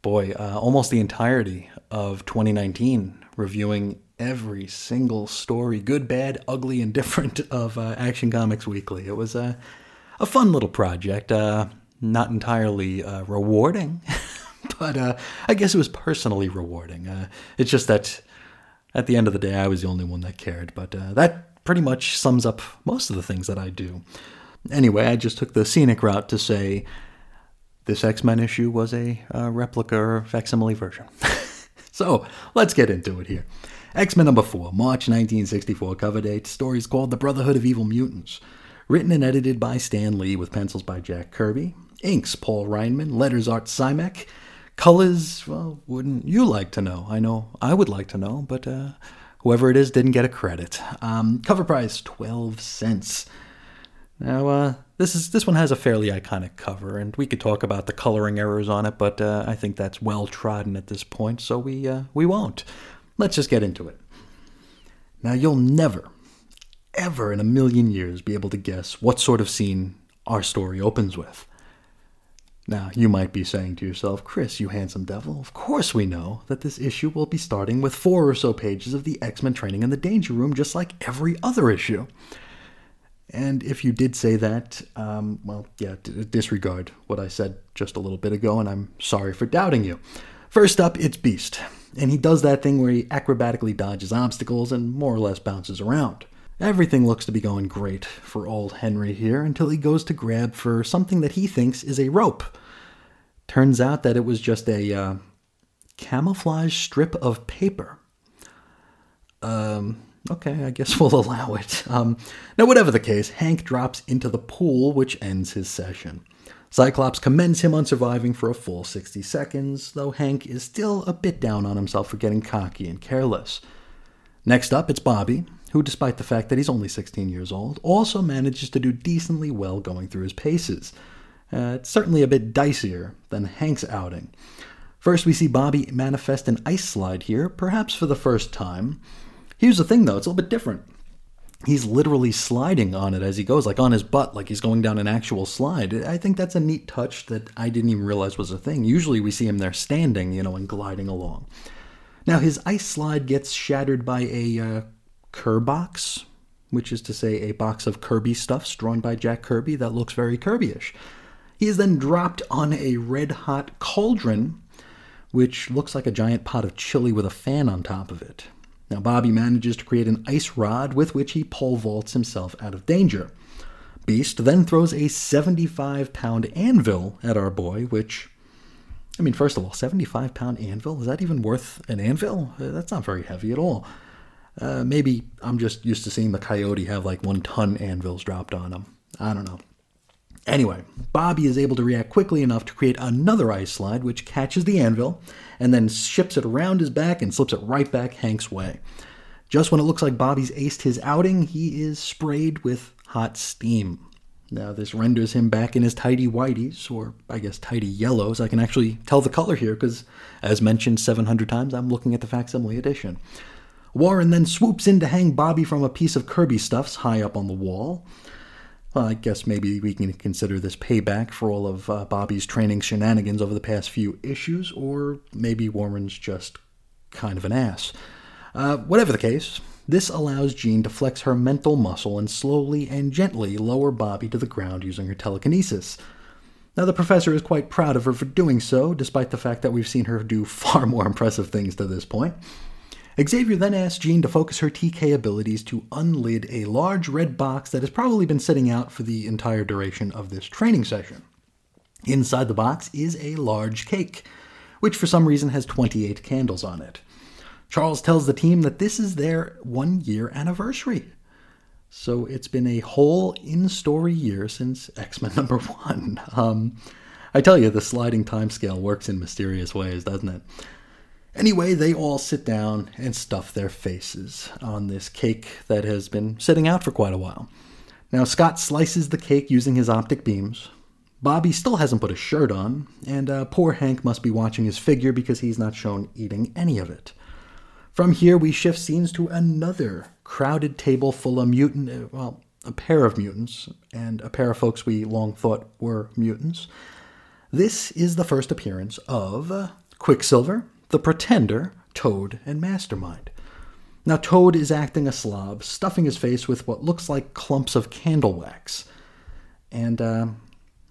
boy, uh, almost the entirety of 2019 reviewing every single story, good, bad, ugly, and <laughs> different, of uh, Action Comics Weekly. It was a, a fun little project. Uh, not entirely uh, rewarding, <laughs> but uh, I guess it was personally rewarding. Uh, it's just that at the end of the day, I was the only one that cared. But that pretty much sums up most of the things that I do. Anyway, I just took the scenic route to say this X Men issue was a uh, replica or facsimile version. <laughs> so let's get into it here. X Men number 4, March 1964 cover date. Story is called The Brotherhood of Evil Mutants. Written and edited by Stan Lee with pencils by Jack Kirby. Inks Paul Reinman. Letters Art Simek. Colors, well, wouldn't you like to know? I know I would like to know, but uh, Whoever it is didn't get a credit. Um, cover price twelve cents. Now, uh, this is this one has a fairly iconic cover, and we could talk about the coloring errors on it, but uh, I think that's well trodden at this point, so we uh, we won't. Let's just get into it. Now, you'll never, ever in a million years be able to guess what sort of scene our story opens with. Now, you might be saying to yourself, Chris, you handsome devil, of course we know that this issue will be starting with four or so pages of the X Men training in the Danger Room, just like every other issue. And if you did say that, um, well, yeah, d- disregard what I said just a little bit ago, and I'm sorry for doubting you. First up, it's Beast. And he does that thing where he acrobatically dodges obstacles and more or less bounces around. Everything looks to be going great for old Henry here until he goes to grab for something that he thinks is a rope. Turns out that it was just a uh, camouflage strip of paper. Um, Okay, I guess <laughs> we'll allow it. Um, now, whatever the case, Hank drops into the pool, which ends his session. Cyclops commends him on surviving for a full 60 seconds, though Hank is still a bit down on himself for getting cocky and careless. Next up, it's Bobby, who, despite the fact that he's only 16 years old, also manages to do decently well going through his paces. Uh, it's certainly a bit dicier than Hank's outing. First, we see Bobby manifest an ice slide here, perhaps for the first time. Here's the thing, though, it's a little bit different he's literally sliding on it as he goes, like on his butt, like he's going down an actual slide. I think that's a neat touch that I didn't even realize was a thing. Usually we see him there standing, you know, and gliding along. Now his ice slide gets shattered by a uh, Kirbox, which is to say a box of Kirby stuffs drawn by Jack Kirby that looks very Kirbyish. He is then dropped on a red hot cauldron, which looks like a giant pot of chili with a fan on top of it. Now, Bobby manages to create an ice rod with which he pole vaults himself out of danger. Beast then throws a 75 pound anvil at our boy, which, I mean, first of all, 75 pound anvil? Is that even worth an anvil? Uh, that's not very heavy at all. Uh, maybe I'm just used to seeing the coyote have like one ton anvils dropped on him. I don't know. Anyway, Bobby is able to react quickly enough to create another ice slide, which catches the anvil and then ships it around his back and slips it right back Hank's way. Just when it looks like Bobby's aced his outing, he is sprayed with hot steam. Now, this renders him back in his tidy whiteys, or I guess tidy yellows. I can actually tell the color here because, as mentioned 700 times, I'm looking at the facsimile edition. Warren then swoops in to hang Bobby from a piece of Kirby stuffs high up on the wall. Well, I guess maybe we can consider this payback for all of uh, Bobby's training shenanigans over the past few issues, or maybe Warren's just kind of an ass. Uh, whatever the case, this allows Jean to flex her mental muscle and slowly and gently lower Bobby to the ground using her telekinesis. Now, the professor is quite proud of her for doing so, despite the fact that we've seen her do <laughs> far more impressive things to this point. Xavier then asks Jean to focus her TK abilities to unlid a large red box that has probably been sitting out for the entire duration of this training session. Inside the box is a large cake, which for some reason has 28 candles on it. Charles tells the team that this is their one year anniversary. So it's been a whole in story year since X Men number one. <laughs> Um, I tell you, the sliding timescale works in mysterious ways, doesn't it? Anyway, they all sit down and stuff their faces on this cake that has been sitting out for quite a while. Now, Scott slices the cake using his optic beams. Bobby still hasn't put a shirt on, and uh, poor Hank must be watching his figure because he's not shown eating any of it. From here, we shift scenes to another crowded table full of mutant, uh, well, a pair of mutants, and a pair of folks we long thought were mutants. This is the first appearance of Quicksilver, the Pretender, Toad, and Mastermind. Now, Toad is acting a slob, stuffing his face with what looks like clumps of candle wax. And, uh,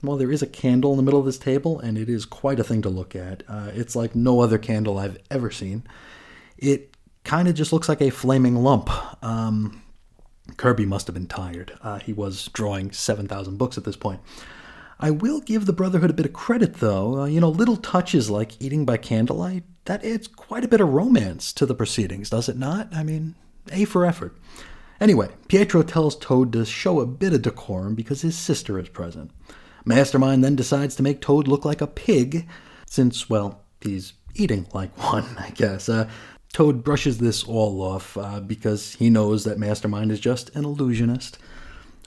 well, there is a candle in the middle of this table, and it is quite a thing to look at. Uh, it's like no other candle I've ever seen. It kind of just looks like a flaming lump. Um, Kirby must have been tired. Uh, he was drawing 7,000 books at this point. I will give the Brotherhood a bit of credit, though. Uh, you know, little touches like eating by candlelight, that adds quite a bit of romance to the proceedings, does it not? I mean, A for effort. Anyway, Pietro tells Toad to show a bit of decorum because his sister is present. Mastermind then decides to make Toad look like a pig, since, well, he's eating like <laughs> one, I guess. Uh, Toad brushes this all off uh, because he knows that Mastermind is just an illusionist.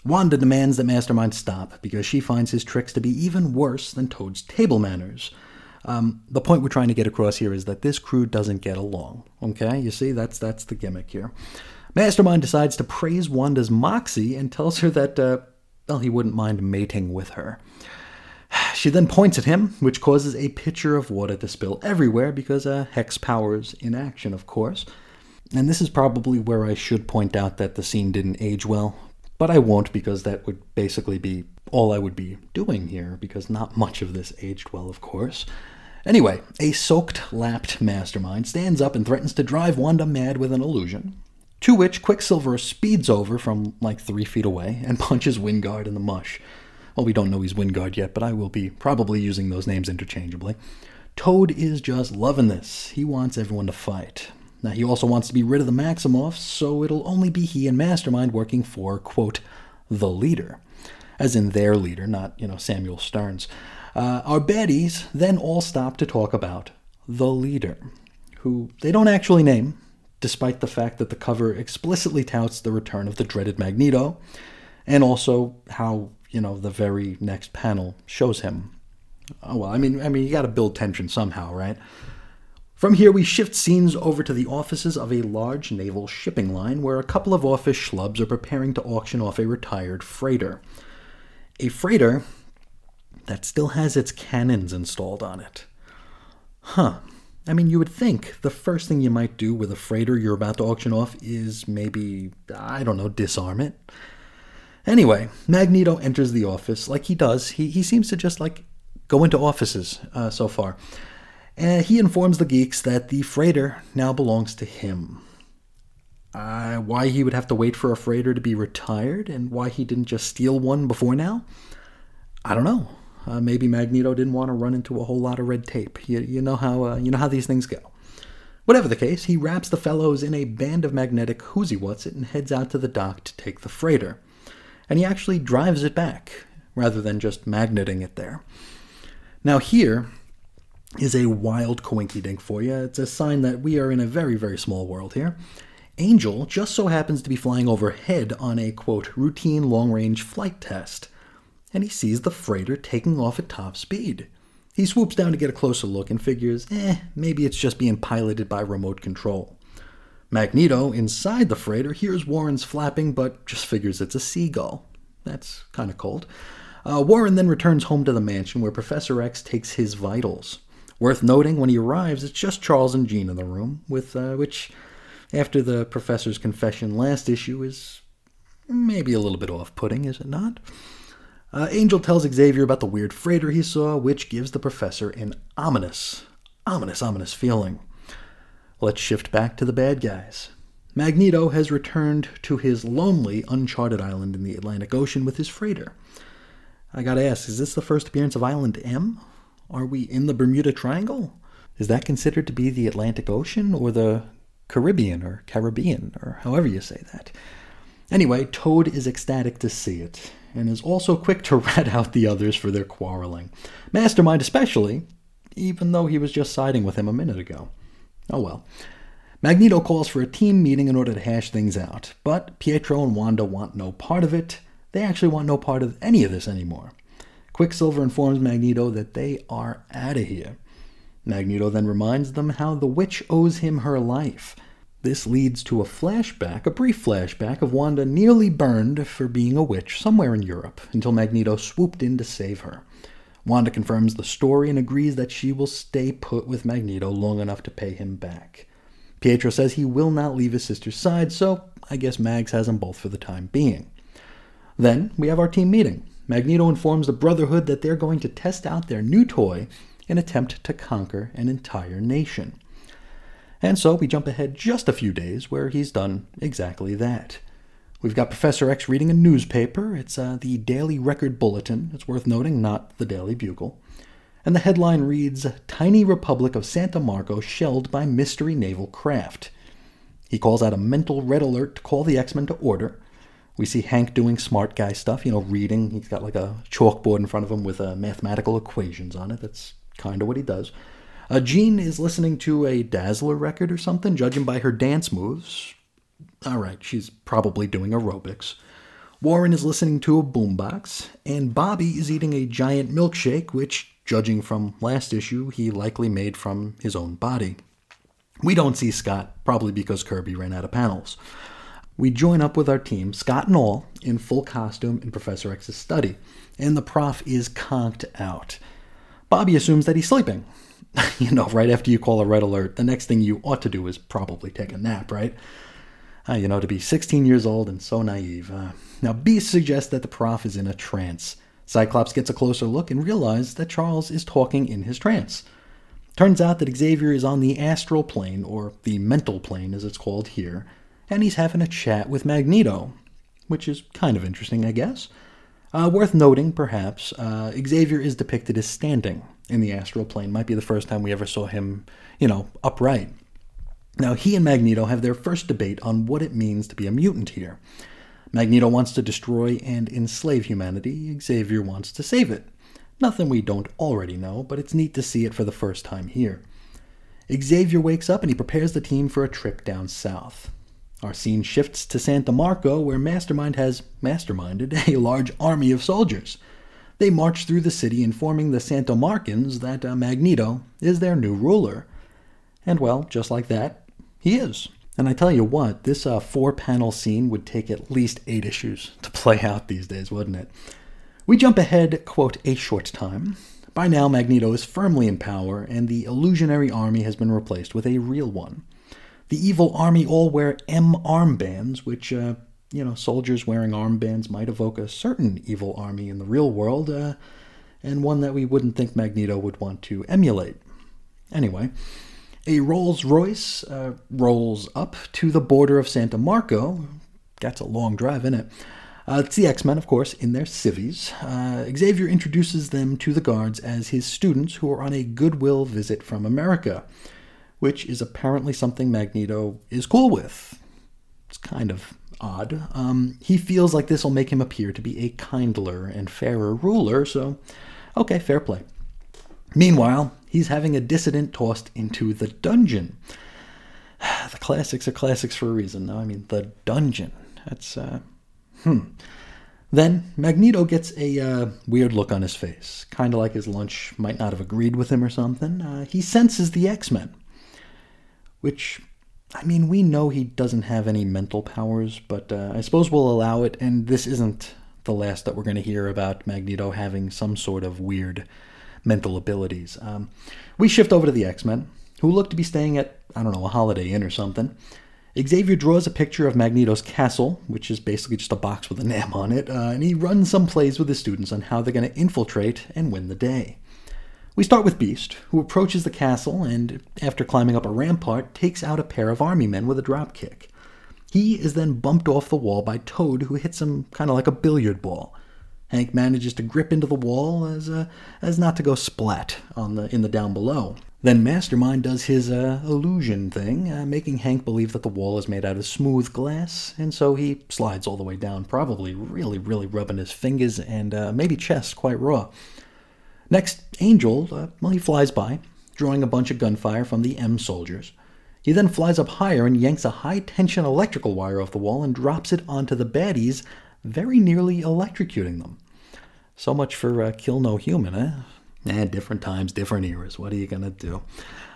Wanda demands that Mastermind stop because she finds his tricks to be even worse than Toad's table manners. Um, the point we're trying to get across here is that this crew doesn't get along. Okay, you see, that's that's the gimmick here. Mastermind decides to praise Wanda's moxie and tells her that, uh, well, he wouldn't mind mating with her. <sighs> She then points at him, which causes a pitcher of water to spill everywhere because uh, hex powers in action, of course. And this is probably where I should point out that the scene didn't age well but I won't because that would basically be all I would be doing here, because not much of this aged well, of course. Anyway, a soaked, lapped mastermind stands up and threatens to drive Wanda mad with an illusion, to which Quicksilver speeds over from like three feet away and <laughs> punches Wyngarde in the mush. Well, we don't know he's Wyngarde yet, but I will be probably using those names interchangeably. Toad is just loving this. He wants everyone to fight. Now, he also wants to be rid of the Maximoffs, so it'll only be he and Mastermind working for, quote, the leader. As in their leader, not, you know, Samuel Sterns. Uh, our baddies then all stop to talk about the leader, who they don't actually name, despite the fact that the cover explicitly touts the return of the dreaded Magneto, and also how, you know, the very next panel shows him. Oh, well, I mean, I mean, you got to build tension somehow, right? From here, we shift scenes over to the offices of a large naval shipping line where a couple of office schlubs are preparing to auction off a retired freighter. A freighter that still has its cannons installed on it. Huh. I mean, you would think the first thing you might do with a freighter you're about to auction off is maybe, I don't know, disarm it. Anyway, Magneto enters the office like he does. He, he seems to just like go into offices uh, so far and he informs the geeks that the freighter now belongs to him. Uh, why he would have to wait for a freighter to be retired, and why he didn't just steal one before now, I don't know. Uh, maybe Magneto didn't want to run into a whole lot of red tape. You, you know how uh, you know how these things go. Whatever the case, he wraps the fellows in a band of magnetic whoozy what's it and heads out to the dock to take the freighter. And he actually drives it back rather than just magneting it there. Now here, is a wild coinky dink for you. It's a sign that we are in a very, very small world here. Angel just so happens to be flying overhead on a quote routine long range flight test, and he sees the freighter taking off at top speed. He swoops down to get a closer look and figures, eh, maybe it's just being piloted by remote control. Magneto, inside the freighter, hears Warren's flapping, but just figures it's a seagull. That's kind of cold. Uh, Warren then returns home to the mansion where Professor X takes his vitals. Worth noting, when he arrives, it's just Charles and Jean in the room, with uh, which, after the professor's confession last issue, is maybe a little bit off-putting, is it not? Uh, Angel tells Xavier about the weird freighter he saw, which gives the professor an ominous, ominous, ominous feeling. Let's shift back to the bad guys. Magneto has returned to his lonely, uncharted island in the Atlantic Ocean with his freighter. I gotta ask, is this the first appearance of Island M? Are we in the Bermuda Triangle? Is that considered to be the Atlantic Ocean or the Caribbean or Caribbean or however you say that? Anyway, Toad is ecstatic to see it and is also quick to <laughs> rat out the others for their quarreling. Mastermind, especially, even though he was just siding with him a minute ago. Oh well. Magneto calls for a team meeting in order to hash things out, but Pietro and Wanda want no part of it. They actually want no part of any of this anymore. Quicksilver informs Magneto that they are out of here. Magneto then reminds them how the witch owes him her life. This leads to a flashback, a brief flashback, of Wanda nearly burned for being a witch somewhere in Europe until Magneto swooped in to save her. Wanda confirms the story and agrees that she will stay put with Magneto long enough to pay him back. Pietro says he will not leave his sister's side, so I guess Mags has them both for the time being. Then we have our team meeting. Magneto informs the Brotherhood that they're going to test out their new toy and attempt to conquer an entire nation. And so we jump ahead just a few days where he's done exactly that. We've got Professor X reading a newspaper. It's uh, the Daily Record Bulletin. It's worth noting, not the Daily Bugle. And the headline reads Tiny Republic of Santa Marco shelled by mystery naval craft. He calls out a mental red alert to call the X Men to order, we see Hank doing smart guy stuff, you know, reading. He's got like a chalkboard in front of him with uh, mathematical equations on it. That's kind of what he does. Uh, Jean is listening to a Dazzler record or something, judging by her dance moves. All right, she's probably doing aerobics. Warren is listening to a boombox, and Bobby is eating a giant milkshake, which, judging from last issue, he likely made from his own body. We don't see Scott, probably because Kirby ran out of panels. We join up with our team, Scott and all, in full costume in Professor X's study, and the prof is conked out. Bobby assumes that he's sleeping. <laughs> you know, right after you call a red alert, the next thing you ought to do is probably take a nap, right? Uh, you know, to be 16 years old and so naive. Uh, now, Beast suggests that the prof is in a trance. Cyclops gets a closer look and realizes that Charles is talking in his trance. Turns out that Xavier is on the astral plane, or the mental plane as it's called here, and he's having a chat with Magneto, which is kind of interesting, I guess. Uh, worth noting, perhaps, uh, Xavier is depicted as standing in the astral plane. Might be the first time we ever saw him, you know, upright. Now, he and Magneto have their first debate on what it means to be a mutant here. Magneto wants to destroy and enslave humanity, Xavier wants to save it. Nothing we don't already know, but it's neat to see it for the first time here. Xavier wakes up and he prepares the team for a trip down south. Our scene shifts to Santa Marco, where Mastermind has masterminded a large army of soldiers. They march through the city, informing the Santo Marcans that uh, Magneto is their new ruler. And well, just like that, he is. And I tell you what, this uh, four panel scene would take at least eight issues to play out these days, wouldn't it? We jump ahead, quote, a short time. By now, Magneto is firmly in power, and the illusionary army has been replaced with a real one. The evil army all wear M armbands, which, uh, you know, soldiers wearing armbands might evoke a certain evil army in the real world, uh, and one that we wouldn't think Magneto would want to emulate. Anyway, a Rolls Royce uh, rolls up to the border of Santa Marco. That's a long drive, isn't it? Uh, it's the X Men, of course, in their civvies. Uh, Xavier introduces them to the guards as his students who are on a goodwill visit from America which is apparently something Magneto is cool with. It's kind of odd. Um, he feels like this will make him appear to be a kindler and fairer ruler, so okay, fair play. Meanwhile, he's having a dissident tossed into the dungeon. <sighs> The classics are classics for a reason. No, I mean the dungeon. That's uh, hmm. Then Magneto gets a uh, weird look on his face, kind of like his lunch might not have agreed with him or something. Uh, he senses the X Men which I mean, we know he doesn't have any mental powers, but uh, I suppose we'll allow it. And this isn't the last that we're going to hear about Magneto having some sort of weird mental abilities. Um, we shift over to the X Men, who look to be staying at, I don't know, a Holiday Inn or something. Xavier draws a picture of Magneto's castle, which is basically just a box with a name on it, uh, and he runs some plays with his students on how they're going to infiltrate and win the day. We start with Beast, who approaches the castle and, after climbing up a rampart, takes out a pair of army men with a drop kick. He is then bumped off the wall by Toad, who hits him kind of like a billiard ball. Hank manages to grip into the wall as uh, as not to go splat on the in the down below. Then Mastermind does his uh, illusion thing, uh, making Hank believe that the wall is made out of smooth glass, and so he slides all the way down, probably really, really rubbing his fingers and uh, maybe chest quite raw. Next, Angel, uh, well, he flies by, drawing a bunch of gunfire from the M soldiers. He then flies up higher and yanks a high tension electrical wire off the wall and drops it onto the baddies, very nearly electrocuting them. So much for uh, Kill No Human, eh? Eh, different times, different eras. What are you going to do?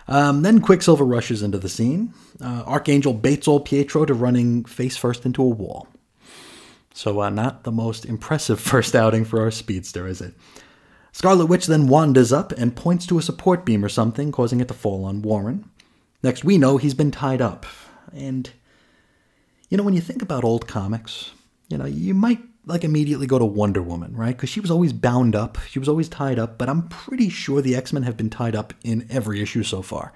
Um, then Quicksilver rushes into the scene. Uh, Archangel baits old Pietro to running face first into a wall. So, uh, not the most impressive <laughs> first outing for our speedster, is it? Scarlet Witch then wanders up and points to a support beam or something, causing it to fall on Warren. Next, we know he's been tied up. And, you know, when you think about old comics, you know, you might like immediately go to Wonder Woman, right? Because she was always bound up, she was always tied up, but I'm pretty sure the X Men have been tied up in every issue so far.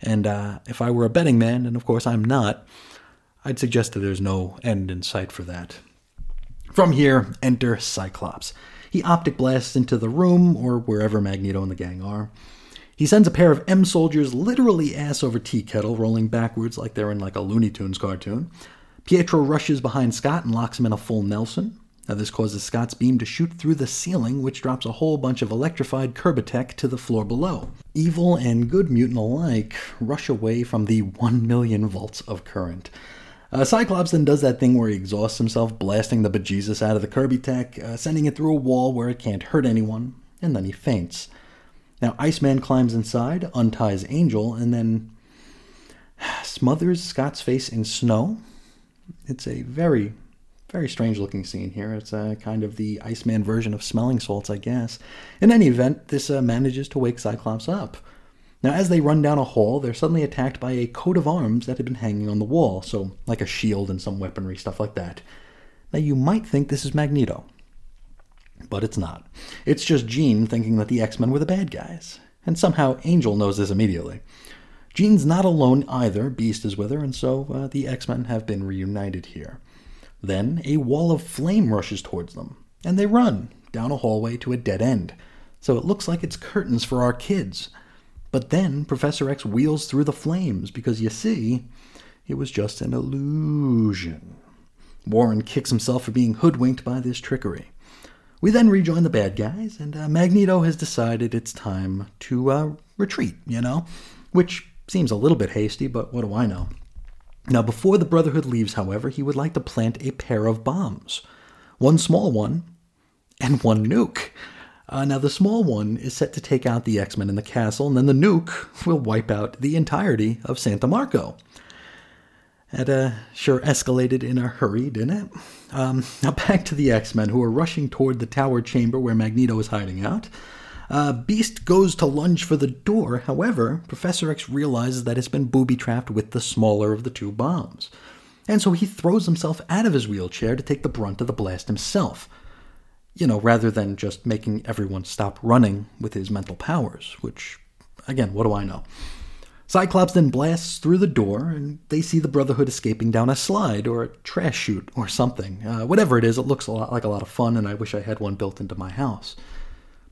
And uh, if I were a betting man, and of course I'm not, I'd suggest that there's no end in sight for that. From here, enter Cyclops. He optic blasts into the room, or wherever Magneto and the gang are. He sends a pair of M soldiers literally ass over tea kettle, rolling backwards like they're in like a Looney Tunes cartoon. Pietro rushes behind Scott and locks him in a full Nelson. Now, this causes Scott's beam to shoot through the ceiling, which drops a whole bunch of electrified Kirby tech to the floor below. Evil and good mutant alike rush away from the 1 million volts of current. Uh, Cyclops then does that thing where he exhausts himself, blasting the bejesus out of the Kirby tech, uh, sending it through a wall where it can't hurt anyone, and then he faints. Now, Iceman climbs inside, unties Angel, and then <sighs> smothers Scott's face in snow. It's a very, very strange looking scene here. It's uh, kind of the Iceman version of smelling salts, I guess. In any event, this uh, manages to wake Cyclops up. Now, as they run down a hall, they're suddenly attacked by a coat of arms that had been hanging on the wall, so like a shield and some weaponry, stuff like that. Now, you might think this is Magneto, but it's not. It's just Jean thinking that the X Men were the bad guys, and somehow Angel knows this immediately. Jean's not alone either, Beast is with her, and so uh, the X Men have been reunited here. Then a wall of flame rushes towards them, and they run down a hallway to a dead end. So it looks like it's curtains for our kids. But then Professor X wheels through the flames because you see, it was just an illusion. Warren kicks himself for being hoodwinked by this trickery. We then rejoin the bad guys, and uh, Magneto has decided it's time to uh, retreat, you know? Which seems a little bit hasty, but what do I know? Now, before the Brotherhood leaves, however, he would like to plant a pair of bombs one small one and one nuke. Uh, now, the small one is set to take out the X Men in the castle, and then the nuke will wipe out the entirety of Santa Marco. That uh, sure escalated in a hurry, didn't it? Um, <laughs> now, back to the X Men, who are rushing toward the tower chamber where Magneto is hiding out. Uh, Beast goes to lunge for the door. However, Professor X realizes that it's been booby trapped with the smaller of the two bombs. And so he throws himself out of his wheelchair to take the brunt of the blast himself. You know, rather than just making everyone stop running with his mental powers, which, again, what do I know? Cyclops then blasts through the door, and they see the Brotherhood escaping down a slide or a trash chute or something. Uh, whatever it is, it looks a lot like a lot of fun, and I wish I had one built into my house.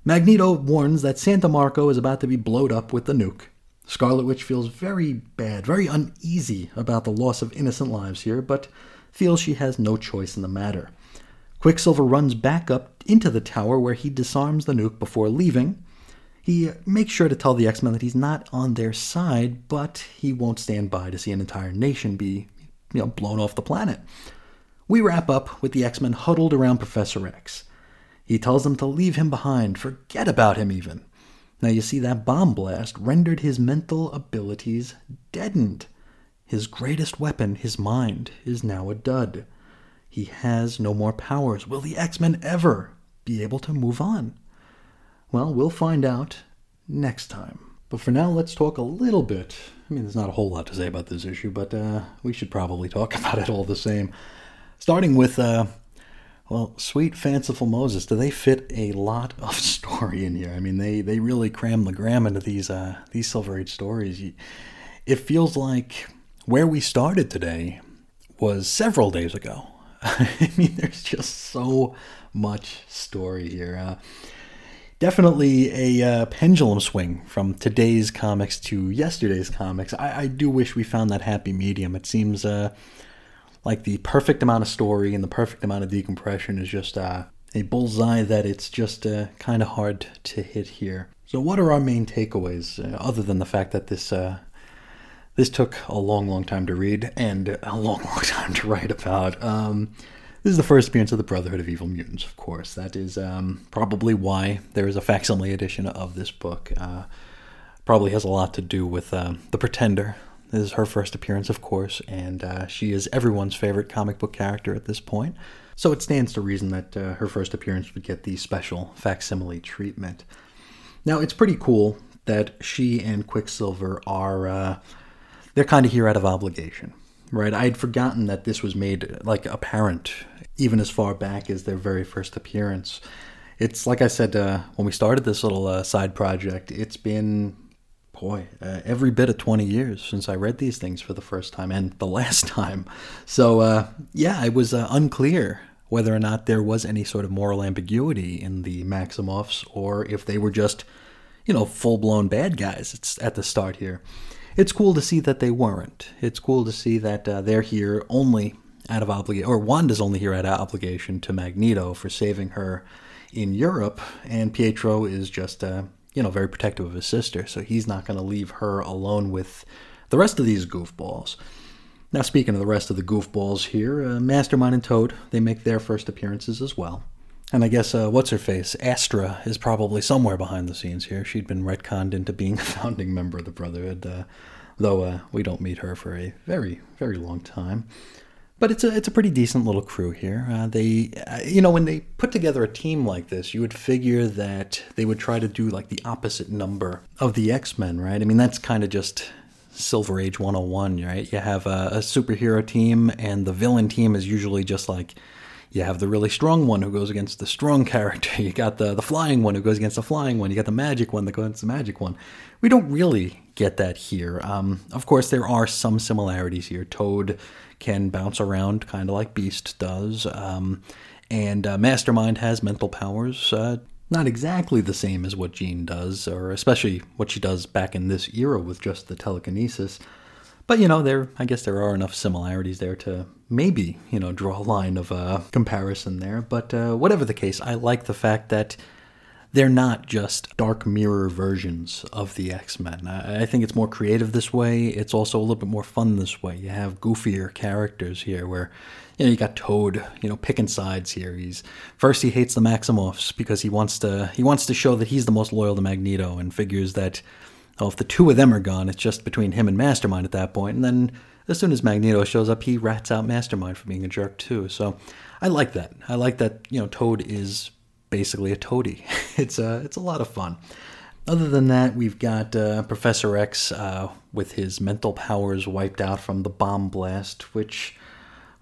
Magneto warns that Santa Marco is about to be blowed up with the nuke. Scarlet Witch feels very bad, very uneasy about the loss of innocent lives here, but feels she has no choice in the matter. Quicksilver runs back up into the tower where he disarms the nuke before leaving. He makes sure to tell the X Men that he's not on their side, but he won't stand by to see an entire nation be, you know, blown off the planet. We wrap up with the X Men huddled around Professor X. He tells them to leave him behind, forget about him even. Now you see that bomb blast rendered his mental abilities deadened. His greatest weapon, his mind, is now a dud. He has no more powers. Will the X Men ever be able to move on? Well, we'll find out next time. But for now, let's talk a little bit. I mean, there's not a whole lot to say about this issue, but uh, we should probably talk <laughs> about it all the same. Starting with uh, well, sweet fanciful Moses, do they fit a lot of <laughs> story in here? I mean, they they really cram the gram into these uh, these Silver Age stories. It feels like where we started today was several days ago. <laughs> I mean, there's just so much story here. Uh, definitely a uh, pendulum swing from today's comics to yesterday's comics. I, I, do wish we found that happy medium. It seems uh, like the perfect amount of story and the perfect amount of decompression is just uh, a bullseye that it's just uh, kind of hard to hit here. So, what are our main takeaways uh, other than the fact that this this took a long, long time to read and a long, <laughs> long time to write about? Um, this is the first appearance of the Brotherhood of Evil Mutants, of course. That is um, probably why there is a facsimile edition of this book. Uh, probably has a lot to do with uh, the Pretender, this is her first appearance, of course, and uh, she is everyone's favorite comic book character at this point. So it stands to reason that uh, her first appearance would get the special facsimile treatment. Now, it's pretty cool that she and Quicksilver are, uh, they're kind of here out of obligation, right? I'd forgotten that this was made, like, apparent even as far back as their very first appearance. It's like I said uh, when we started this little uh, side project, it's been boy, uh, every bit of 20 years since I read these things for the first time and the <laughs> last time. So, uh, yeah, it was uh, unclear whether or not there was any sort of moral ambiguity in the Maximoffs or if they were just, you know, full blown bad guys it's at the start here. It's cool to see that they weren't. It's cool to see that uh, they're here only out of obligation, or Wanda's only here out of obligation to Magneto for saving her in Europe, and Pietro is just uh, you know, very protective of his sister, so he's not going to leave her alone with the rest of these goofballs. Now, speaking of the rest of the goofballs here, uh, Mastermind and Toad, they make their first appearances as well. And I guess, uh, what's her face? Astra is probably somewhere behind the scenes here. She'd been retconned into being a founding member of the Brotherhood, uh, though uh, we don't meet her for a very, very long time. But it's a it's a pretty decent little crew here. Uh, they, uh, you know, when they put together a team like this, you would figure that they would try to do like the opposite number of the X Men, right? I mean, that's kind of just Silver Age 101, right? You have a, a superhero team, and the villain team is usually just like you have the really strong one who goes against the strong character. <laughs> You got the the flying one who goes against the flying one. You got the magic one that goes against the magic one. We don't really get that here. Um, of course, there are some similarities here. Toad can bounce around kind of like Beast does. Um, and uh, Mastermind has mental powers, uh, not exactly the same as what Jean does, or especially what she does back in this era with just the telekinesis. But you know, there I guess there are enough similarities there to maybe you know draw a line of uh, comparison there. But uh, whatever the case, I like the fact that they're not just dark mirror versions of the X Men. I, I think it's more creative this way. It's also a little bit more fun this way. You have goofier characters here, where you know you got Toad, you know, picking sides here. He's first he hates the Maximoffs because he wants to he wants to show that he's the most loyal to Magneto and figures that oh if the two of them are gone, it's just between him and Mastermind at that point. And then as soon as Magneto shows up, he rats out Mastermind for being a jerk too. So I like that. I like that you know Toad is basically a toady. <laughs> it's a it's a lot of fun. Other than that, we've got uh, Professor X uh, with his mental powers wiped out from the bomb blast, which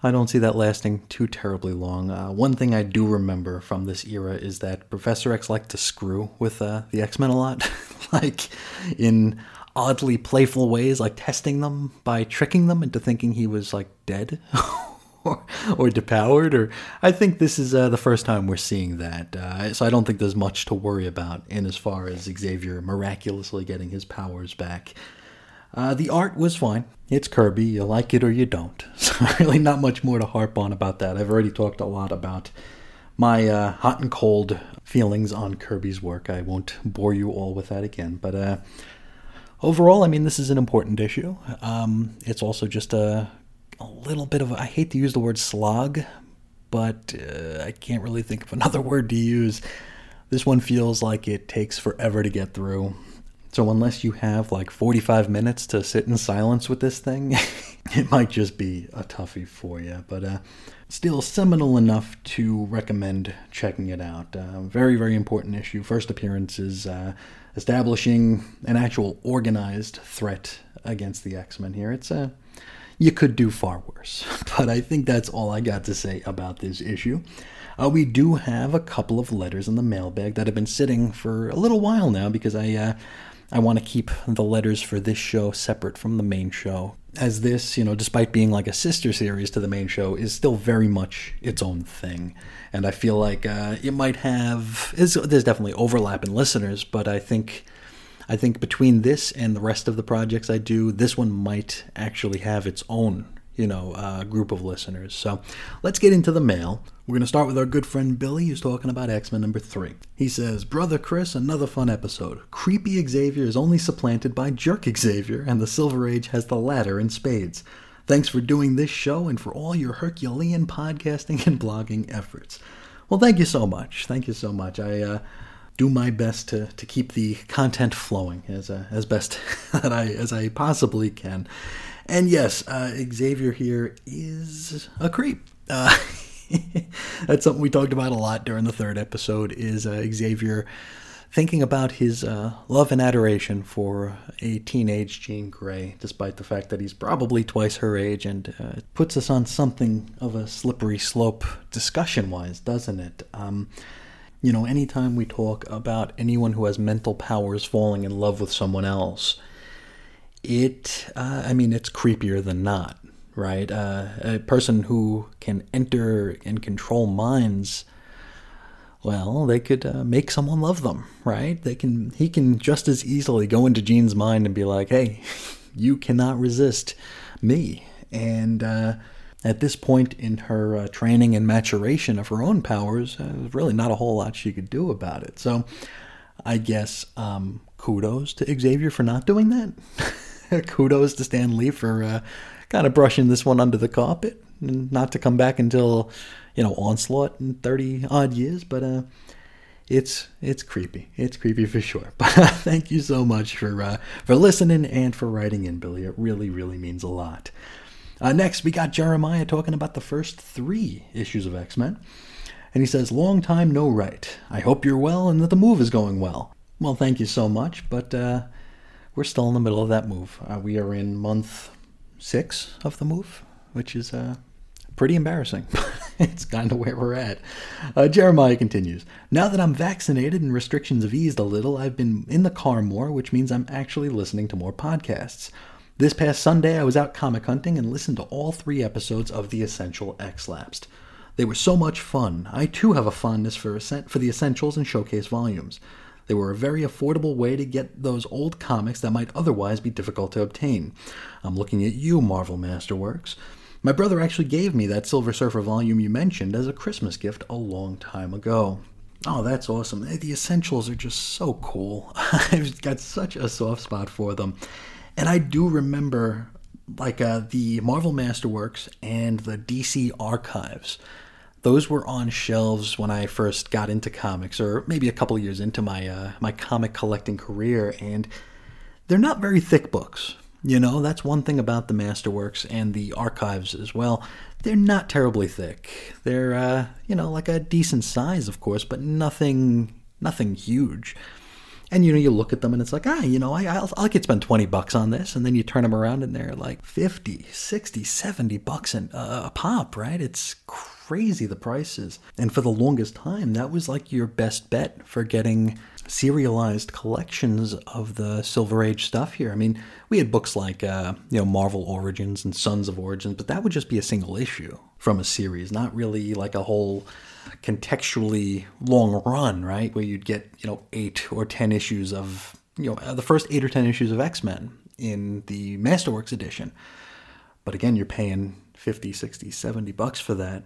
I don't see that lasting too terribly long. Uh, one thing I do remember from this era is that Professor X liked to screw with uh, the X Men a lot, <laughs> like in oddly playful ways, like testing them by tricking them into thinking he was like dead <laughs> or, or depowered. Or I think this is uh, the first time we're seeing that. Uh, so I don't think there's much to worry about in as far as Xavier miraculously getting his powers back. Uh, the art was fine. It's Kirby. You like it or you don't. <laughs> So really, not much more to harp on about that. I've already talked a lot about my uh, hot and cold feelings on Kirby's work. I won't bore you all with that again. But uh, overall, I mean, this is an important issue. Um, it's also just a a little bit of, I hate to use the word slog, but uh, I can't really think of another <laughs> word to use. This one feels like it takes forever to get through. So, unless you have like 45 minutes to sit in silence with this thing, <laughs> it might just be a toughie for you. But uh, still seminal enough to recommend checking it out. Uh, very, very important issue. First appearance is uh, establishing an actual organized threat against the X Men here. It's a you could do far worse. <laughs> But I think that's all I got to say about this issue. Uh, we do have a couple of letters in the mailbag that have been sitting for a little while now because I uh, I want to keep the letters for this show separate from the main show. As this, you know, despite being like a sister series to the main show, is still very much its own thing. And I feel like uh, it might have, there's definitely overlap in listeners, but I think I think between this and the rest of the projects I do, this one might actually have its own, you know, uh, group of listeners. So let's get into the mail. We're going to start with our good friend Billy, who's talking about X Men number three. He says, Brother Chris, another fun episode. Creepy Xavier is only supplanted by Jerk Xavier, and the Silver Age has the latter in spades. Thanks for doing this show and for all your Herculean podcasting and blogging efforts. Well, thank you so much. Thank you so much. I, uh, do my best to, to keep the content flowing as uh, as best <laughs> that I as I possibly can. And yes, uh, Xavier here is a creep. Uh, <laughs> that's something we talked about a lot during the third episode. Is uh, Xavier thinking about his uh, love and adoration for a teenage Jean Grey, despite the fact that he's probably twice her age, and uh, puts us on something of a slippery slope discussion-wise, doesn't it? Um, you know, anytime we talk about anyone who has mental powers falling in love with someone else, it, uh, I mean, it's creepier than not, right? Uh, a person who can enter and control minds, well, they could uh, make someone love them, right? They can, he can just as easily go into Jean's mind and be like, hey, <laughs> you cannot resist me. And, uh, at this point in her uh, training and maturation of her own powers, uh, there's really not a whole lot she could do about it. So I guess um, kudos to Xavier for not doing that. <laughs> <laughs> kudos to Stan Lee for uh, kind of brushing this one under the carpet and not to come back until, you know, Onslaught in 30 odd years. But uh, it's it's creepy. It's creepy for sure. But <laughs> uh, thank you so much for uh, for listening and for writing in, Billy. It really, really means a lot. Uh, next, we got Jeremiah talking about the first three issues of X Men. And he says, Long time no right. I hope you're well and that the move is going well. Well, thank you so much, but uh, we're still in the middle of that move. Uh, we are in month six of the move, which is uh, pretty embarrassing. <laughs> it's kind of where we're at. Uh, Jeremiah continues Now that I'm vaccinated and restrictions have eased a little, I've been in the car more, which means I'm actually listening to more podcasts. This past Sunday, I was out comic hunting and listened to all three episodes of The Essential X Lapsed. They were so much fun. I too have a fondness for, for the essentials and showcase volumes. They were a very affordable way to get those old comics that might otherwise be difficult to obtain. I'm looking at you, Marvel Masterworks. My brother actually gave me that Silver Surfer volume you mentioned as a Christmas gift a long time ago. Oh, that's awesome. The essentials are just so cool. <laughs> I've got such a soft spot for them. And I do remember like uh, the Marvel Masterworks and the DC Archives those were on shelves when I first got into comics, or maybe a couple years into my uh, my comic collecting career, and they're not very thick books. You know, that's one thing about the Masterworks and the archives as well. They're not terribly thick. They're uh, you know like a decent size, of course, but nothing nothing huge. And you know, you look at them and it's like, ah, you know, I, I'll, I could spend 20 bucks on this. And then you turn them around and they're like 50, 60, 70 bucks an, uh, a pop, right? It's crazy the prices. And for the longest time, that was like your best bet for getting serialized collections of the Silver Age stuff here. I mean, we had books like, uh, you know, Marvel Origins and Sons of Origins, but that would just be a single issue from a series, not really like a whole contextually long run, right? Where you'd get, you know, eight or ten issues of, you know, the first eight or ten issues of X Men in the Masterworks edition. But again, you're paying 50, 60, 70 bucks for that.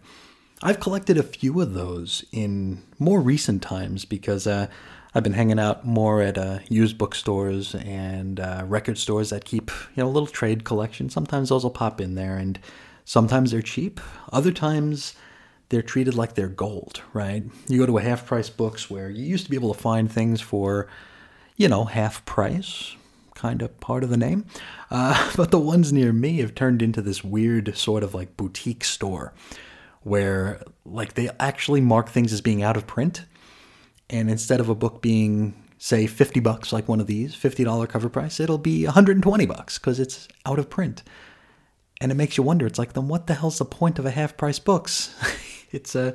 I've collected a few of those in more recent times because uh, I've been hanging out more at uh, used bookstores and uh, record stores that keep you know a little trade collection. Sometimes those will pop in there, and sometimes they're cheap. Other times they're treated like they're gold. Right? You go to a half price books where you used to be able to find things for you know half price, kind of part of the name. Uh, <laughs> but the ones near me have turned into this weird sort of like boutique store where like they actually mark things as being out of print and instead of a book being say 50 bucks like one of these $50 cover price it'll be 120 bucks because it's out of print and it makes you wonder it's like then what the hell's the point of a half price books <laughs> it's uh,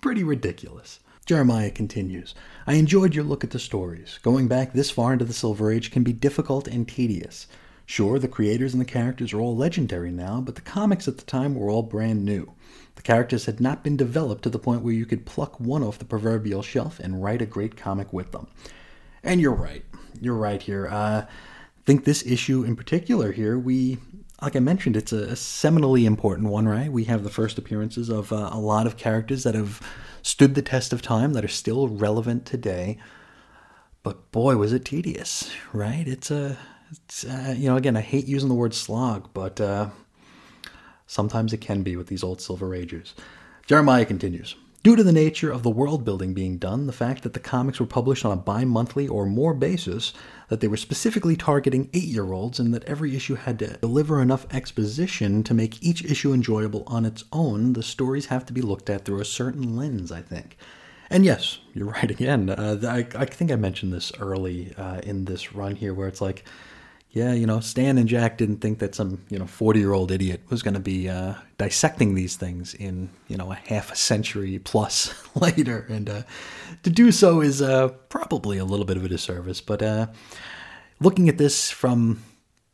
pretty ridiculous jeremiah continues i enjoyed your look at the stories going back this far into the silver age can be difficult and tedious sure the creators and the characters are all legendary now but the comics at the time were all brand new the characters had not been developed to the point where you could pluck one off the proverbial shelf and write a great comic with them. And you're right. You're right here. Uh, I think this issue in particular here, we, like I mentioned, it's a, a seminally important one, right? We have the first appearances of uh, a lot of characters that have stood the test of time, that are still relevant today. But boy, was it tedious, right? It's a, it's, uh, you know, again, I hate using the word slog, but uh, Sometimes it can be with these old Silver Ages. Jeremiah continues. Due to the nature of the world building being done, the fact that the comics were published on a bi monthly or more basis, that they were specifically targeting eight year olds, and that every issue had to deliver enough exposition to make each issue enjoyable on its own, the stories have to be looked at through a certain lens, I think. And yes, you're <laughs> right again. Uh, I, I, think I mentioned this early uh, in this run here, where it's like, yeah, you know, Stan and Jack didn't think that some, you know, 40 year old idiot was going to be uh, dissecting these things in, you know, a half a century plus <laughs> later. And uh, to do so is uh, probably a little bit of a disservice. But uh, looking at this from,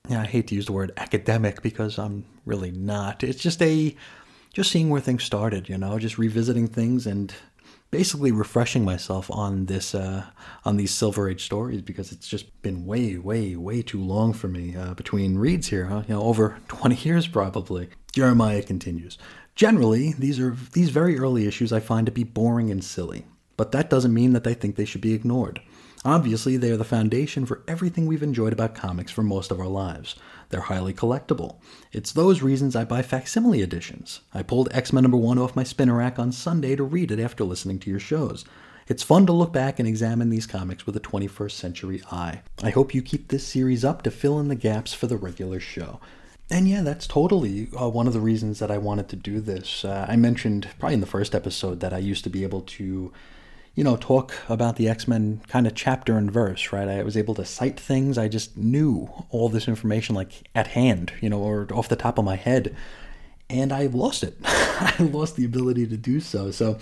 yeah, I hate to use the word academic because I'm really not. It's just a, just seeing where things started, you know, just revisiting things and basically refreshing myself on this uh, on these Silver Age stories because it's just been way, way, way too long for me uh, between reads here. Huh? You know, over <laughs> 20 years probably. Jeremiah continues. Generally, these are these very early issues I find to be boring and silly, but that doesn't mean that I think they should be ignored. Obviously, they are the foundation for everything we've enjoyed about comics for most of our lives. They're highly collectible. It's those reasons I buy facsimile editions. I pulled X Men number one off my spinner rack on Sunday to read it after listening to your shows. It's fun to look back and examine these comics with a 21st century eye. I hope you keep this series up to fill in the gaps for the regular show. And yeah, that's totally uh, one of the reasons that I wanted to do this. Uh, I mentioned probably in the first episode that I used to be able to you know, talk about the X Men kind of chapter and verse, right? I was able to cite things. I just knew all this information like at hand, you know, or off the top of my head. And I lost it. <laughs> I lost the ability to do so. So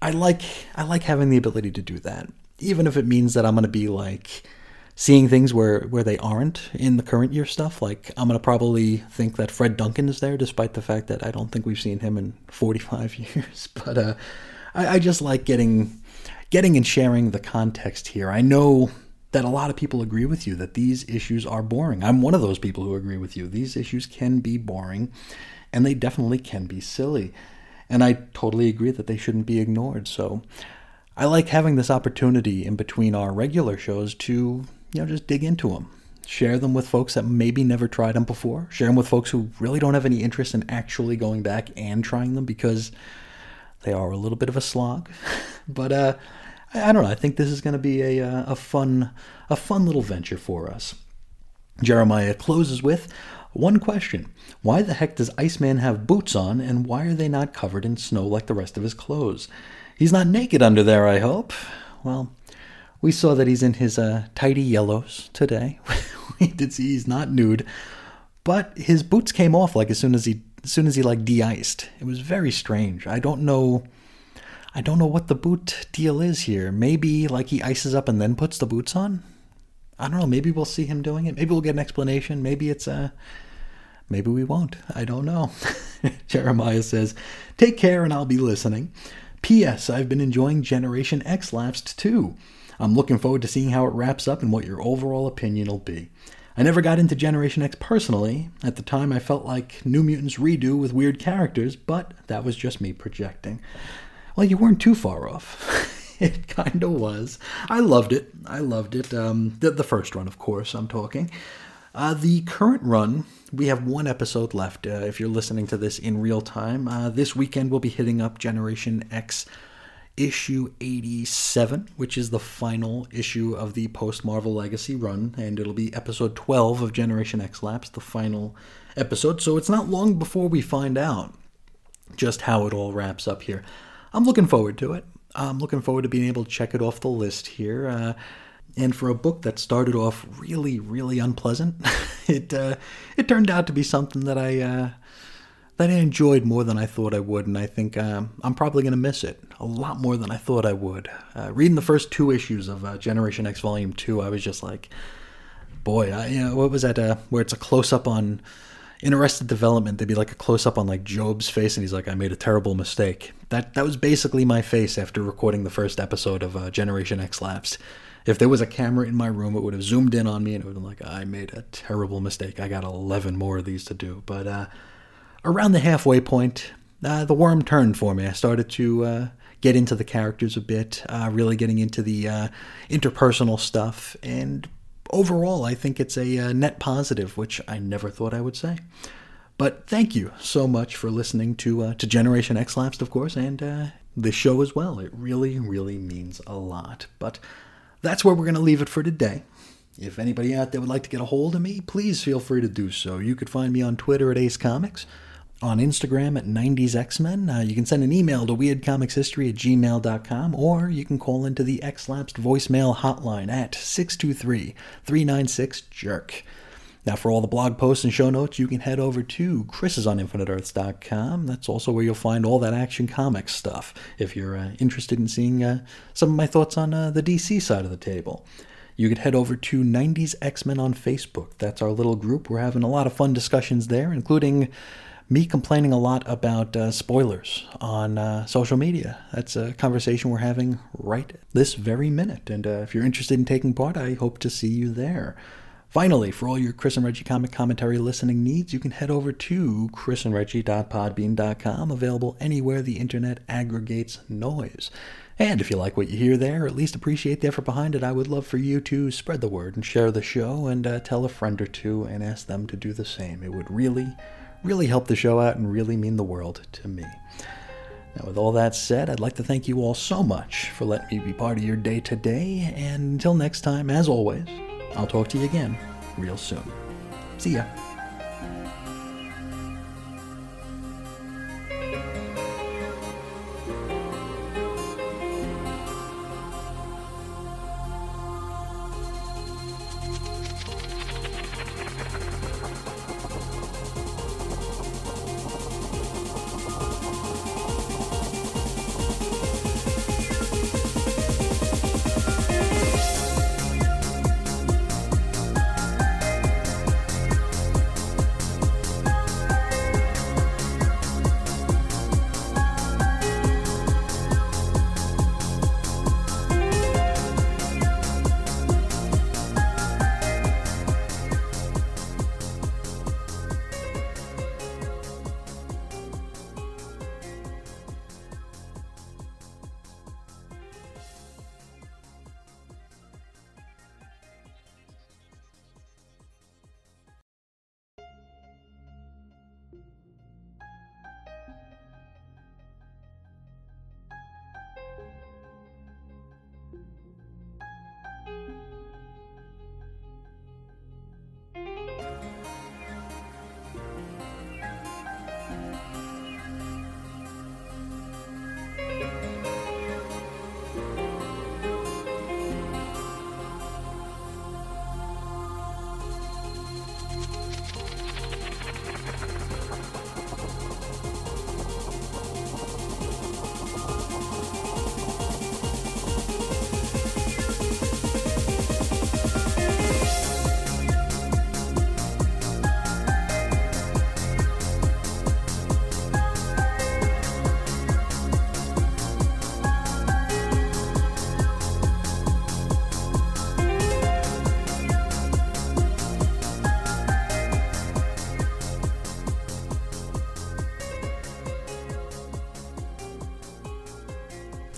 I like I like having the ability to do that. Even if it means that I'm going to be like seeing things where, where they aren't in the current year stuff. Like, I'm going to probably think that Fred Duncan is there, despite the fact that I don't think we've seen him in 45 <laughs> years. But uh, I, I just like getting getting and sharing the context here. I know that a lot of people agree with you that these issues are boring. I'm one of those people who agree with you. These issues can be boring and they definitely can be silly. And I totally agree that they shouldn't be ignored. So I like having this opportunity in between our regular shows to, you know, just dig into them. Share them with folks that maybe never tried them before. Share them with folks who really don't have any interest in actually going back and trying them because they are a little bit of a slog. <laughs> but uh, I, don't know. I think this is going to be a, uh, a fun a fun little venture for us. Jeremiah closes with one question Why the heck does Iceman have boots on, and why are they not covered in snow like the rest of his clothes? He's not naked under there, I hope. Well, we saw that he's in his uh, tidy yellows today. <laughs> we did see he's not nude, but his boots came off like as soon as he as soon as he like de-iced. It was very strange. I don't know I don't know what the boot deal is here. Maybe like he ices up and then puts the boots on. I don't know. Maybe we'll see him doing it. Maybe we'll get an explanation. Maybe it's a. Uh, maybe we won't. I don't know. <laughs> Jeremiah says, "Take care, and I'll be listening." P.S. I've been enjoying Generation X Lapsed too. I'm looking forward to seeing how it wraps up and what your overall opinion will be. I never got into Generation X personally. At the time, I felt like New Mutants redo with weird characters, but that was just me projecting. Well, you weren't too far off. <laughs> it kind of was. I loved it. I loved it. Um, the, the first run, of course, I'm talking. Uh, the current run, we have one episode left. Uh, if you're listening to this in real time, uh, this weekend we'll be hitting up Generation X issue 87, which is the final issue of the post Marvel Legacy run, and it'll be episode 12 of Generation X Lapse, the final episode. So it's not long before we find out just how it all wraps up here. I'm looking forward to it. I'm looking forward to being able to check it off the list here. Uh, and for a book that started off really, really unpleasant, <laughs> it uh, it turned out to be something that I uh, that I enjoyed more than I thought I would, and I think um, I'm probably going to miss it a lot more than I thought I would. Uh, reading the first two issues of uh, Generation X Volume Two, I was just like, boy, I, you know, what was that? Where it's a close up on in Arrested Development, there'd be like a close up on like Gob's face, and he's like, "I made a terrible mistake." That that was basically my face after recording the first episode of uh, Generation X Lapsed. If there was a camera in my room, it would have zoomed in on me, and it would have been like, "I made a terrible mistake. I got eleven more of these to do." But uh, around the halfway point, uh, the worm turned for me. I started to uh, get into the characters a bit, uh, really getting into the uh, interpersonal stuff, and overall, I think it's a uh, net positive, which I never thought I would say. But thank you so much for listening to uh, to Generation X Lapsed, of course, and uh, the show as well. It really, really means a lot. But that's where we're going to leave it for today. If anybody out there would like to get a hold of me, please feel free to do so. You could find me on Twitter at Ace Comics on Instagram at 90s X-Men. Uh, you can send an email to weirdcomicshistory at gmail.com or you can call into the X-Lapsed voicemail hotline at 623-396-JERK. Now, for all the blog posts and show notes, you can head over to chrisisoninfiniteearths.com. That's also where you'll find all that Action Comics stuff if you're uh, interested in seeing uh, some of my thoughts on uh, the DC side of the table. You could head over to 90s X-Men on Facebook. That's our little group. We're having a lot of fun discussions there, including me complaining a lot about uh, spoilers on uh, social media. That's a conversation we're having right this very minute. And uh, if you're interested in taking part, I hope to see you there. Finally, for all your Chris and Reggie comic commentary listening needs, you can head over to chrisandreggie.podbean.com, available anywhere the internet aggregates noise. And if you like what you hear there, or at least appreciate the effort behind it, I would love for you to spread the word and share the show and uh, tell a friend or two and ask them to do the same. It would really, really help the show out and really mean the world to me. Now, with all that said, I'd like to thank you all so much for letting me be part of your day today. And until next time, as always, I'll talk to you again real soon. See ya.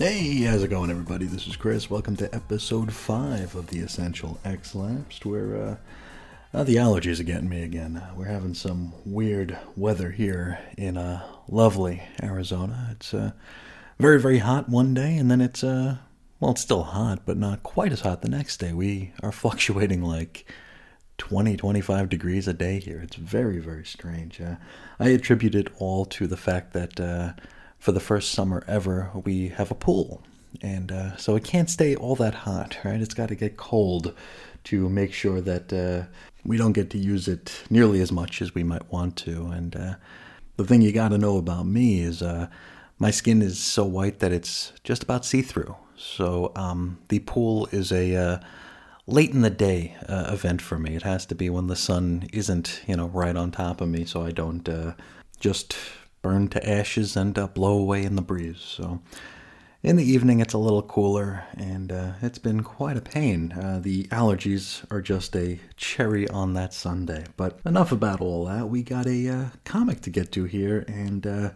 Hey, how's it going, everybody? This is Chris. Welcome to episode 5 of the Essential X Lapsed, where uh, uh, the allergies are getting me again. Uh, we're having some weird weather here in uh, lovely Arizona. It's uh, very, very hot one day, and then it's, uh, well, it's still hot, but not quite as hot the next day. We are <laughs> fluctuating like 20, 25 degrees a day here. It's very, very strange. Uh, I attribute it all to the fact that uh, for the first summer ever, we have a pool. And uh, so it can't stay all that hot, right? It's got to get cold to make sure that uh, we don't get to use it nearly as much as we might want to. And uh, the thing you got to know about me is uh, my skin is so white that it's just about see through. So um, the pool is a uh, late in the day uh, event for me. It has to be when the sun isn't, you know, right on top of me, so I don't uh, just burn to ashes and uh, blow away in the breeze. So in the evening, it's a little cooler, and uh, it's been quite a pain. Uh, the allergies are just a cherry on that Sunday. But enough about all that. We got a uh, comic to get to here, and uh,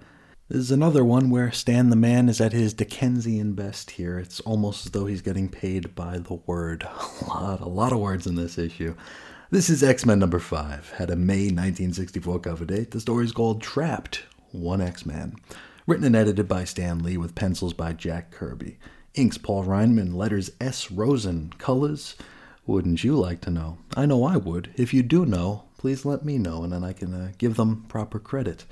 this is another one where Stan the Man is at his Dickensian best here. It's almost as though he's getting paid by the word. <laughs> A lot, a lot of words in this issue. This is X Men number 5. Had a May 1964 cover date. The story is called Trapped One X Man. Written and edited by Stan Lee with pencils by Jack Kirby. Inks Paul Reinman, letters S. Rosen, colors. Wouldn't you like to know? I know I would. If you do know, please let me know and then I can uh, give them proper credit.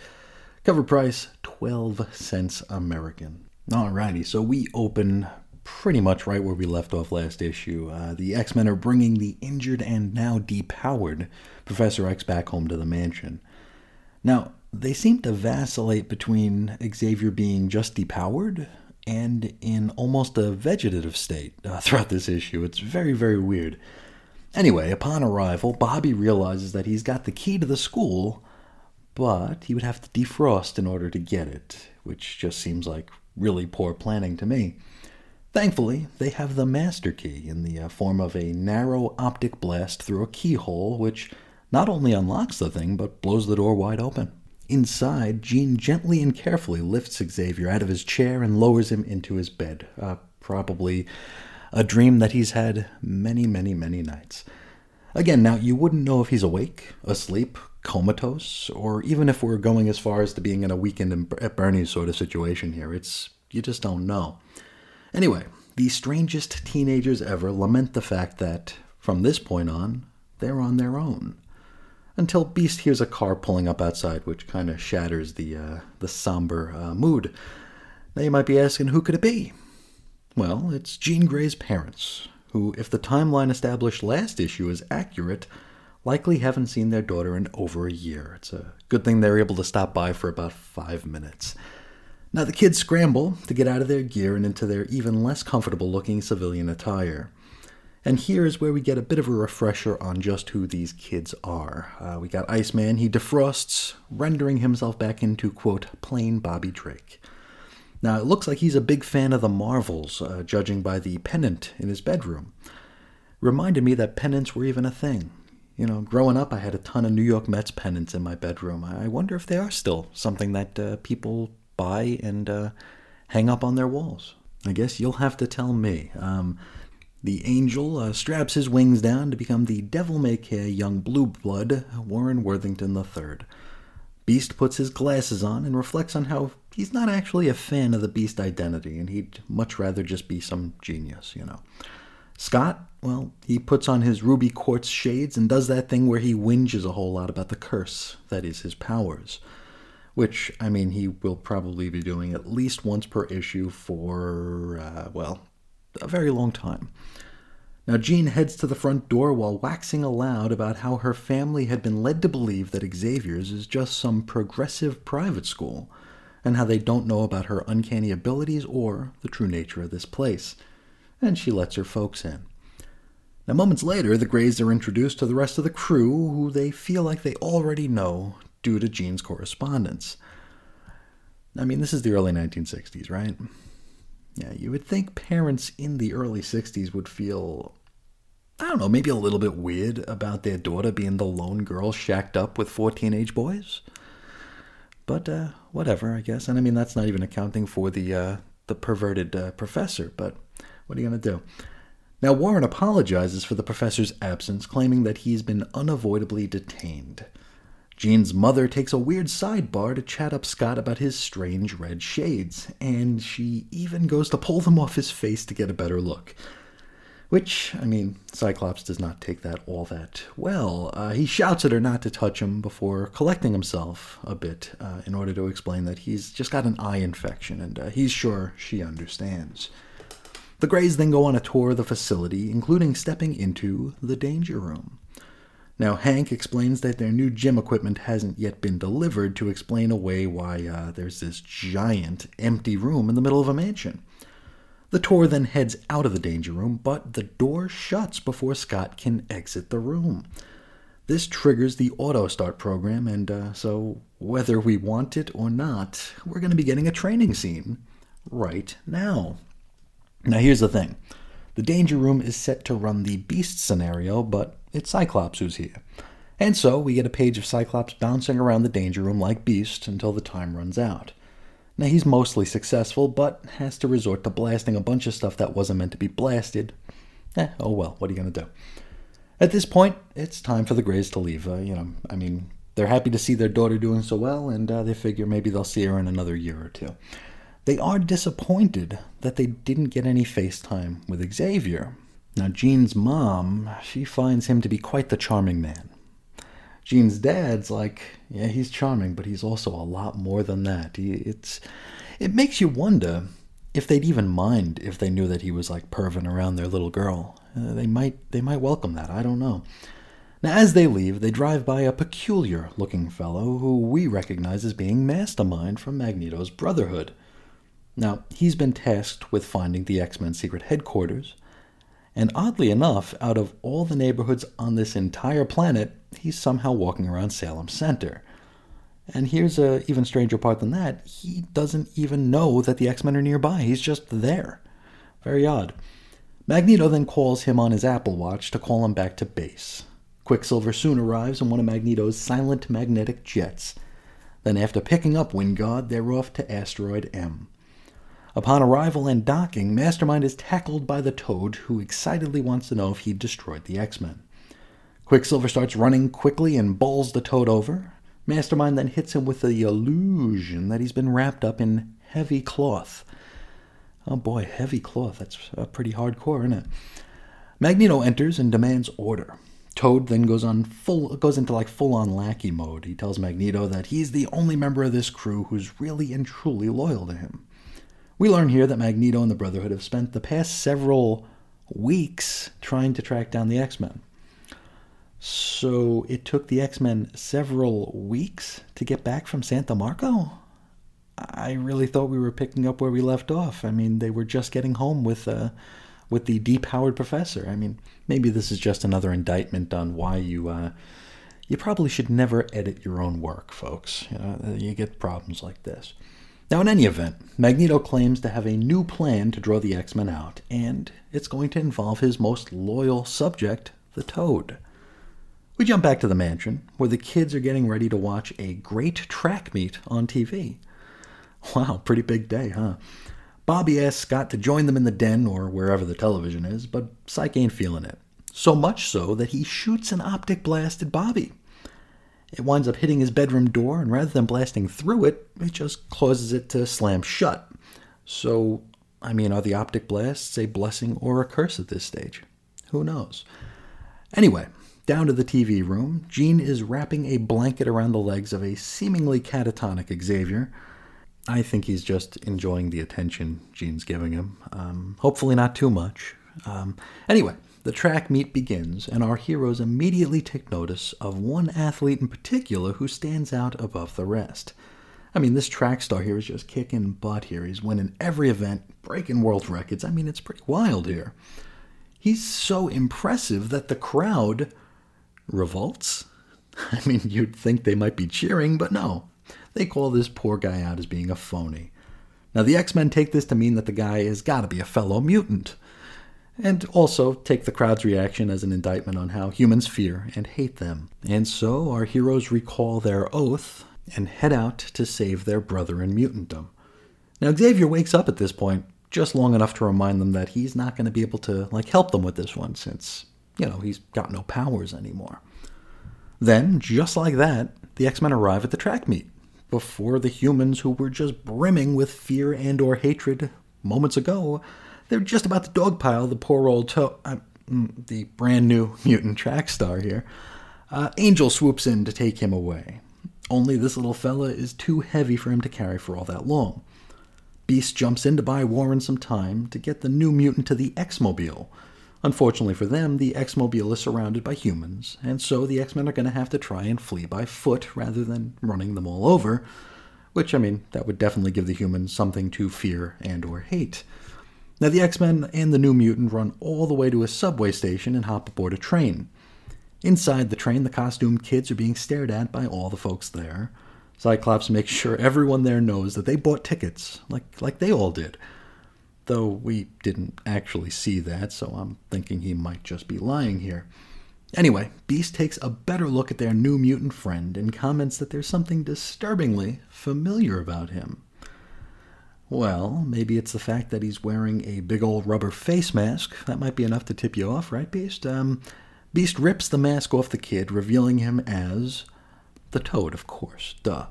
Cover price 12 cents American. Alrighty, so we open pretty much right where we left off last issue. Uh, the X Men are bringing the injured and now depowered Professor X back home to the mansion. Now, they seem to vacillate between Xavier being just depowered and in almost a vegetative state uh, <laughs> throughout this issue. It's very, very weird. Anyway, upon arrival, Bobby realizes that he's got the key to the school, but he would have to defrost in order to get it, which just seems like really poor planning to me. Thankfully, they have the master key in the uh, form of a narrow optic blast through a keyhole, which not only unlocks the thing, but blows the door wide open. Inside, Jean gently and carefully lifts Xavier out of his chair and lowers him into his bed. Uh, probably a dream that he's had many, many, many nights. Again, now you wouldn't know if he's awake, asleep, comatose, or even if we're going as far as to being in a weekend at Bernie's sort of situation here. It's you just don't know. Anyway, the strangest teenagers ever lament the fact that from this point on, they're on their own until Beast hears a car pulling up outside, which kind of shatters the uh, the somber uh, mood. Now you might be asking, who could it be? Well, it's Jean Grey's parents, who, if the timeline established last issue is accurate, likely haven't seen their daughter in over a year. It's a good thing they're able to stop by for about five minutes. Now the kids scramble to get out of their gear and into their even less comfortable looking civilian attire. And here is where we get a bit of a refresher on just who these kids are. Uh, we got Iceman, he defrosts, rendering himself back into, quote, plain Bobby Drake. Now, it looks like he's a big fan of the Marvels, uh, judging by the pennant in his bedroom. Reminded me that pennants were even a thing. You know, growing up, I had a ton of New York Mets pennants in my bedroom. I wonder if they are still something that uh, people buy and uh, hang up on their walls. I guess you'll have to tell me. Um, the angel uh, straps his wings down to become the devil may care young blue blood Warren Worthington III. Beast puts his glasses on and reflects on how he's not actually a fan of the Beast identity, and he'd much rather just be some genius, you know. Scott, well, he puts on his ruby quartz shades and does that thing where he whinges a whole lot about the curse that is his powers. Which, I mean, he will probably be doing at least once per issue for, uh, well, a very long time. Now, Jean heads to the front door while waxing aloud about how her family had been led to believe that Xavier's is just some progressive private school, and how they don't know about her uncanny abilities or the true nature of this place. And she lets her folks in. Now, moments later, the Greys are introduced to the rest of the crew, who they feel like they already know due to Jean's correspondence. I mean, this is the early 1960s, right? Yeah, you would think parents in the early 60s would feel, I don't know, maybe a little bit weird about their daughter being the lone girl shacked up with four teenage boys. But uh, whatever, I guess. And I mean, that's not even accounting for the uh, the perverted uh, professor, but what are you going to do? Now, Warren apologizes for the professor's absence, claiming that he's been unavoidably detained. Jean's mother takes a weird sidebar to chat up Scott about his strange red shades, and she even goes to pull them off his face to get a better look. Which, I mean, Cyclops does not take that all that well. Uh, he shouts at her not to touch him before collecting himself a bit uh, in order to explain that he's just got an eye infection and uh, he's sure she understands. The Greys then go on a tour of the facility, including stepping into the danger room. Now, Hank explains that their new gym equipment hasn't yet been delivered to explain away why uh, there's this giant empty room in the middle of a mansion. The tour then heads out of the danger room, but the door shuts before Scott can exit the room. This triggers the auto start program, and uh, so whether we want it or not, we're going to be getting a training scene right now. Now, here's the thing the danger room is set to run the Beast scenario, but it's Cyclops who's here. And so we get a page of Cyclops bouncing around the danger room like Beast until the time runs out. Now he's mostly successful, but has to resort to blasting a bunch of stuff that wasn't meant to be blasted. Eh, oh well, what are you to do? At this point, it's time for the Greys to leave. Uh, you know, I mean, they're happy to see their daughter doing so well, and uh, they figure maybe they'll see her in another year or two. They are disappointed that they didn't get any FaceTime with Xavier. Now, Jean's mom, she finds him to be quite the charming man. Jean's dad's like, yeah, he's charming, but he's also a lot more than that. He, it's, it makes you wonder if they'd even mind if they knew that he was like perving around their little girl. Uh, they might, they might welcome that. I don't know. Now, as they leave, they drive by a peculiar-looking fellow who we recognize as being Mastermind from Magneto's Brotherhood. Now, he's been tasked with finding the X Men secret headquarters, and oddly enough, out of all the neighborhoods on this entire planet, he's somehow walking around Salem Center. And here's a even stranger part than that. He doesn't even know that the X-Men are nearby. He's just there. Very odd. Magneto then calls him on his Apple Watch to call him back to base. Quicksilver soon arrives in one of Magneto's silent magnetic jets. Then after picking up Wyngarde, they're off to Asteroid M. Upon arrival and docking, Mastermind is tackled by the Toad, who excitedly wants to know if he destroyed the X Men. Quicksilver starts running quickly and bowls the Toad over. Mastermind then hits him with the illusion that he's been wrapped up in heavy cloth. Oh boy, heavy cloth. That's pretty hardcore, isn't it? Magneto enters and demands order. Toad then goes on full goes into like full on lackey mode. He tells Magneto that he's the only member of this crew who's really and truly loyal to him. We learn here that Magneto and the Brotherhood have spent the past several weeks trying to track down the X Men. So it took the X Men several weeks to get back from Santo Marco? I really thought we were picking up where we left off. I mean, they were just getting home with uh, with the depowered professor. I mean, maybe this is just another indictment on why you uh, you probably should never edit your own work, folks. You, know, you get problems like this. Now, in any event, Magneto claims to have a new plan to draw the X Men out, and it's going to involve his most loyal subject, the Toad. We jump back to the mansion, where the kids are getting ready to watch a great track meet on TV. Wow, pretty big day, huh? Bobby asks Scott to join them in the den or wherever the television is, but Cyke ain't feeling it. So much so that he shoots an optic blast at Bobby. It winds up hitting his bedroom door, and rather than blasting through it, it just causes it to slam shut. So, I mean, are the optic blasts a blessing or a curse at this stage? Who knows? Anyway, down to the TV room, Jean is wrapping a blanket around the legs of a seemingly catatonic Xavier. I think he's just enjoying the attention Jean's giving him. Um, hopefully, not too much. Um, anyway, the track meet begins, and our heroes immediately take notice of one athlete in particular who stands out above the rest. I mean, this track star here is just kicking butt here. He's winning every event, breaking world records. I mean, it's pretty wild here. He's so impressive that the crowd revolts. <laughs> I mean, you'd think they might be cheering, but no. They call this poor guy out as being a phony. Now, the X Men take this to mean that the guy has got to be a fellow mutant and also take the crowd's reaction as an indictment on how humans fear and hate them. And so our heroes recall their oath and head out to save their brother in mutantdom. Now, Xavier wakes up at this point just long enough to remind them that he's not going to be able to like help them with this one since, you know, he's got no powers anymore. Then, just like that, the X-Men arrive at the track meet before the humans who were just brimming with fear and or hatred moments ago, they're just about to dogpile the poor old to- uh, mm, the brand new <laughs> mutant track star here. Uh, Angel swoops in to take him away. Only this little fella is too heavy for him to carry for all that long. Beast jumps in to buy Warren some time to get the new mutant to the X-Mobile. Unfortunately for them, the X-Mobile is surrounded by humans, and so the X-Men are going to have to try and flee by foot rather than running them all over, which, I mean, that would definitely give the humans something to fear and or hate. Now, the X-Men and the new mutant run all the way to a subway station and hop aboard a train. Inside the train, the costumed kids are being stared at by all the folks there. Cyclops makes sure everyone there knows that they bought tickets, like, like they all did. Though we didn't actually see that, so I'm thinking he might just be lying here. Anyway, Beast takes a better look at their new mutant friend and comments that there's something disturbingly familiar about him. Well, maybe it's the fact that he's wearing a big old rubber face mask. That might be enough to tip you off, right, Beast? Um, Beast rips the mask off the kid, revealing him as the toad, of course. Duh.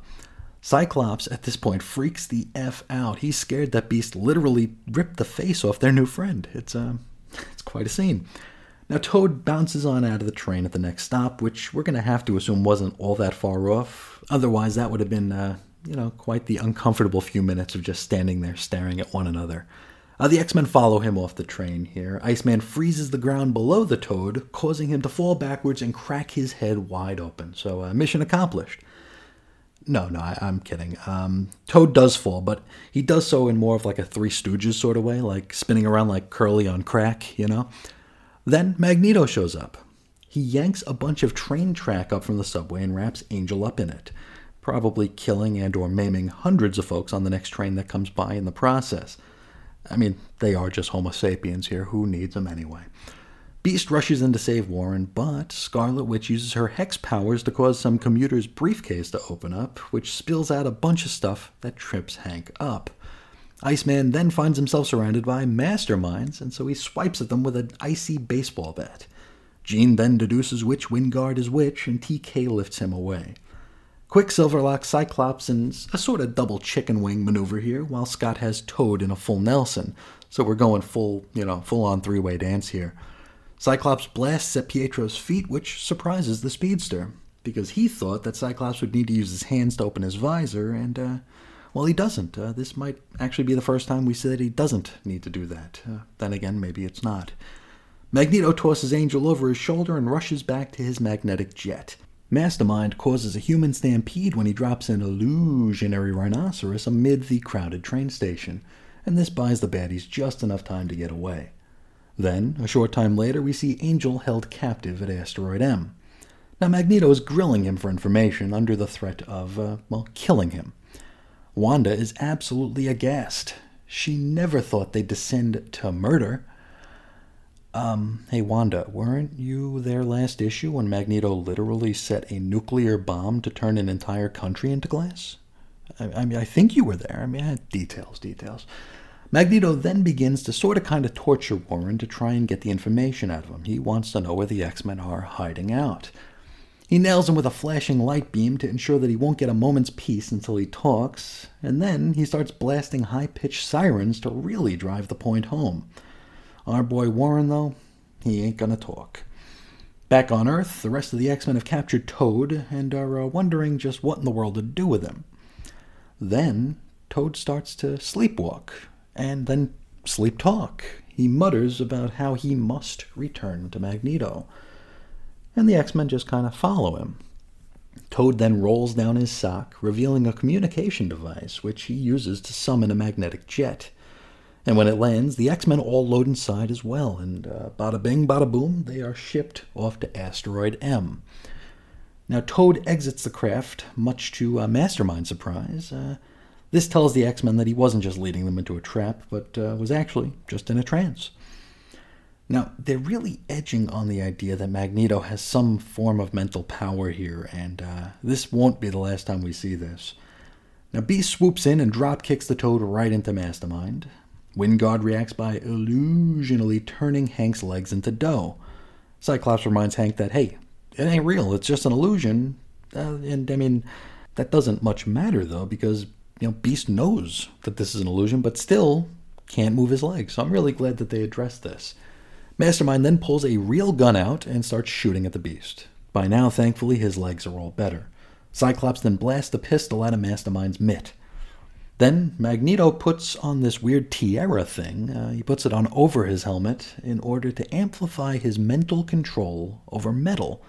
Cyclops, at this point, freaks the F out. He's scared that Beast literally ripped the face off their new friend. It's, uh, it's quite a scene. Now, Toad bounces on out of the train at the next stop, which we're going to have to assume wasn't all that far off. Otherwise, that would have been, uh, you know, quite the uncomfortable few minutes of just standing there staring at one another. Uh, the X Men follow him off the train here. Iceman freezes the ground below the Toad, causing him to fall backwards and crack his head wide open. So, uh, mission accomplished. No, no, I, am kidding. Um, Toad does fall, but he does so in more of like a Three Stooges sort of way, like spinning around like Curly on crack, you know? Then Magneto shows up. He yanks a bunch of train track up from the subway and wraps Angel up in it, probably killing and or maiming hundreds of folks on the next train that comes by in the process. I mean, they are just Homo sapiens here. Who needs them anyway? Beast rushes in to save Warren, but Scarlet Witch uses her hex powers to cause some commuter's briefcase to open up, which spills out a bunch of stuff that trips Hank up. Iceman then finds himself surrounded by masterminds, and so he swipes at them with an icy baseball bat. Jean then deduces which Wyngarde is which, and TK lifts him away. Quicksilver locks Cyclops in a sort of double chicken wing maneuver here, while Scott has Toad in a full Nelson. So we're going full, you know, full on three way dance here. Cyclops blasts at Pietro's feet, which surprises the speedster, because he thought that Cyclops would need to use his hands to open his visor, and, uh, well, he doesn't. Uh, this might actually be the first time we see that he doesn't need to do that. Uh, then again, maybe it's not. Magneto tosses Angel over his shoulder and rushes back to his magnetic jet. Mastermind causes a human stampede when he drops an illusionary rhinoceros amid the crowded train station, and this buys the baddies just enough time to get away. Then, a short time later, we see Angel held captive at Asteroid M. Now, Magneto is grilling him for information under the threat of, uh, well, killing him. Wanda is absolutely aghast. She never thought they'd descend to murder. Um, hey Wanda, weren't you there last issue when Magneto literally set a nuclear bomb to turn an entire country into glass? I, I mean, I think you were there. I mean, details, details. Magneto then begins to sort of kind of torture Warren to try and get the information out of him. He wants to know where the X Men are hiding out. He nails him with a flashing light beam to ensure that he won't get a moment's peace until he talks, and then he starts blasting high pitched sirens to really drive the point home. Our boy Warren, though, he ain't gonna talk. Back on Earth, the rest of the X Men have captured Toad and are uh, wondering just what in the world to do with him. Then, Toad starts to sleepwalk, and then sleep talk. He mutters about how he must return to Magneto. And the X Men just kind of follow him. Toad then rolls down his sock, revealing a communication device which he uses to summon a magnetic jet. And when it lands, the X Men all load inside as well, and uh, bada bing, bada boom, they are shipped off to Asteroid M. Now, Toad exits the craft, much to uh, Mastermind's surprise. Uh, this tells the X Men that he wasn't just leading them into a trap, but uh, was actually just in a trance. Now, they're really edging on the idea that Magneto has some form of mental power here, and uh, this won't be the last time we see this. Now, Beast swoops in and drop kicks the toad right into Mastermind. Wyngarde reacts by illusionally turning Hank's legs into dough. Cyclops reminds Hank that, hey, it ain't real, it's just an illusion. Uh, and I mean, that doesn't much matter though, because, you know, Beast knows that this is an illusion, but still can't move his legs. So I'm really glad that they addressed this. Mastermind then pulls a real gun out and starts shooting at the Beast. By now, thankfully, his legs are all better. Cyclops then blasts a pistol out of Mastermind's mitt. Then Magneto puts on this weird tiara thing. Uh, he puts it on over his helmet in order to amplify his mental control over metal.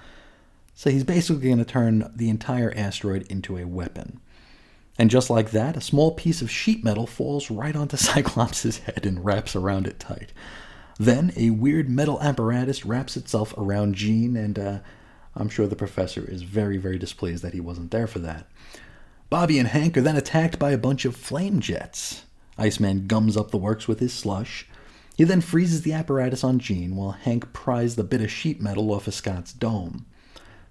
So he's basically going to turn the entire asteroid into a weapon. And just like that, a small piece of sheet metal falls right onto <laughs> Cyclops' head and wraps around it tight. Then a weird metal apparatus wraps itself around Jean and uh, I'm sure the professor is very, very displeased that he wasn't there for that. Bobby and Hank are then attacked by a bunch of flame jets. Iceman gums up the works with his slush. He then freezes the apparatus on Jean while Hank pries the bit of sheet metal off of Scott's dome.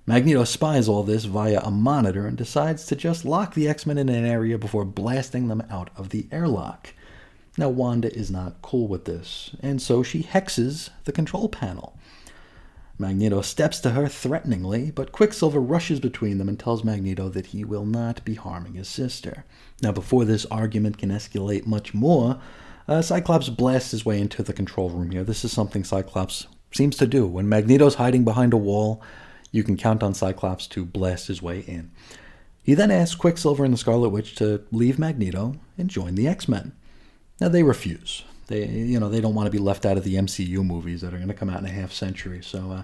Magneto spies all this via a monitor and decides to just lock the X Men in an area before blasting them out of the airlock. Now, Wanda is not cool with this, and so she hexes the control panel. Magneto steps to her threateningly, but Quicksilver rushes between them and tells Magneto that he will not be harming his sister. Now, before this argument can escalate much more, uh, Cyclops blasts his way into the control room here. This is something Cyclops seems to do. When Magneto's hiding behind a wall, you can count on Cyclops to blast his way in. He then asks Quicksilver and the Scarlet Witch to leave Magneto and join the X Men. Now, they refuse. They, you know, they don't want to be left out of the MCU movies that are going to come out in a half century. So, uh,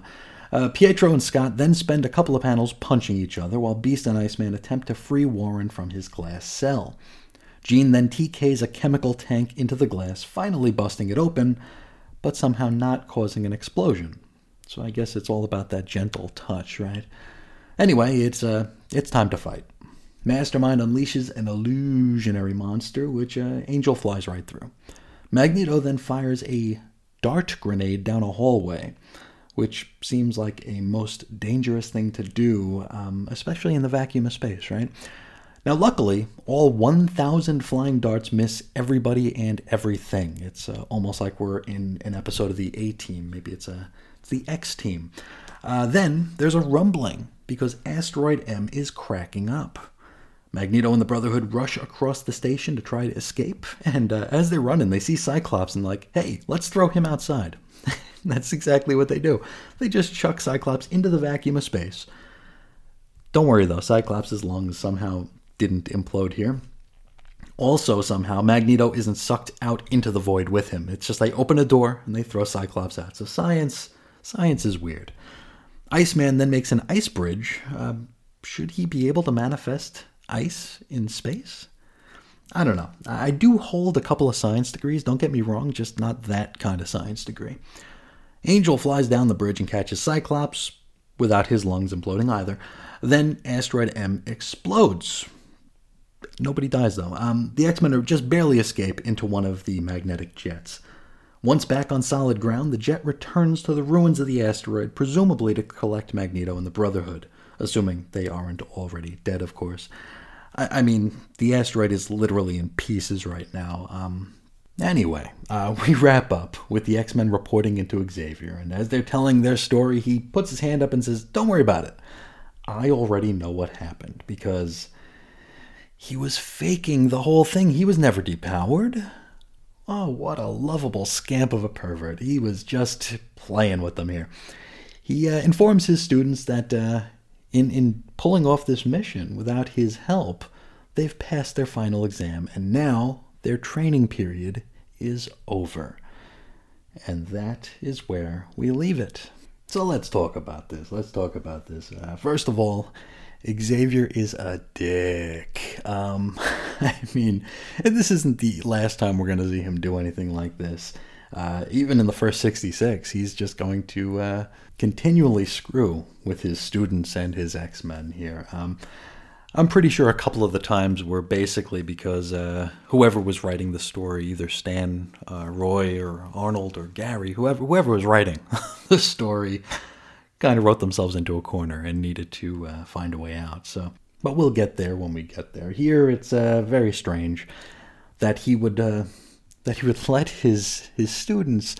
uh, Pietro and Scott then spend a couple of panels punching each other while Beast and Iceman attempt to free Warren from his glass cell. Jean then TKs a chemical tank into the glass, finally busting it open, but somehow not causing an explosion. So I guess it's all about that gentle touch, right? Anyway, it's uh, it's time to fight. Mastermind unleashes an illusionary monster, which uh, Angel flies right through. Magneto then fires a dart grenade down a hallway, which seems like a most dangerous thing to do, um, especially in the vacuum of space, right? Now, luckily, all 1,000 flying darts miss everybody and everything. It's uh, almost like we're in an episode of the A Team. Maybe it's a it's the X Team. Uh, then there's a rumbling because Asteroid M is cracking up. Magneto and the Brotherhood rush across the station to try to escape, and uh, as they're running, they see Cyclops and, like, hey, let's throw him outside. <laughs> That's exactly what they do. They just chuck Cyclops into the vacuum of space. Don't worry though, Cyclops' lungs somehow didn't implode here. Also, somehow, Magneto isn't sucked out into the void with him. It's just they open a door and they throw Cyclops out. So science, science is weird. Iceman then makes an ice bridge. Uh, should he be able to manifest ice in space? I don't know. I do hold a couple of science degrees, don't get me wrong, just not that kind of science degree. Angel flies down the bridge and catches Cyclops, without his lungs imploding either. Then Asteroid M explodes. Nobody dies though. Um, the X Men just barely escape into one of the magnetic jets. Once back on solid ground, the jet returns to the ruins of the asteroid, presumably to collect Magneto and the Brotherhood, assuming they aren't already dead, of course. I, I mean, the asteroid is literally in pieces right now. Um, anyway, uh, <laughs> we wrap up with the X Men reporting into Xavier, and as they're telling their story, he puts his hand up and says, Don't worry about it. I already know what happened because he was faking the whole thing. He was never depowered. Oh, what a lovable scamp of a pervert. He was just playing with them here. He uh, informs his students that uh, in, in pulling off this mission without his help, they've passed their final exam, and now their training period is over. And that is where we leave it. So let's talk about this. Let's talk about this. Uh, first of all, Xavier is a dick. Um, <laughs> I mean, this isn't the last time we're going to see him do anything like this. Uh, even in the first 66, he's just going to uh, continually screw with his students and his X Men here. Um, I'm pretty sure a couple of the times were basically because uh, whoever was writing the story, either Stan, uh, Roy, or Arnold, or Gary, whoever whoever was writing <laughs> the story, kind of wrote themselves into a corner and needed to uh, find a way out. So But we'll get there when we get there. Here, it's very strange that he would that he would <laughs> let his his students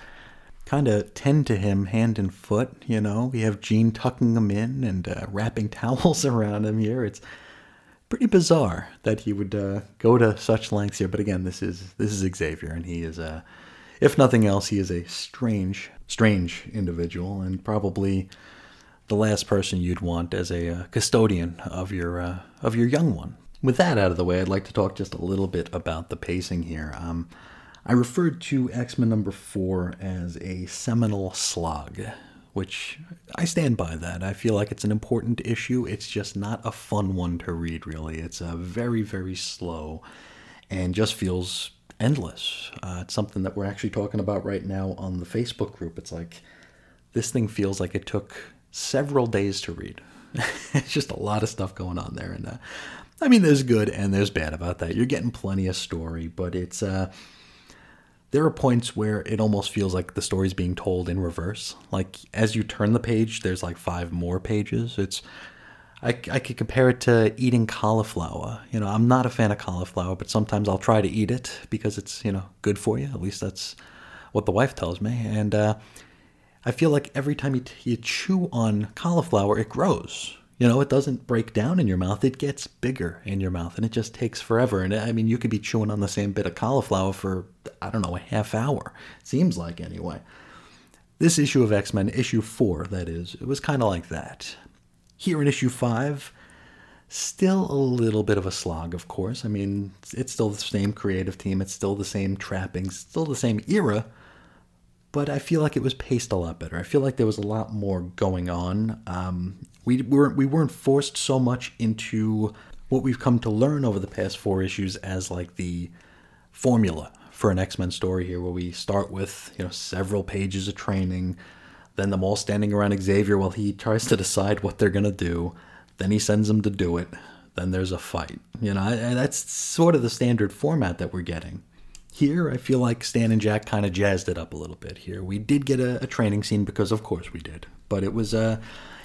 kind of tend to him hand and foot. You know, we have Jean tucking him in and uh, wrapping <laughs> towels around him here. It's pretty bizarre that he would uh, go to such lengths here. But again, this is this is Xavier, and he is a, if nothing else, he is a strange, strange individual, and probably the last person you'd want as a uh, custodian of your uh, of your young one. With that out of the way, I'd like to talk just a little bit about the pacing here. Um, I referred to X Men number four as a seminal slog, which I stand by that. I feel like it's an important issue. It's just not a fun one to read, really. It's a very, very slow and just feels endless. Uh, it's something that we're actually talking about right now on the Facebook group. It's like this thing feels like it took several days to read. <laughs> it's just a lot of stuff going on there, and uh, I mean, there's good and there's bad about that. You're getting plenty of story, but it's uh, there are points where it almost feels like the story's being told in reverse. Like as you turn the page, there's like five more pages. It's I, I could compare it to eating cauliflower. You know, I'm not a fan of cauliflower, but sometimes I'll try to eat it because it's you know good for you. At least that's what the wife tells me. And uh, I feel like every time you, t- you chew on cauliflower, it grows. You know, it doesn't break down in your mouth, it gets bigger in your mouth, and it just takes forever. And I mean, you could be chewing on the same bit of cauliflower for, I don't know, a half hour. Seems like, anyway. This issue of X Men, issue four, that is, it was kind of like that. Here in issue five, still a little bit of a slog, of course. I mean, it's still the same creative team, it's still the same trappings, still the same era, but I feel like it was paced a lot better. I feel like there was a lot more going on. Um, we weren't we weren't forced so much into what we've come to learn over the past four issues as like the formula for an X Men story here, where we start with you know several pages of training, then them all standing around Xavier while he tries to decide what they're gonna do, then he sends them to do it, then there's a fight. You know, and that's sort of the standard format that we're getting. Here, I feel like Stan and Jack kind of jazzed it up a little bit. Here, we did get a, a training scene because, of course, we did, but it was uh,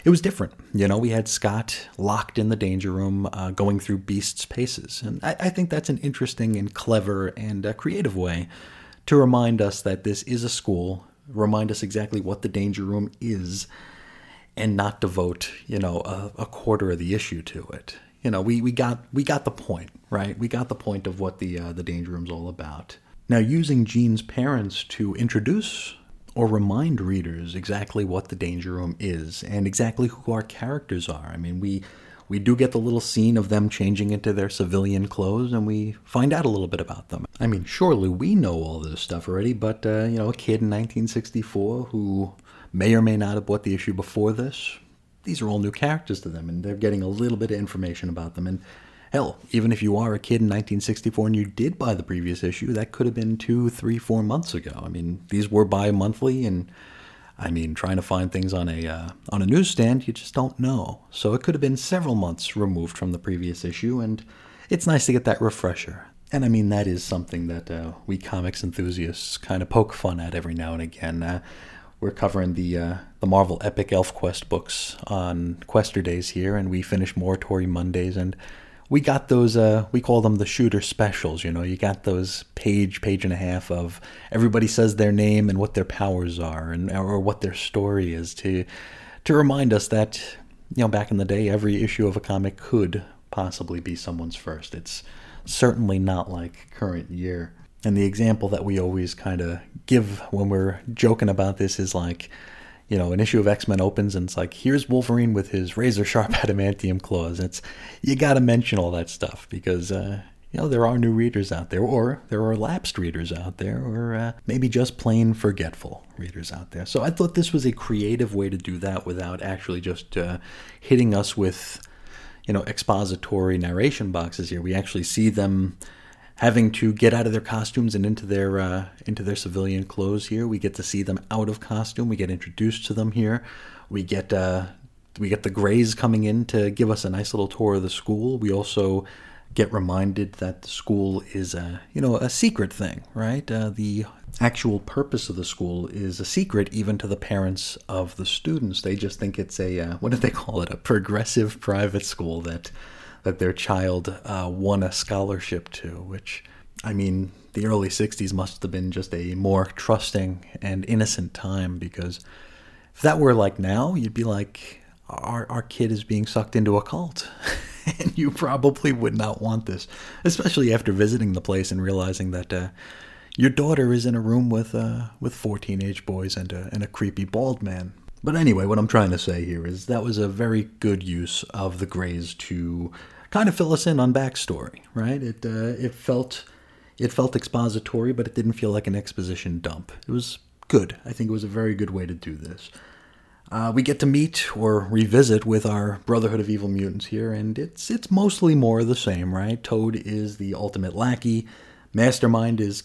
it was different. You know, we had Scott locked in the danger room, uh, going through Beast's paces, and I, I, think that's an interesting and clever and uh, creative way to remind us that this is a school, remind us exactly what the danger room is, and not devote you know a, a quarter of the issue to it you know, we, we got we got the point, right? We got the point of what the uh, the danger room's all about. Now, using Jean's parents to introduce or remind readers exactly what the danger room is and exactly who our characters are. I mean, we we do get the little scene of them changing into their civilian clothes, and we find out a little bit about them. I mean, surely we know all this stuff already, but uh, you know, a kid in 1964 who may or may not have bought the issue before this these are all new characters to them, and they're getting a little bit of information about them. And hell, even if you are a kid in 1964 and you did buy the previous issue, that could have been two, three, four months ago. I mean, these were bi-monthly, and I mean, trying to find things on a uh, on a newsstand, you just don't know. So it could have been several months removed from the previous issue, and it's nice to get that refresher. And I mean, that is something that uh, we comics enthusiasts kind of poke fun at every now and again. Uh, we're covering the uh, the Marvel Epic Elf Quest books on Quester days here, and we finish Morituri Mondays, and we got those. Uh, we call them the shooter specials. You know, you got those page, page and a half of everybody says their name and what their powers are, and or what their story is to to remind us that you know back in the day, every issue of a comic could possibly be someone's first. It's certainly not like current year. And the example that we always kind of give when we're joking about this is like, you know, an issue of X Men opens and it's like, here's Wolverine with his razor sharp <laughs> adamantium claws. It's you got to mention all that stuff because uh, you know there are new readers out there, or there are lapsed readers out there, or uh, maybe just plain forgetful readers out there. So I thought this was a creative way to do that without actually just uh, hitting us with, you know, expository narration boxes. Here we actually see them having to get out of their costumes and into their uh, into their civilian clothes here. We get to see them out of costume. We get introduced to them here. We get uh, we get the Greys coming in to give us a nice little tour of the school. We also get reminded that the school is a you know a secret thing, right? Uh, the actual purpose of the school is a secret even to the parents of the students. They just think it's a uh, what do they call it? A progressive private school that that their child uh, won a scholarship to, which, I mean, the early 60s must have been just a more trusting and innocent time because if that were like now, you'd be like, our, our kid is being sucked into a cult. <laughs> and you probably would not want this, especially after visiting the place and realizing that uh, your daughter is in a room with uh, with four teenage boys and a, and a creepy bald man. But anyway, what I'm trying to say here is that was a very good use of the Greys to kind of fill us in on backstory, right? It uh, it felt it felt expository, but it didn't feel like an exposition dump. It was good. I think it was a very good way to do this. Uh, we get to meet or revisit with our Brotherhood of Evil Mutants here, and it's it's mostly more the same, right? Toad is the ultimate lackey. Mastermind is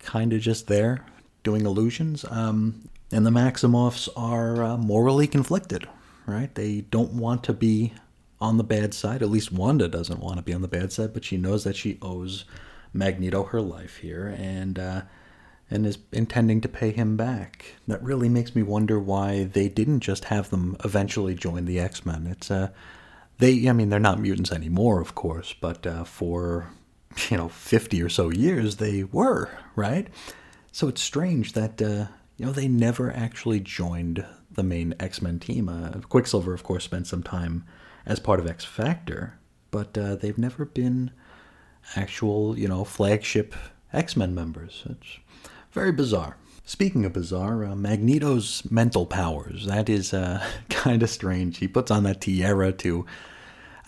kind of just there doing illusions. Um, and the Maximoffs are uh, morally conflicted, right? They don't want to be on the bad side. At least Wanda doesn't want to be on the bad side, but she knows that she owes Magneto her life here, and uh, and is intending to pay him back. That really makes me wonder why they didn't just have them eventually join the X Men. It's uh, they. I mean, they're not mutants anymore, of course, but uh, for you know fifty or so years they were right. So it's strange that uh, you know they never actually joined the main X Men team. Uh, Quicksilver, of course, spent some time as part of X Factor, but uh, they've never been actual, you know, flagship X Men members. It's very bizarre. Speaking of bizarre, uh, Magneto's mental powers, that is uh, <laughs> kind of strange. He puts on that tiara to.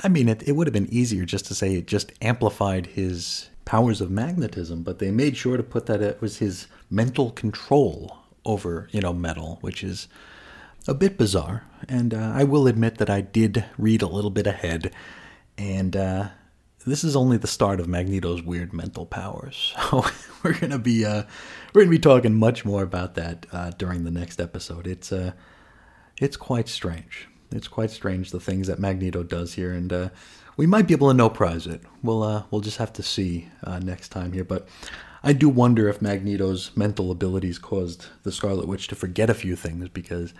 I mean, it, it would have been easier just to say it just amplified his powers of magnetism, but they made sure to put that it was his mental control over, you know, metal, which is a bit bizarre. And uh, I will admit that I did read a little bit ahead, and uh, this is only the start of Magneto's weird mental powers. <laughs> So we're gonna be uh, we're gonna be talking much more about that uh, during the next episode. It's uh, it's quite strange. It's quite strange the things that Magneto does here, and uh, we might be able to no prize it. We'll uh, we'll just have to see next time here, but. I do wonder if Magneto's mental abilities caused the Scarlet Witch to forget a few things because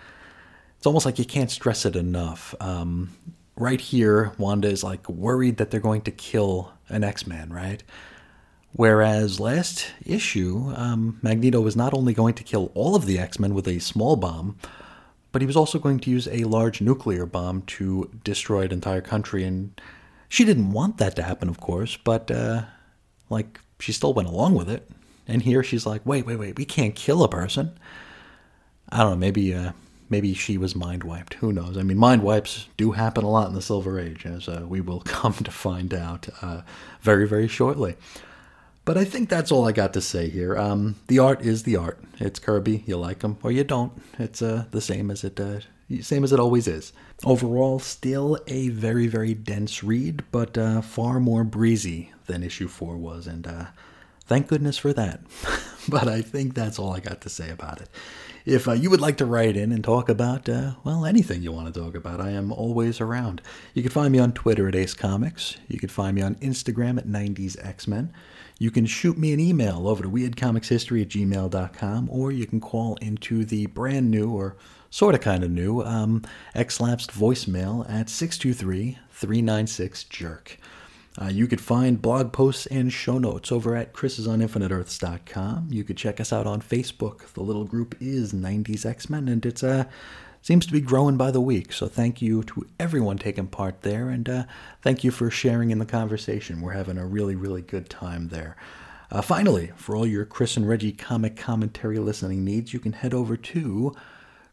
it's almost like you can't stress it enough. Um, right here, Wanda is like worried that they're going to kill an X Man, right? Whereas last issue, um, Magneto was not only going to kill all of the X Men with a small bomb, but he was also going to use a large nuclear bomb to destroy an entire country. And she didn't want that to happen, of course, but uh, like she still went along with it. And here she's like, wait, wait, wait, we can't kill a person. I don't know, maybe uh, maybe she was mind wiped. Who knows? I mean, mind wipes do happen a lot in the Silver Age, as uh, we will <laughs> come to find out uh, very, very shortly. But I think that's all I got to say here. Um, the art is the art. It's Kirby. You like him or you don't. It's uh, the same as it uh, same as it always is. Overall, still a very, very dense read, but uh, far more breezy than issue four was, and uh, thank goodness for that. <laughs> but I think that's all I got to say about it. If uh, you would like to write in and talk about, uh, well, anything you want to talk about, I am always around. You can find me on Twitter at Ace Comics. You can find me on Instagram at 90s X-Men. You can shoot me an email over to weirdcomicshistory at gmail.com, or you can call into the brand new, or sort of kind of new, um, X-Lapsed voicemail at 623 396 Jerk. Uh, you could find blog posts and show notes over at chrisisoninfiniteearths.com. You could check us out on Facebook. The little group is 90s X-Men, and it's uh, seems to be growing by the week. So thank you to everyone taking part there, and uh, thank you for sharing in the conversation. We're having a really, really good time there. Uh, finally, for all your Chris and Reggie comic commentary listening needs, you can head over to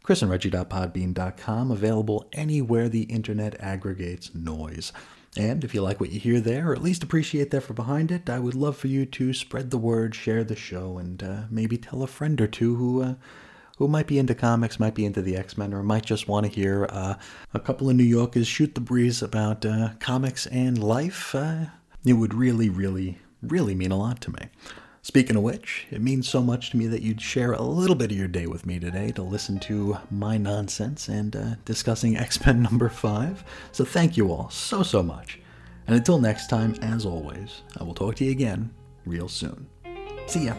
chrisandreggie.podbean.com, available anywhere the internet aggregates noise. And if you like what you hear there, or at least appreciate the effort behind it, I would love for you to spread the word, share the show, and uh, maybe tell a friend or two who uh, who might be into comics, might be into the X Men, or might just want to hear uh, a couple of New Yorkers shoot the breeze about uh, comics and life. Uh, it would really, really, really mean a lot to me. Speaking of which, it means so much to me that you'd share a little bit of your day with me today to listen to my nonsense and uh, discussing <laughs> X Men number 5. So thank you all so, so much. And until next time, as always, I will talk to you again real soon. See ya.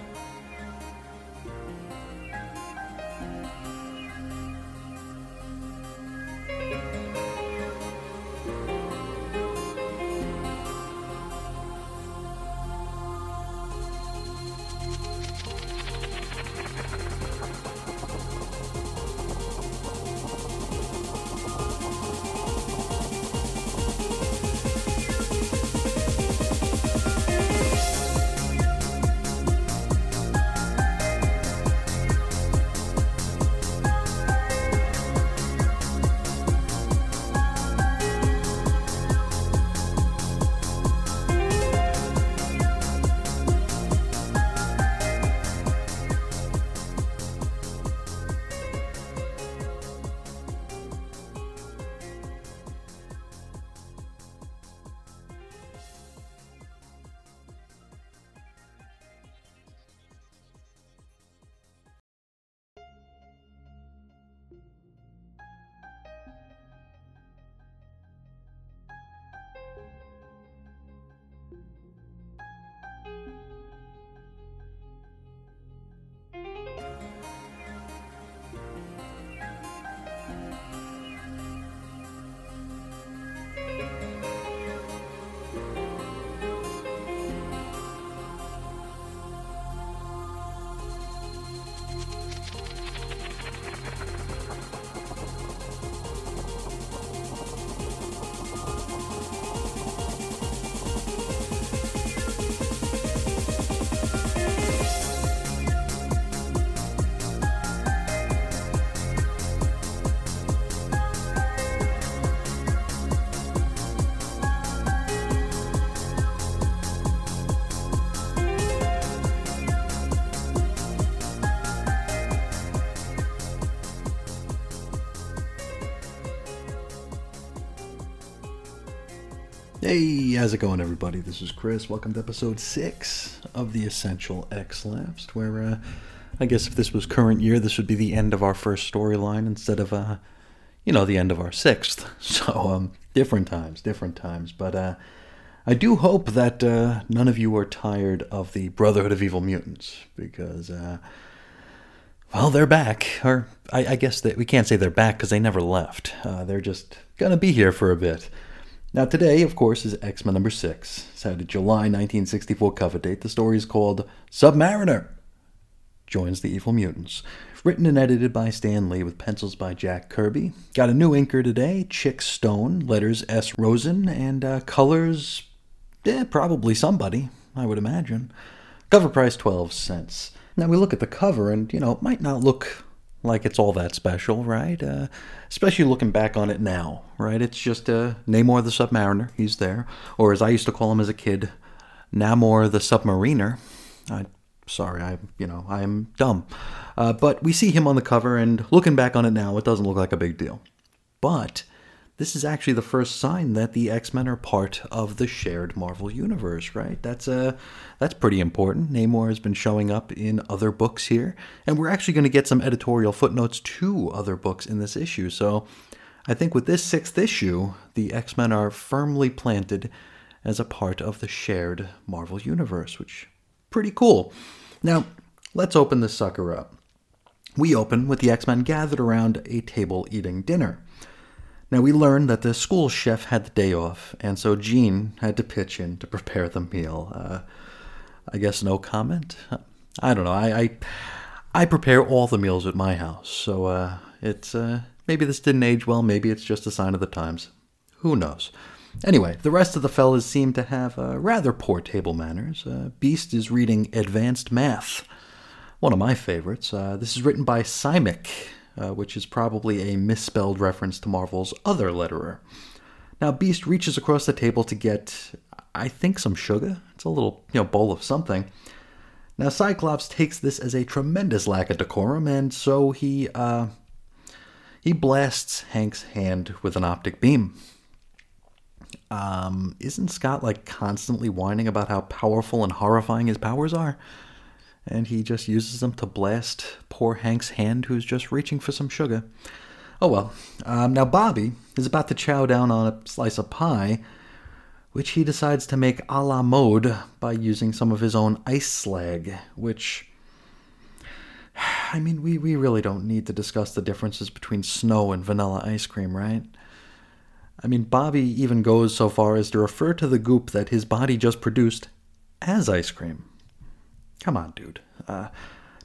How's it going, everybody? This is Chris. Welcome to episode six of the Essential X Lapsed, where uh, I guess if this was current year, this would be the end of our first storyline instead of, uh, you know, the end of our sixth. <laughs> So, um, different times, different times. But uh, I do hope that uh, none of you are tired of the Brotherhood of Evil Mutants, because, uh, well, they're back. Or I, I guess that we can't say they're back because they never left. Uh, they're just gonna be here for a bit. Now, today, of course, is X Men number 6. It's had a July 1964 cover date. The story is called Submariner Joins the Evil Mutants. Written and edited by Stan Lee with pencils by Jack Kirby. Got a new inker today, Chick Stone, letters S. Rosen, and uh, colors, eh, probably somebody, I would imagine. Cover price 12 cents. Now, we look at the cover, and, you know, it might not look like it's all that special, right? Uh, especially looking back on it now, right? It's just uh, Namor the Submariner. He's there, or as I used to call him as a kid, Namor the Submariner. I, sorry, I you know I am dumb, uh, but we see him on the cover, and looking back on it now, it doesn't look like a big deal. But this is actually the first sign that the X-Men are part of the shared Marvel universe, right? That's uh that's pretty important. Namor has been showing up in other books here, and we're actually going to get some editorial footnotes to other books in this issue. So, I think with this 6th issue, the X-Men are firmly planted as a part of the shared Marvel universe, which pretty cool. Now, let's open this sucker up. We open with the X-Men gathered around a table eating dinner. Now, we learned that the school chef had the day off, and so Jean had to pitch in to prepare the meal. Uh, I guess no comment? I don't know. I, I, I prepare all the meals at my house, so uh, it's uh, maybe this didn't age well. Maybe it's just a sign of the times. Who knows? Anyway, the rest of the fellas seem to have uh, rather poor table manners. Uh, Beast is reading Advanced Math, one of my favorites. Uh, this is written by Simic, uh, which is probably a misspelled reference to Marvel's other letterer. Now, Beast reaches across the table to get, I think, some sugar. It's a little, you know, bowl of something. Now, Cyclops takes this as a tremendous lack of decorum, and so he, uh, he blasts Hank's hand with an optic beam. Um, isn't Scott like constantly whining about how powerful and horrifying his powers are? And he just uses them to blast poor Hank's hand, who's just reaching for some sugar. Oh well. Um, now, Bobby is about to chow down on a slice of pie, which he decides to make a la mode by using some of his own ice slag, which. I mean, we, we really don't need to discuss the differences between snow and vanilla ice cream, right? I mean, Bobby even goes so far as to refer to the goop that his body just produced as ice cream. Come on, dude. Uh,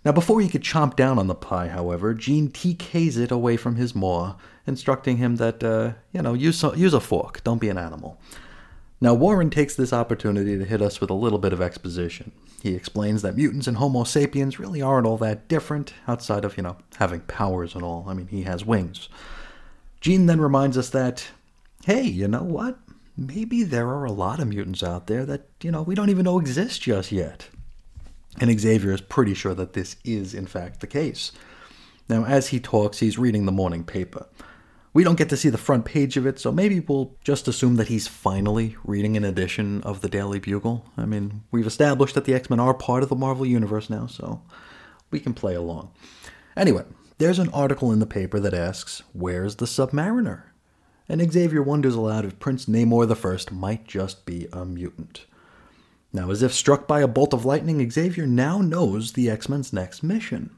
now, before he could chomp down on the pie, however, Jean TKs it away from his maw, instructing him that, uh, you know, use, a, use a fork, don't be an animal. Now, Warren takes this opportunity to hit us with a little bit of exposition. He explains that mutants and Homo sapiens really aren't all that different, outside of, you know, having powers and all. I mean, he has wings. Jean then reminds us that, hey, you know what? Maybe there are a lot of mutants out there that, you know, we don't even know exist just yet. And Xavier is pretty sure that this is, in fact, the case. Now, as he talks, he's reading the morning paper. We don't get to see the front page of it, so maybe we'll just assume that he's finally reading an edition of the Daily Bugle. I mean, we've established that the X Men are part of the Marvel Universe now, so we can play along. Anyway, there's an article in the paper that asks, Where's the Submariner? And Xavier wonders aloud if Prince Namor I might just be a mutant. Now, as if struck by a bolt of lightning, Xavier now knows the X Men's next mission.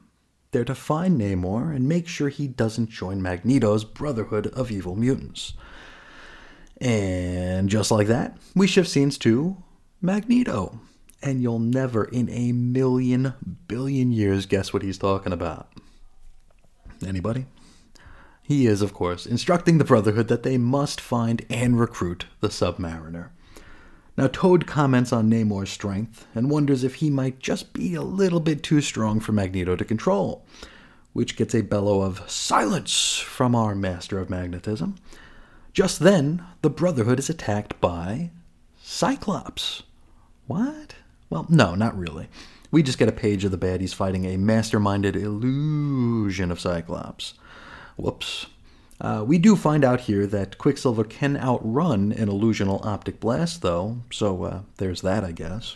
They're to find Namor and make sure he doesn't join Magneto's Brotherhood of Evil Mutants. And just like that, we shift scenes to Magneto. And you'll never in a million billion years guess what he's talking about. Anybody? He is, of course, instructing the Brotherhood that they must find and recruit the Submariner. Now, Toad comments on Namor's strength and wonders if he might just be a little bit too strong for Magneto to control, which gets a bellow of silence from our master of magnetism. Just then, the Brotherhood is attacked by Cyclops. What? Well, no, not really. We just get a page of the baddies fighting a masterminded illusion of Cyclops. Whoops. Uh, we do find out here that Quicksilver can outrun an illusional optic blast, though, so uh, there's that, I guess.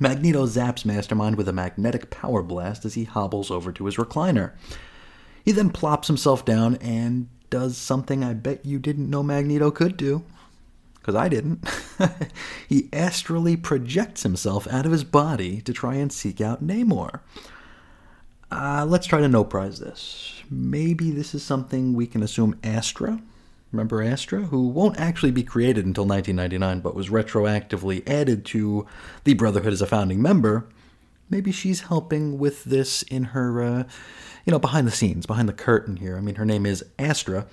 Magneto zaps Mastermind with a magnetic power blast as he hobbles over to his recliner. He then plops himself down and does something I bet you didn't know Magneto could do. Because I didn't. <laughs> he astrally projects himself out of his body to try and seek out Namor. Uh, let's try to no prize this. Maybe this is something we can assume Astra, remember Astra, who won't actually be created until 1999 but was retroactively added to the Brotherhood as a founding member. Maybe she's helping with this in her, uh, you know, behind the scenes, behind the curtain here. I mean, her name is Astra.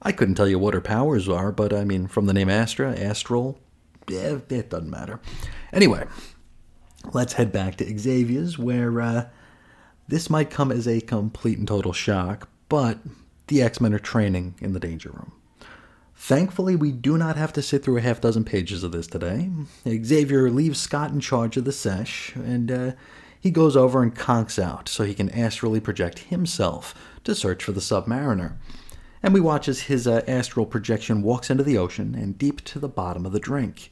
I couldn't tell you what her powers are, but I mean, from the name Astra, Astral, yeah, it doesn't matter. Anyway, let's head back to Xavier's, where uh, this might come as a complete and total shock, but the X Men are training in the Danger Room. Thankfully, we do not have to sit through a half dozen pages of this today. Xavier leaves Scott in charge of the sesh, and uh, he goes over and conks out so he can astrally project himself to search for the Submariner. And we watch as his uh, astral projection walks into the ocean and deep to the bottom of the drink.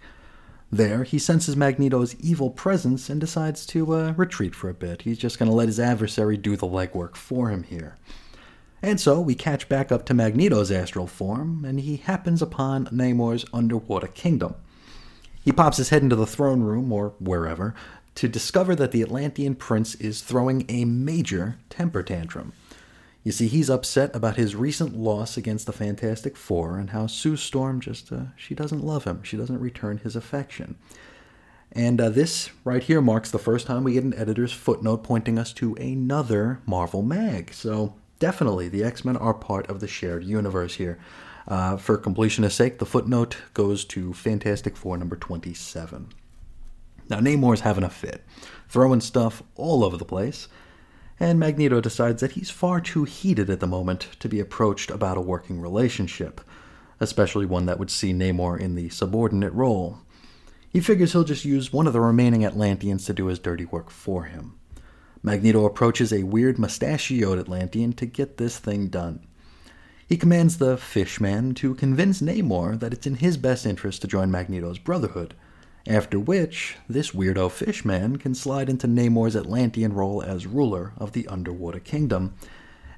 There, he senses Magneto's evil presence and decides to uh, retreat for a bit. He's just going to let his adversary do the legwork for him here. And so we catch back up to Magneto's astral form, and he happens upon Namor's underwater kingdom. He pops his head into the throne room, or wherever, to discover that the Atlantean prince is throwing a major temper tantrum. You see, he's upset about his recent loss against the Fantastic Four and how Sue Storm just, uh, she doesn't love him. She doesn't return his affection. And uh, this right here marks the first time we get an editor's footnote pointing us to another Marvel mag. So definitely the X Men are part of the shared universe here. Uh, for completionist sake, the footnote goes to Fantastic Four number 27. Now, Namor's having a fit, throwing stuff all over the place and Magneto decides that he's far too heated at the moment to be approached about a working relationship, especially one that would see Namor in the subordinate role. He figures he'll just use one of the remaining Atlanteans to do his dirty work for him. Magneto approaches a weird mustachioed Atlantean to get this thing done. He commands the Fishman to convince Namor that it's in his best interest to join Magneto's Brotherhood after which, this weirdo fishman can slide into Namor's Atlantean role as ruler of the underwater kingdom.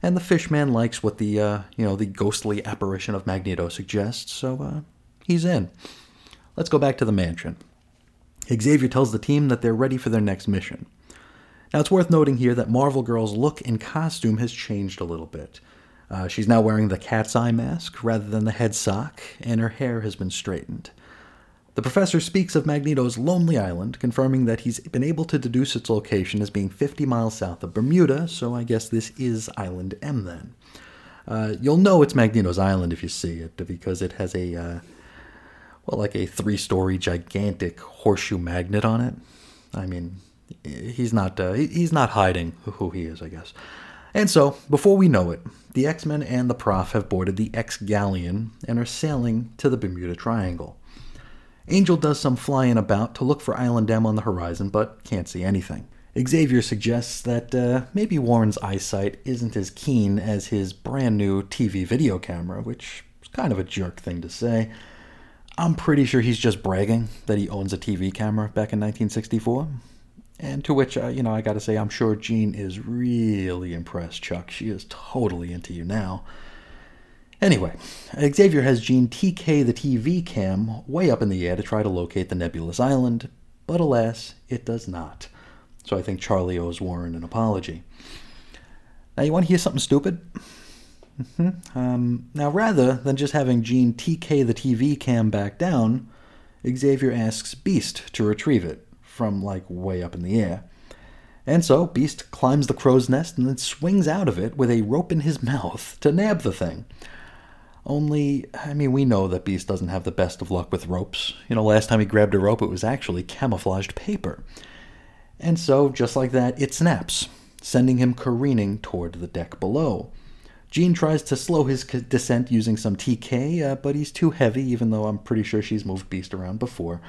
And the fishman likes what the, uh, you know, the ghostly apparition of Magneto suggests, so uh, he's in. Let's go back to the mansion. Xavier tells the team that they're ready for their next mission. Now, it's worth noting here that Marvel Girl's look and costume has changed a little bit. Uh, she's now wearing the cat's eye mask rather than the head sock, and her hair has been straightened. The professor speaks of Magneto's lonely island, confirming that he's been able to deduce its location as being 50 miles south of Bermuda, so I guess this is Island M then. Uh, you'll know it's Magneto's island if you see it, because it has a, uh, well, like a three story gigantic horseshoe magnet on it. I mean, he's not, uh, he's not hiding who he is, I guess. And so, before we know it, the X Men and the Prof have boarded the X Galleon and are sailing to the Bermuda Triangle. Angel does some flying about to look for Island M on the horizon, but can't see anything. Xavier suggests that uh, maybe Warren's eyesight isn't as keen as his brand new TV video camera, which is kind of a jerk thing to say. I'm pretty sure he's just bragging that he owns a TV camera back in 1964. And to which, uh, you know, I gotta say, I'm sure Jean is really impressed, Chuck. She is totally into you now. Anyway, Xavier has Jean TK the TV cam way up in the air to try to locate the nebulous island, but alas, it does not. So I think Charlie owes Warren an apology. Now, you want to hear something stupid? Mm-hmm. Um, now, rather than just having Jean TK the TV cam back down, Xavier asks Beast to retrieve it from like way up in the air. And so Beast climbs the crow's nest and then swings out of it with a rope in his <laughs> mouth to nab the thing. Only, I mean, we know that Beast doesn't have the best of luck with ropes. You know, last time he grabbed a rope, it was actually camouflaged paper. And so, just like that, it snaps, sending him careening toward the deck below. Jean tries to slow his descent using some TK, uh, but he's too heavy, even though I'm pretty sure she's moved Beast around before.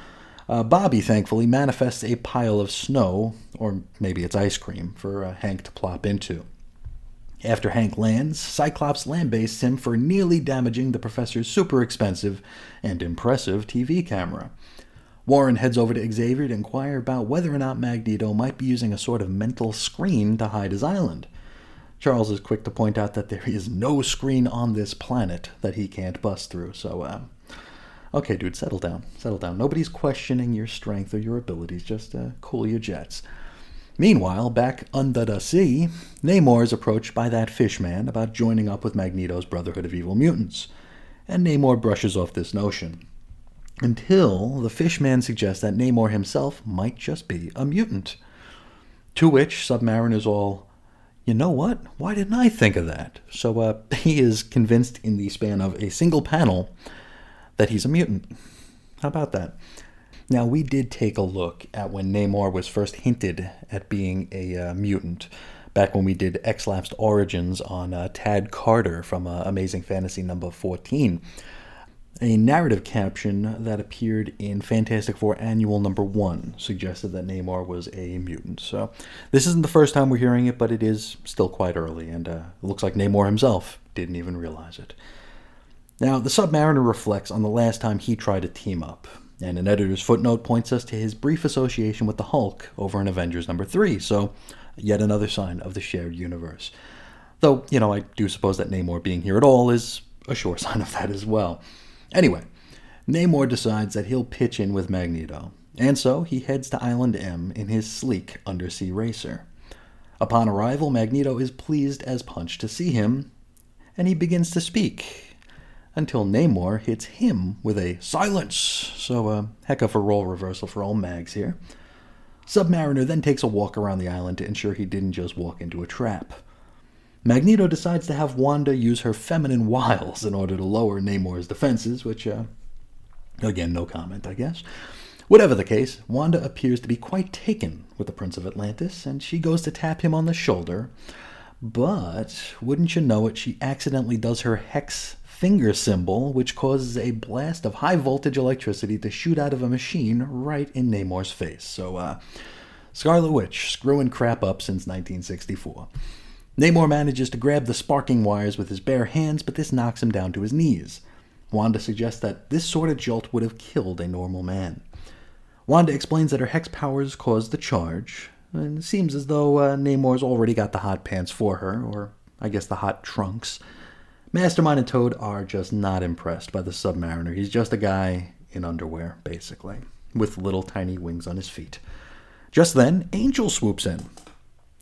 Uh, Bobby, thankfully, manifests a pile of snow, or maybe it's ice cream, for uh, Hank to plop into. After Hank lands, Cyclops lambastes him for nearly damaging the professor's super expensive and impressive TV camera. Warren heads over to Xavier to inquire about whether or not Magneto might be using a sort of mental screen to hide his island. Charles is quick to point out that there is no screen on this planet that he can't bust through. So, uh, okay, dude, settle down. Settle down. Nobody's questioning your strength or your abilities. Just uh, cool your jets. Meanwhile, back under the sea, Namor is approached by that fishman about joining up with Magneto's Brotherhood of Evil Mutants. And Namor brushes off this notion. Until the fishman suggests that Namor himself might just be a mutant. To which Submariner's all, you know what? Why didn't I think of that? So uh, <laughs> he is convinced in the span of a single panel that he's a mutant. How about that? Now, we did take a look at when Namor was first hinted at being a uh, mutant, back when we did X-Lapsed Origins on uh, Tad Carter from uh, Amazing Fantasy number 14 a narrative caption that appeared in Fantastic Four Annual Number One suggested that Namor was a mutant. So this isn't the first time we're hearing it, but it is still quite early, and uh, it looks like Namor himself didn't even realize it. Now, the Submariner reflects on the last time he tried to team up, and an editor's footnote points us to his brief association with the Hulk over in Avengers number 3, so yet another sign of the shared universe. Though, you know, I do suppose that Namor being here at all is a sure <laughs> sign of that as well. Anyway, Namor decides that he'll pitch in with Magneto, and so he heads to Island M in his sleek undersea racer. Upon arrival, Magneto is pleased as punch to see him, and he begins to speak, until Namor hits him with a silence. So, a uh, heck of a role reversal for all mags here. Submariner then takes a walk around the island to ensure he didn't just walk into a trap. Magneto decides to have Wanda use her feminine wiles in order to lower Namor's defenses, which, uh, again, no comment, I guess. Whatever the case, Wanda appears to be quite taken with the Prince of Atlantis, and she goes to tap him on the shoulder. But, wouldn't you know it, she accidentally does her hex finger symbol, which causes a blast of high voltage electricity to shoot out of a machine right in Namor's face. So, uh, Scarlet Witch, screwing crap up since 1964. Namor manages to grab the sparking wires with his bare hands, but this knocks him down to his knees. Wanda suggests that this sort of jolt would have killed a normal man. Wanda explains that her hex powers caused the charge, and it seems as though uh, Namor's already got the hot pants for her, or I guess the hot trunks. Mastermind and Toad are just not impressed by the Submariner. He's just a guy in underwear, basically, with little tiny wings on his feet. Just then, Angel swoops in.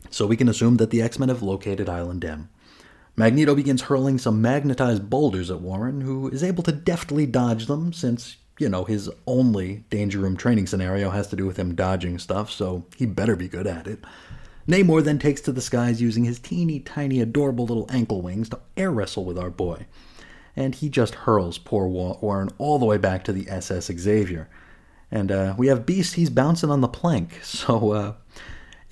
So we can assume that the X Men have located Island M. Magneto begins hurling some magnetized boulders at Warren, who is able to deftly dodge them since, you know, his only Danger Room training scenario has to do with him dodging stuff, so he better be good at it. Namor then takes to the skies using his teeny tiny adorable little ankle wings to air wrestle with our boy. And he just hurls poor Warren all the way back to the SS Xavier. And uh, we have Beast, he's bouncing on the plank, <laughs> so uh,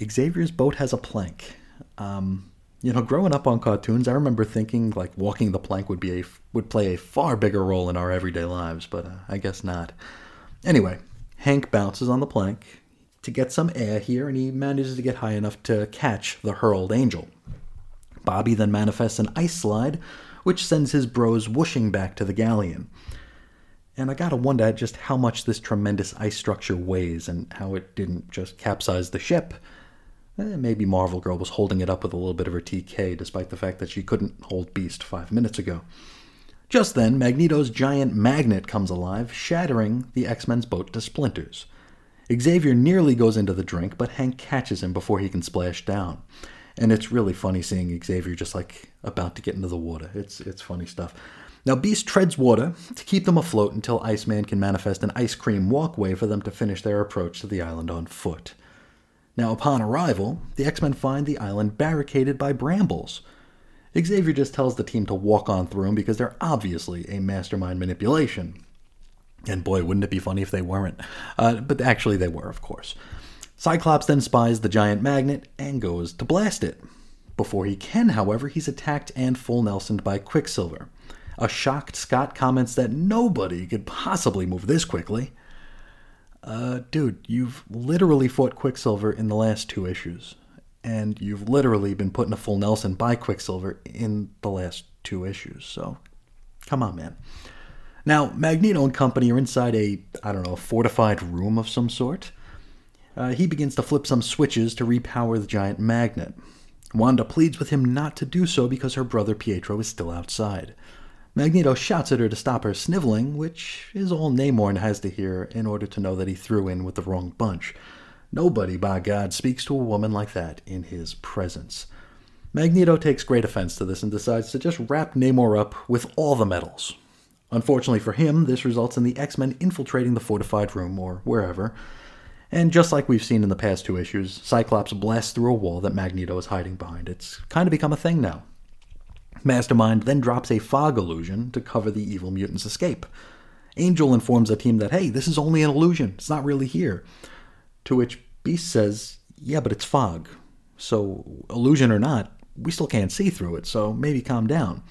Xavier's boat has a plank. Um, you know, growing up on cartoons, I remember thinking like walking the plank would be a would play a far bigger role in our everyday lives, but uh, I guess not. Anyway, Hank bounces on the plank to get some air here, and he manages to get high enough to catch the hurled angel. Bobby then manifests an ice slide, which sends his bros whooshing back to the galleon. And I gotta wonder just how much this tremendous ice structure weighs and how it didn't just capsize the ship. Eh, maybe Marvel Girl was holding it up with a little bit of her TK, despite the fact that she couldn't hold Beast five minutes ago. Just then, Magneto's giant magnet comes alive, shattering the X Men's boat to splinters. Xavier nearly goes into the drink, but Hank catches him before he can splash down. And it's really funny seeing Xavier just like about to get into the water. It's it's funny stuff. Now Beast treads water to keep them afloat until Iceman can manifest an ice cream walkway for them to finish their approach to the island on foot. Now, upon arrival, the X Men find the island barricaded by brambles. Xavier just tells the team to walk on through them because they're obviously a mastermind manipulation. And boy, wouldn't it be funny if they weren't? Uh, but actually, they were, of course. Cyclops then spies the giant magnet and goes to blast it. Before he can, however, he's attacked and full Nelsoned by Quicksilver. A shocked Scott comments that nobody could possibly move this quickly. Uh, dude, you've literally fought Quicksilver in the last two issues. and you've literally been put in a full Nelson by Quicksilver in the last two issues. So, come on, man. Now, Magneto and company are inside a, I don't know, fortified room of some sort. Uh, he begins to flip some switches to repower the giant magnet. Wanda pleads with him not to do so because her brother Pietro is still outside. Magneto shouts at her to stop her sniveling, which is all Namor has to hear in order to know that he threw in with the wrong bunch. Nobody, by God, speaks to a woman like that in his presence. Magneto takes great offense to this and decides to just wrap Namor up with all the metals. Unfortunately for him, this results in the X Men infiltrating the fortified room, or wherever, and just like we've seen in the past two issues, Cyclops blasts through a wall that Magneto is hiding behind. It's kind of become a thing now. Mastermind then drops a fog illusion to cover the evil mutant's escape. Angel informs the team that, hey, this is only an illusion, it's not really here. To which Beast says, yeah, but it's fog. So, illusion or not, we still can't see through it, so maybe calm down.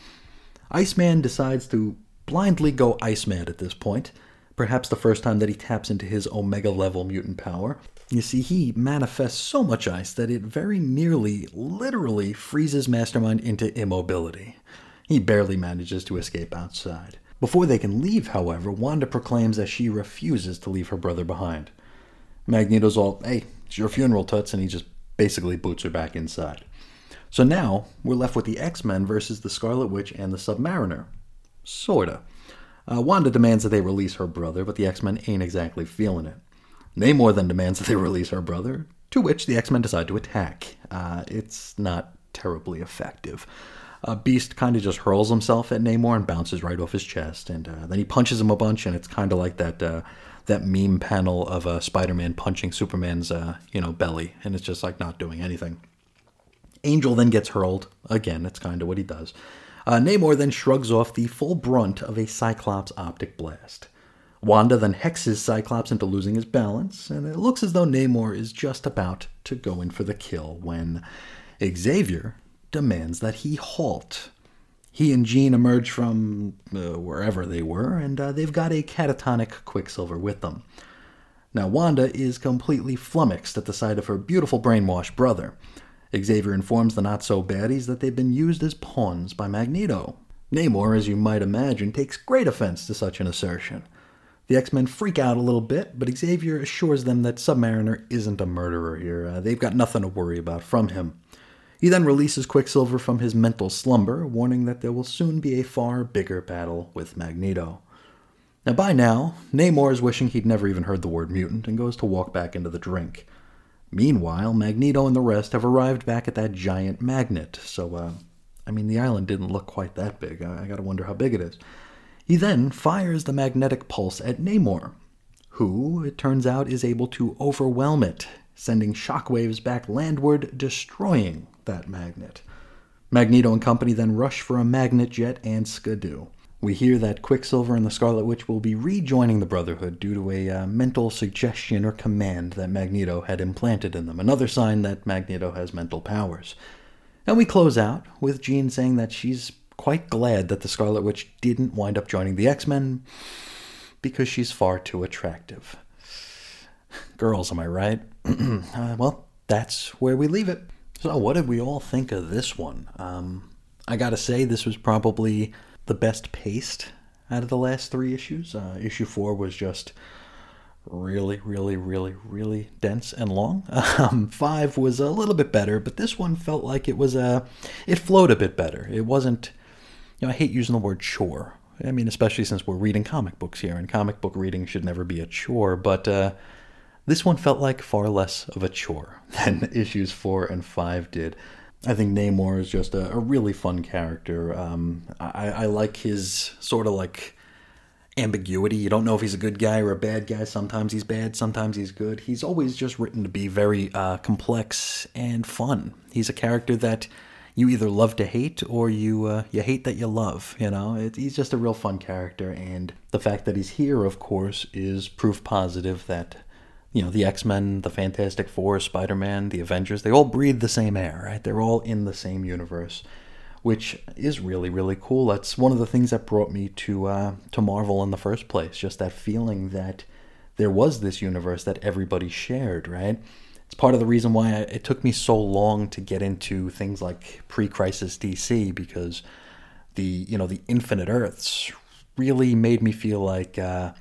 Iceman decides to blindly go Iceman at this point, perhaps the first time that he taps into his Omega level mutant power. You see, he manifests so much ice that it very nearly, literally, freezes Mastermind into immobility. He barely manages to escape outside. Before they can leave, however, Wanda proclaims that she refuses to leave her brother behind. Magneto's all, hey, it's your funeral, Tuts, and he just basically boots her back inside. So now, we're left with the X Men versus the Scarlet Witch and the Submariner. Sorta. Uh, Wanda demands that they release her brother, but the X Men ain't exactly feeling it. Namor then demands that they <laughs> release her brother, to which the X Men decide to attack. Uh, it's not terribly effective. Uh, Beast kind of just hurls himself at Namor and bounces right off his chest, and uh, then he punches him a bunch, and it's kind of like that uh, that meme panel of uh, Spider-Man punching Superman's uh, you know belly, and it's just like not doing anything. Angel then gets hurled again. That's kind of what he does. Uh, Namor then shrugs off the full brunt of a Cyclops optic blast. Wanda then hexes Cyclops into losing his balance, and it looks as though Namor is just about to go in for the kill when Xavier demands that he halt. He and Jean emerge from uh, wherever they were, and uh, they've got a catatonic Quicksilver with them. Now, Wanda is completely flummoxed at the sight of her beautiful brainwashed brother. Xavier informs the not so baddies that they've been used as pawns by Magneto. Namor, as you might imagine, takes great offense to such an assertion. The X Men freak out a little bit, but Xavier assures them that Submariner isn't a murderer here. Uh, they've got nothing to worry about from him. He then releases Quicksilver from his mental slumber, warning that there will soon be a far bigger battle with Magneto. Now, by now, Namor is wishing he'd never even heard the word mutant and goes to walk back into the drink. Meanwhile, Magneto and the rest have arrived back at that giant magnet, so, uh, I mean, the island didn't look quite that big. I, I gotta wonder how big it is. He then fires the magnetic pulse at Namor, who, it turns out, is able to overwhelm it, sending shockwaves back landward, destroying that magnet. Magneto and company then rush for a magnet jet and skidoo. We hear that Quicksilver and the Scarlet Witch will be rejoining the Brotherhood due to a uh, mental suggestion or command that Magneto had implanted in them, another sign that Magneto has mental powers. And we close out with Jean saying that she's quite glad that the Scarlet Witch didn't wind up joining the X Men because she's far too attractive. Girls, am I right? <clears throat> uh, well, that's where we leave it. So, what did we all think of this one? Um, I gotta say, this was probably the best paced out of the last three issues. Uh, issue four was just really, really, really, really dense and long. <laughs> Um, five was a little bit better, but this one felt like it was a, it flowed a bit better. It wasn't, you know, I hate using the word chore. I mean, especially since we're reading comic books here, and comic book reading should never be a chore. But uh, this one felt like far less of a chore <laughs> than issues four and five did. I think Namor is just a, a really fun character. Um, I, I like his sort of like ambiguity. You don't know if he's a good guy or a bad guy. Sometimes he's bad, sometimes he's good. He's always just written to be very uh, complex and fun. He's a character that you either love to hate or you uh, you hate that you love. You know, it, he's just a real fun character, and the fact that he's here, of course, is proof positive that you know, the X Men, the Fantastic Four, Spider Man, the Avengers, they all breathe the same air, right? They're all in the same universe, which is really, really cool. That's one of the things that brought me to uh, to Marvel in the first place. Just that feeling that there was this universe that everybody shared, right? it's part of the reason why it took me so long to get into things like pre-crisis DC because the you know the infinite Earths really made me feel like uh,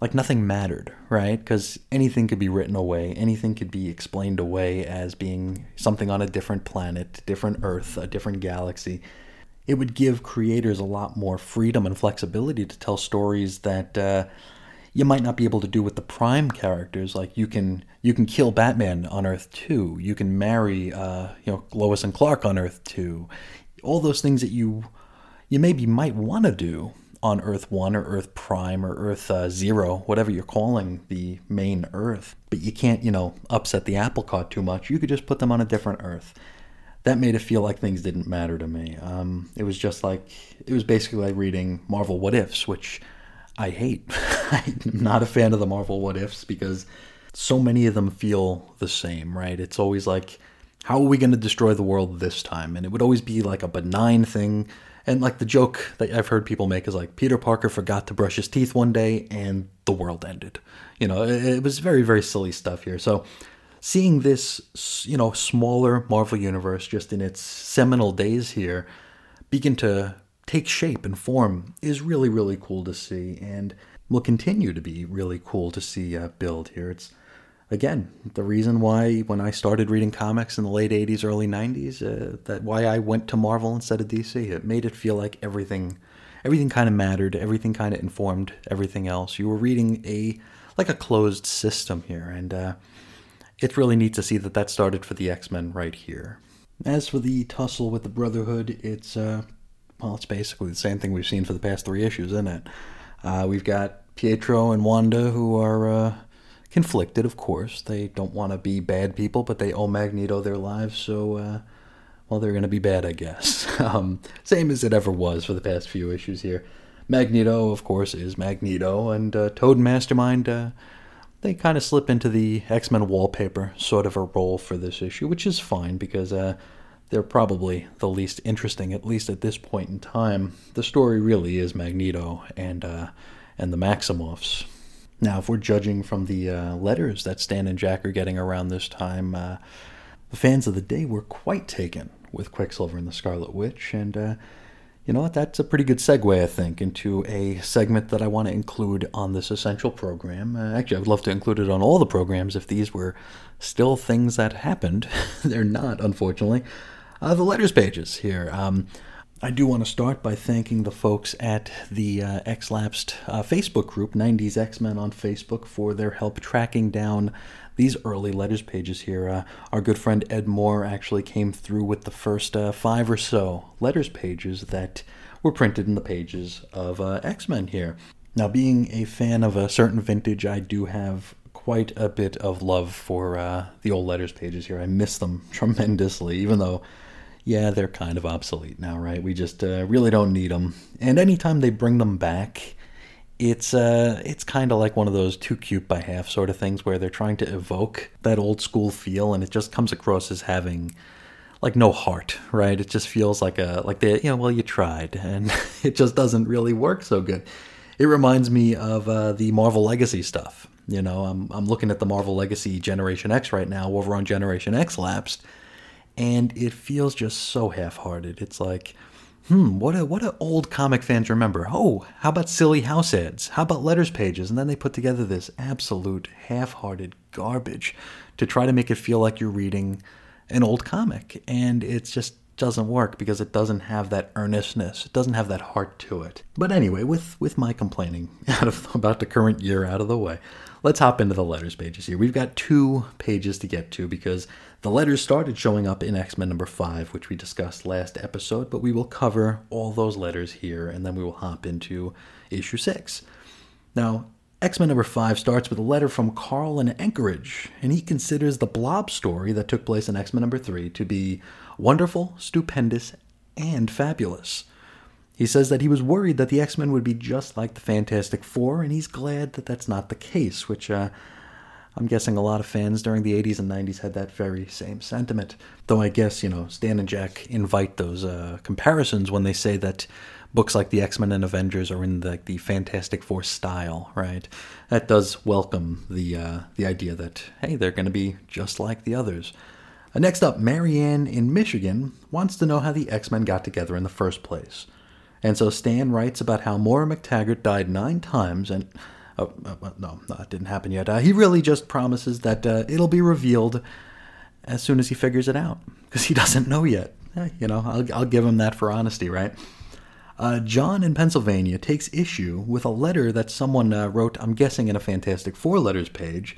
like nothing mattered, right? Because anything could be written away, anything could be explained away as being something on a different planet, different Earth, a different galaxy. It would give creators a lot more freedom and flexibility to tell stories that uh, you might not be able to do with the prime characters. Like you can you can kill Batman on Earth two, you can marry uh, you know Lois and Clark on Earth two, all those things that you you maybe might want to do on Earth 1 or Earth Prime or Earth uh, 0, whatever you're calling the main Earth. But you can't, you know, upset the apple cart too much. You could just put them on a different Earth. That made it feel like things didn't matter to me. Um, it was just like, it was basically like reading Marvel What Ifs, which I hate. <laughs> I'm not a fan of the Marvel What Ifs because so many of them feel the same, right? It's always like, how are we going to destroy the world this time? And it would always be like a benign thing and like the joke that I've heard people make is like Peter Parker forgot to brush his teeth one day and the world ended. You know, it, it was very very silly stuff here. So seeing this, you know, smaller Marvel universe just in its seminal days here begin to take shape and form is really really cool to see and will continue to be really cool to see uh, build here. It's again, the reason why when I started reading comics in the late 80s, early 90s, uh, that why I went to Marvel instead of DC. It made it feel like everything everything kind of mattered, everything kind of informed everything else. You were reading a like a closed system here and uh, it's really neat to see that that started for the X-Men right here. As for the tussle with the Brotherhood, it's uh, well, it's basically the same thing we've seen for the past three issues, isn't it? Uh, we've got Pietro and Wanda who are uh, conflicted, of course. They don't want to be bad people, but they owe Magneto their lives, so, uh, well, they're going to be bad, I guess. <laughs> um, same as it ever was for the past few issues here. Magneto, of course, is Magneto, and uh, Toad Mastermind, uh, they kind of slip into the X Men wallpaper sort of a role for this issue, which is fine because uh, they're probably the least interesting, at least at this point in time. The story really is Magneto and uh, and the Maximoffs. Now, if we're judging from the uh, letters that Stan and Jack are getting around this time, uh, the fans of the day were quite taken with Quicksilver and the Scarlet Witch, and uh, you know what? That's a pretty good segue, I think, into a segment that I want to include on this essential program. Uh, actually, I would love to include it on all the programs if these were still things that happened. <laughs> They're not, unfortunately. Uh, the letters pages here. Um, I do want to start by thanking the folks at the uh, X-Lapsed uh, Facebook group, 90s X-Men on Facebook, for their help tracking down these early letters pages here. Uh, our good friend Ed Moore actually came through with the first uh, five or so letters pages that were printed in the pages of uh, X-Men here. Now, being a fan of a certain vintage, I do have quite a bit of love for uh, the old letters pages here. I miss them tremendously, even though yeah, they're kind of obsolete now, right? We just uh, really don't need them. And anytime they bring them back, it's uh, it's kind of like one of those too cute by half sort of things where they're trying to evoke that old school feel, and it just comes across as having like no heart, right? It just feels like a like they, you know, well, you tried, and <laughs> it just doesn't really work so good. It reminds me of uh, the Marvel Legacy stuff. You know, I'm I'm looking at the Marvel Legacy Generation X right now over on Generation X Lapsed and it feels just so half-hearted. It's like, hmm, what a, what do old comic fans remember? Oh, how about silly house ads? How about letters pages? And then they put together this absolute half-hearted garbage to try to make it feel like you're reading an old comic, and it just doesn't work because it doesn't have that earnestness. It doesn't have that heart to it. But anyway, with with my complaining <laughs> out of about the current year out of the way, let's hop into the letters pages here. We've got two pages to get to because the letters started showing up in X Men number 5, which we discussed last episode, but we will cover all those letters here and then we will hop into issue 6. Now, X Men number 5 starts with a letter from Carl in Anchorage, and he considers the Blob story that took place in X Men number 3 to be wonderful, stupendous, and fabulous. He says that he was worried that the X Men would be just like the Fantastic Four, and he's glad that that's not the case, which uh, I'm guessing a lot of fans during the 80s and 90s had that very same sentiment. Though I guess, you know, Stan and Jack invite those uh, comparisons when they say that books like the X Men and Avengers are in the, the Fantastic Four style, right? That does welcome the uh, the idea that hey, they're going to be just like the others. Uh, next up, Marianne in Michigan wants to know how the X Men got together in the first place. And so Stan writes about how Moira MacTaggert died nine times, and oh, uh, no, that didn't happen yet. Uh, he really just promises that uh, it'll be revealed as soon as he figures it out, because he <laughs> doesn't know yet. Eh, you know, I'll, I'll give him that for honesty, right? Uh, John in Pennsylvania takes issue with a letter that someone uh, wrote, I'm guessing in a Fantastic Four letters page,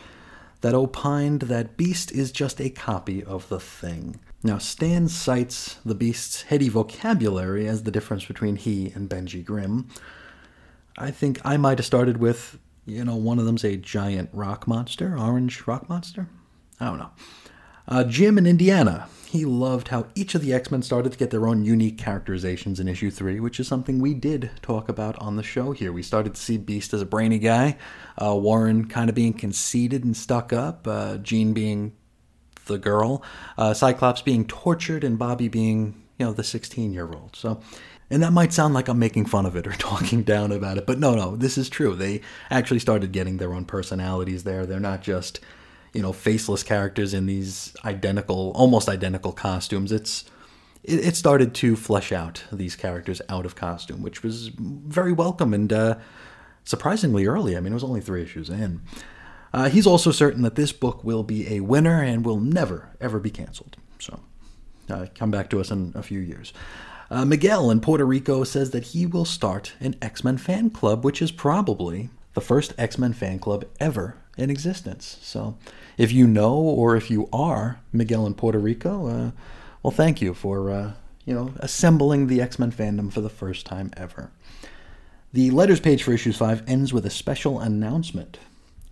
that opined that Beast is just a copy of the Thing. Now, Stan cites the Beast's heady vocabulary as the difference between he and Benji Grimm. I think I might have started with, you know, one of them's a giant rock monster, orange rock monster? I don't know. Uh, Jim in Indiana, he loved how each of the X Men started to get their own unique characterizations in issue three, which is something we did talk about on the show here. We started to see Beast as a brainy guy, uh, Warren kind of being conceited and stuck up, uh, Jean being the girl, uh, Cyclops being tortured, and Bobby being, you know, the 16 year old. So, and that might sound like I'm making fun of it or <laughs> talking down about it, but no, no, this is true. They actually started getting their own personalities there. They're not just, you know, faceless characters in these identical, almost identical costumes. It's it, it started to flesh out these characters out of costume, which was very welcome and uh, surprisingly early. I mean, it was only three issues in. Uh, he's also certain that this book will be a winner and will never, ever be canceled. So, uh, come back to us in a few years. Uh, Miguel in Puerto Rico says that he will start an X Men fan club, which is probably the first X Men fan club ever in existence. So, if you know or if you are Miguel in Puerto Rico, uh, well, thank you for uh, you know assembling the X Men fandom for the first time ever. The letters page for issues five ends with a special announcement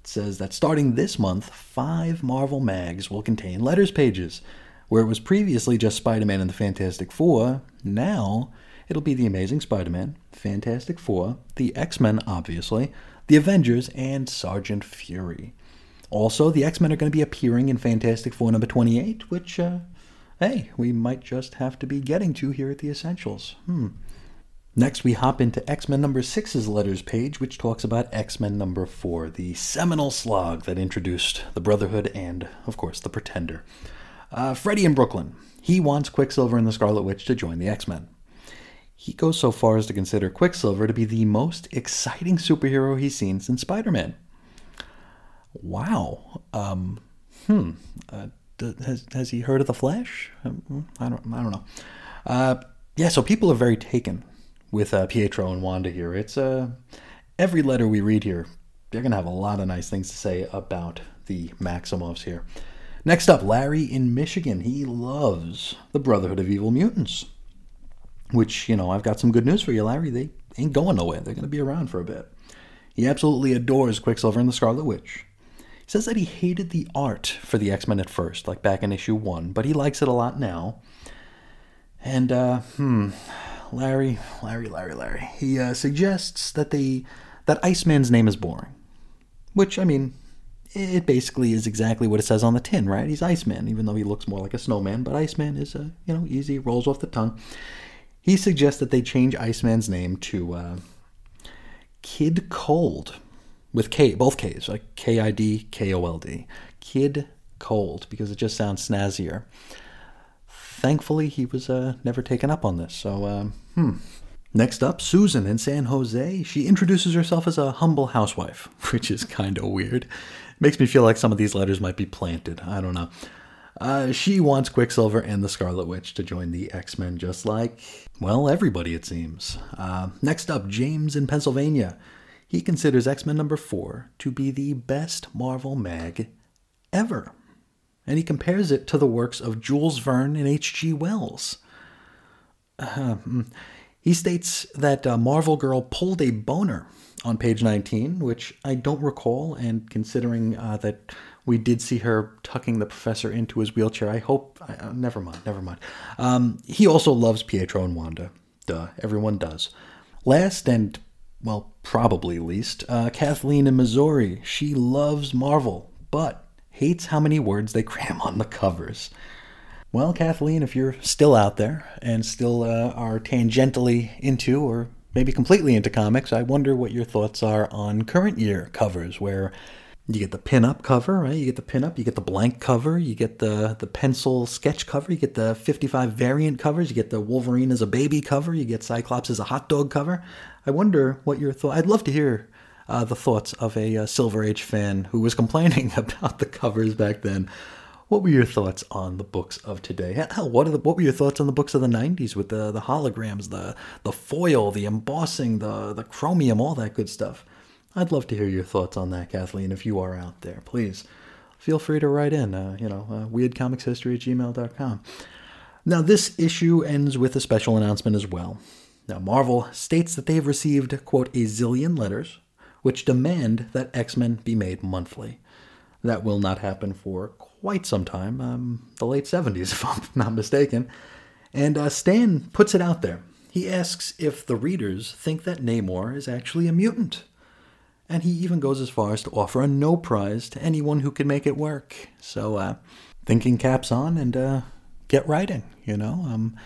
It says that starting this month, five Marvel mags will contain letters pages. Where it was previously just Spider Man and the Fantastic Four, now it'll be the Amazing Spider Man, Fantastic Four, the X Men, obviously, the Avengers, and Sergeant Fury. Also, the X Men are going to be appearing in Fantastic Four number 28, which, uh, hey, we might just have to be getting to here at the Essentials. Hmm. Next, we hop into X Men number 6's letters page, which talks about X Men number 4, the seminal slog that introduced the Brotherhood and, of course, the Pretender. Uh, Freddy in Brooklyn. He wants Quicksilver and the Scarlet Witch to join the X Men. He goes so far as to consider Quicksilver to be the most exciting superhero he's seen since Spider Man. Wow. Um, hmm. Uh, has, has he heard of the Flash? Um, I don't. I don't know. Uh, yeah. So people are very taken with uh, Pietro and Wanda here. It's uh, every letter we read here, they're going to have a lot of nice things to say about the Maximoffs here. Next up, Larry in Michigan. He loves the Brotherhood of Evil Mutants. Which, you know, I've got some good news for you, Larry. They ain't going nowhere. They're going to be around for a bit. He absolutely adores Quicksilver and the Scarlet Witch. He says that he hated the art for the X Men at first, like back in issue one, but he likes it a lot now. And, uh, hmm, Larry, Larry, Larry, Larry. He uh, suggests that they that Iceman's name is boring, which I mean, it basically is exactly what it says on the tin, right? He's Iceman, even though he looks more like a snowman. But Iceman is, uh, you know, easy, rolls off the tongue. He suggests that they change Iceman's name to uh, Kid Cold, with K, both K's, like K I D K O L D, Kid Cold, because it just sounds snazzier thankfully, he was uh, never taken up on this. So, um, hmm. Next up, Susan in San Jose. She introduces herself as a humble housewife, <laughs> which is kind of weird. Makes me feel like some of these letters might be planted. I don't know. Uh, she wants Quicksilver and the Scarlet Witch to join the X Men, just like, well, everybody, it seems. Uh, next up, James in Pennsylvania. He considers X Men number four to be the best Marvel mag ever and he compares it to the works of Jules Verne and H.G. Wells. Uh, he states that uh, Marvel Girl pulled a boner on page 19, which I don't recall, and considering uh, that we did see her tucking the professor into his wheelchair, I hope. Uh, never mind, never mind. Um, he also loves Pietro and Wanda. Duh, everyone does. Last and, well, probably least, uh, Kathleen in Missouri. She loves Marvel, but hates how many words they cram on the covers. Well, Kathleen, if you're still out there and still uh, are tangentially into or maybe completely into comics, I wonder what your thoughts are on current year covers where you get the pin-up cover, right? You get the pin-up, you get the blank cover, you get the the pencil sketch cover, you get the 55 variant covers, you get the Wolverine as a baby cover, you get Cyclops as a hot dog cover. I wonder what your thought. I'd love to hear uh, the thoughts of a uh, Silver Age fan who was <laughs> complaining <laughs> about the covers back then. What were your thoughts on the books of today? Hell, what the what were your thoughts on the books of the '90s with the the holograms, the the foil, the embossing, the the chromium, all that good stuff? I'd love to hear your thoughts on that, Kathleen. If you are out there, please feel free to write in. Uh, you know, uh, weirdcomicshistory at gmail.com. Now, this issue ends with a special announcement as well. Now, Marvel states that they have received, quote, a zillion letters which demand that X Men be made monthly. That will not happen for quite some time, um, the late 70s, <laughs> if I'm not mistaken. And uh, Stan puts it out there. He asks if the readers think that Namor is actually a mutant. And he even goes as far as to offer a no prize to anyone who can make it work. So, uh, thinking caps on and uh, get writing, you know? Um,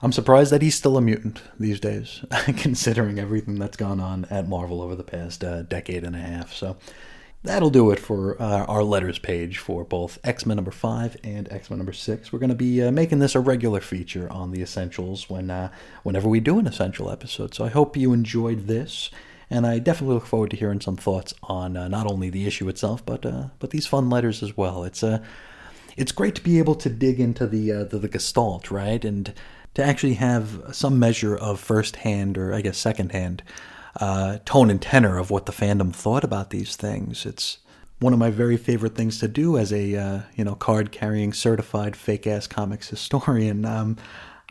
I'm surprised that he's still a mutant these days, <laughs> considering everything that's gone on at Marvel over the past uh, decade and a half. So that'll do it for uh, our letters page for both X Men number five and X Men number six. We're going to be uh, making this a regular feature on the Essentials when uh, whenever we do an Essential episode. So I hope you enjoyed this. And I definitely look forward to hearing some thoughts on uh, not only the issue itself, but uh, but these fun letters as well. It's a it's great to be able to dig into the, the the gestalt, right, and to actually have some measure of first-hand or I guess second-hand uh, tone and tenor of what the fandom thought about these things. It's one of my very favorite things to do as a uh, you know card-carrying certified fake-ass comics historian. Um,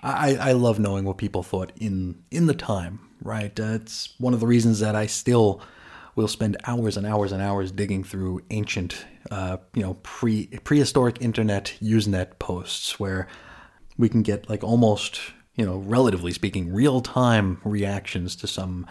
I, I love knowing what people thought in in the time. Right, uh, it's one of the reasons that I still will spend hours and hours and hours digging through ancient, uh, you know, pre prehistoric internet Usenet posts where we can get like almost, you know, relatively speaking, real time reactions to some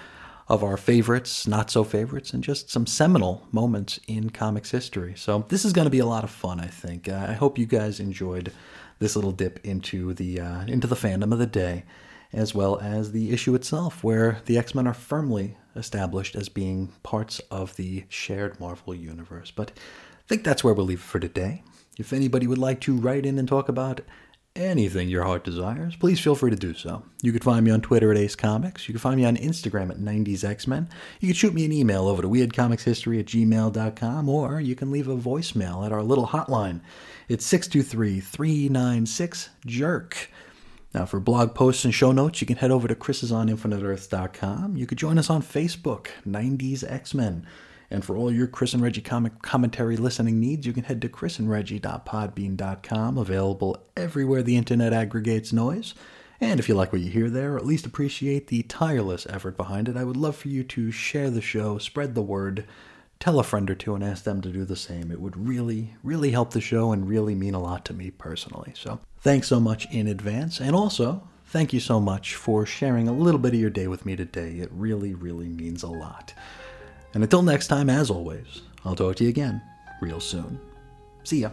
of our favorites, not so favorites, and just some seminal moments in comics history. So this is going to be a lot of fun, I think. Uh, I hope you guys enjoyed this little dip into the uh, into the fandom of the day, as well as the issue itself, where the X Men are firmly established as being parts of the shared Marvel universe. But I think that's where we'll leave it for today. If anybody would like to write in and talk about anything your heart desires, please feel free to do so. You can find me on Twitter at Ace Comics. You can find me on Instagram at 90s X-Men. You can shoot me an email over to weirdcomicshistory at gmail.com, or you can leave a voicemail at our little hotline. It's 623-396-JERK. Now, for blog posts and show notes, you can head over to chrisisoninfiniteearths.com. You could join us on Facebook, 90s X-Men. And for all your Chris and Reggie comic commentary listening needs, you can head to chrisandreggie.podbean.com, available everywhere the internet aggregates noise. And if you like what you hear there, or at least appreciate the tireless effort behind it, I would love for you to share the show, spread the word, tell a friend or two, and ask them to do the same. It would really, really help the show and really mean a lot to me personally. So thanks so much in advance. And also, thank you so much for sharing a little bit of your day with me today. It really, really means a lot. And until next time, as always, I'll talk to you again real soon. See ya.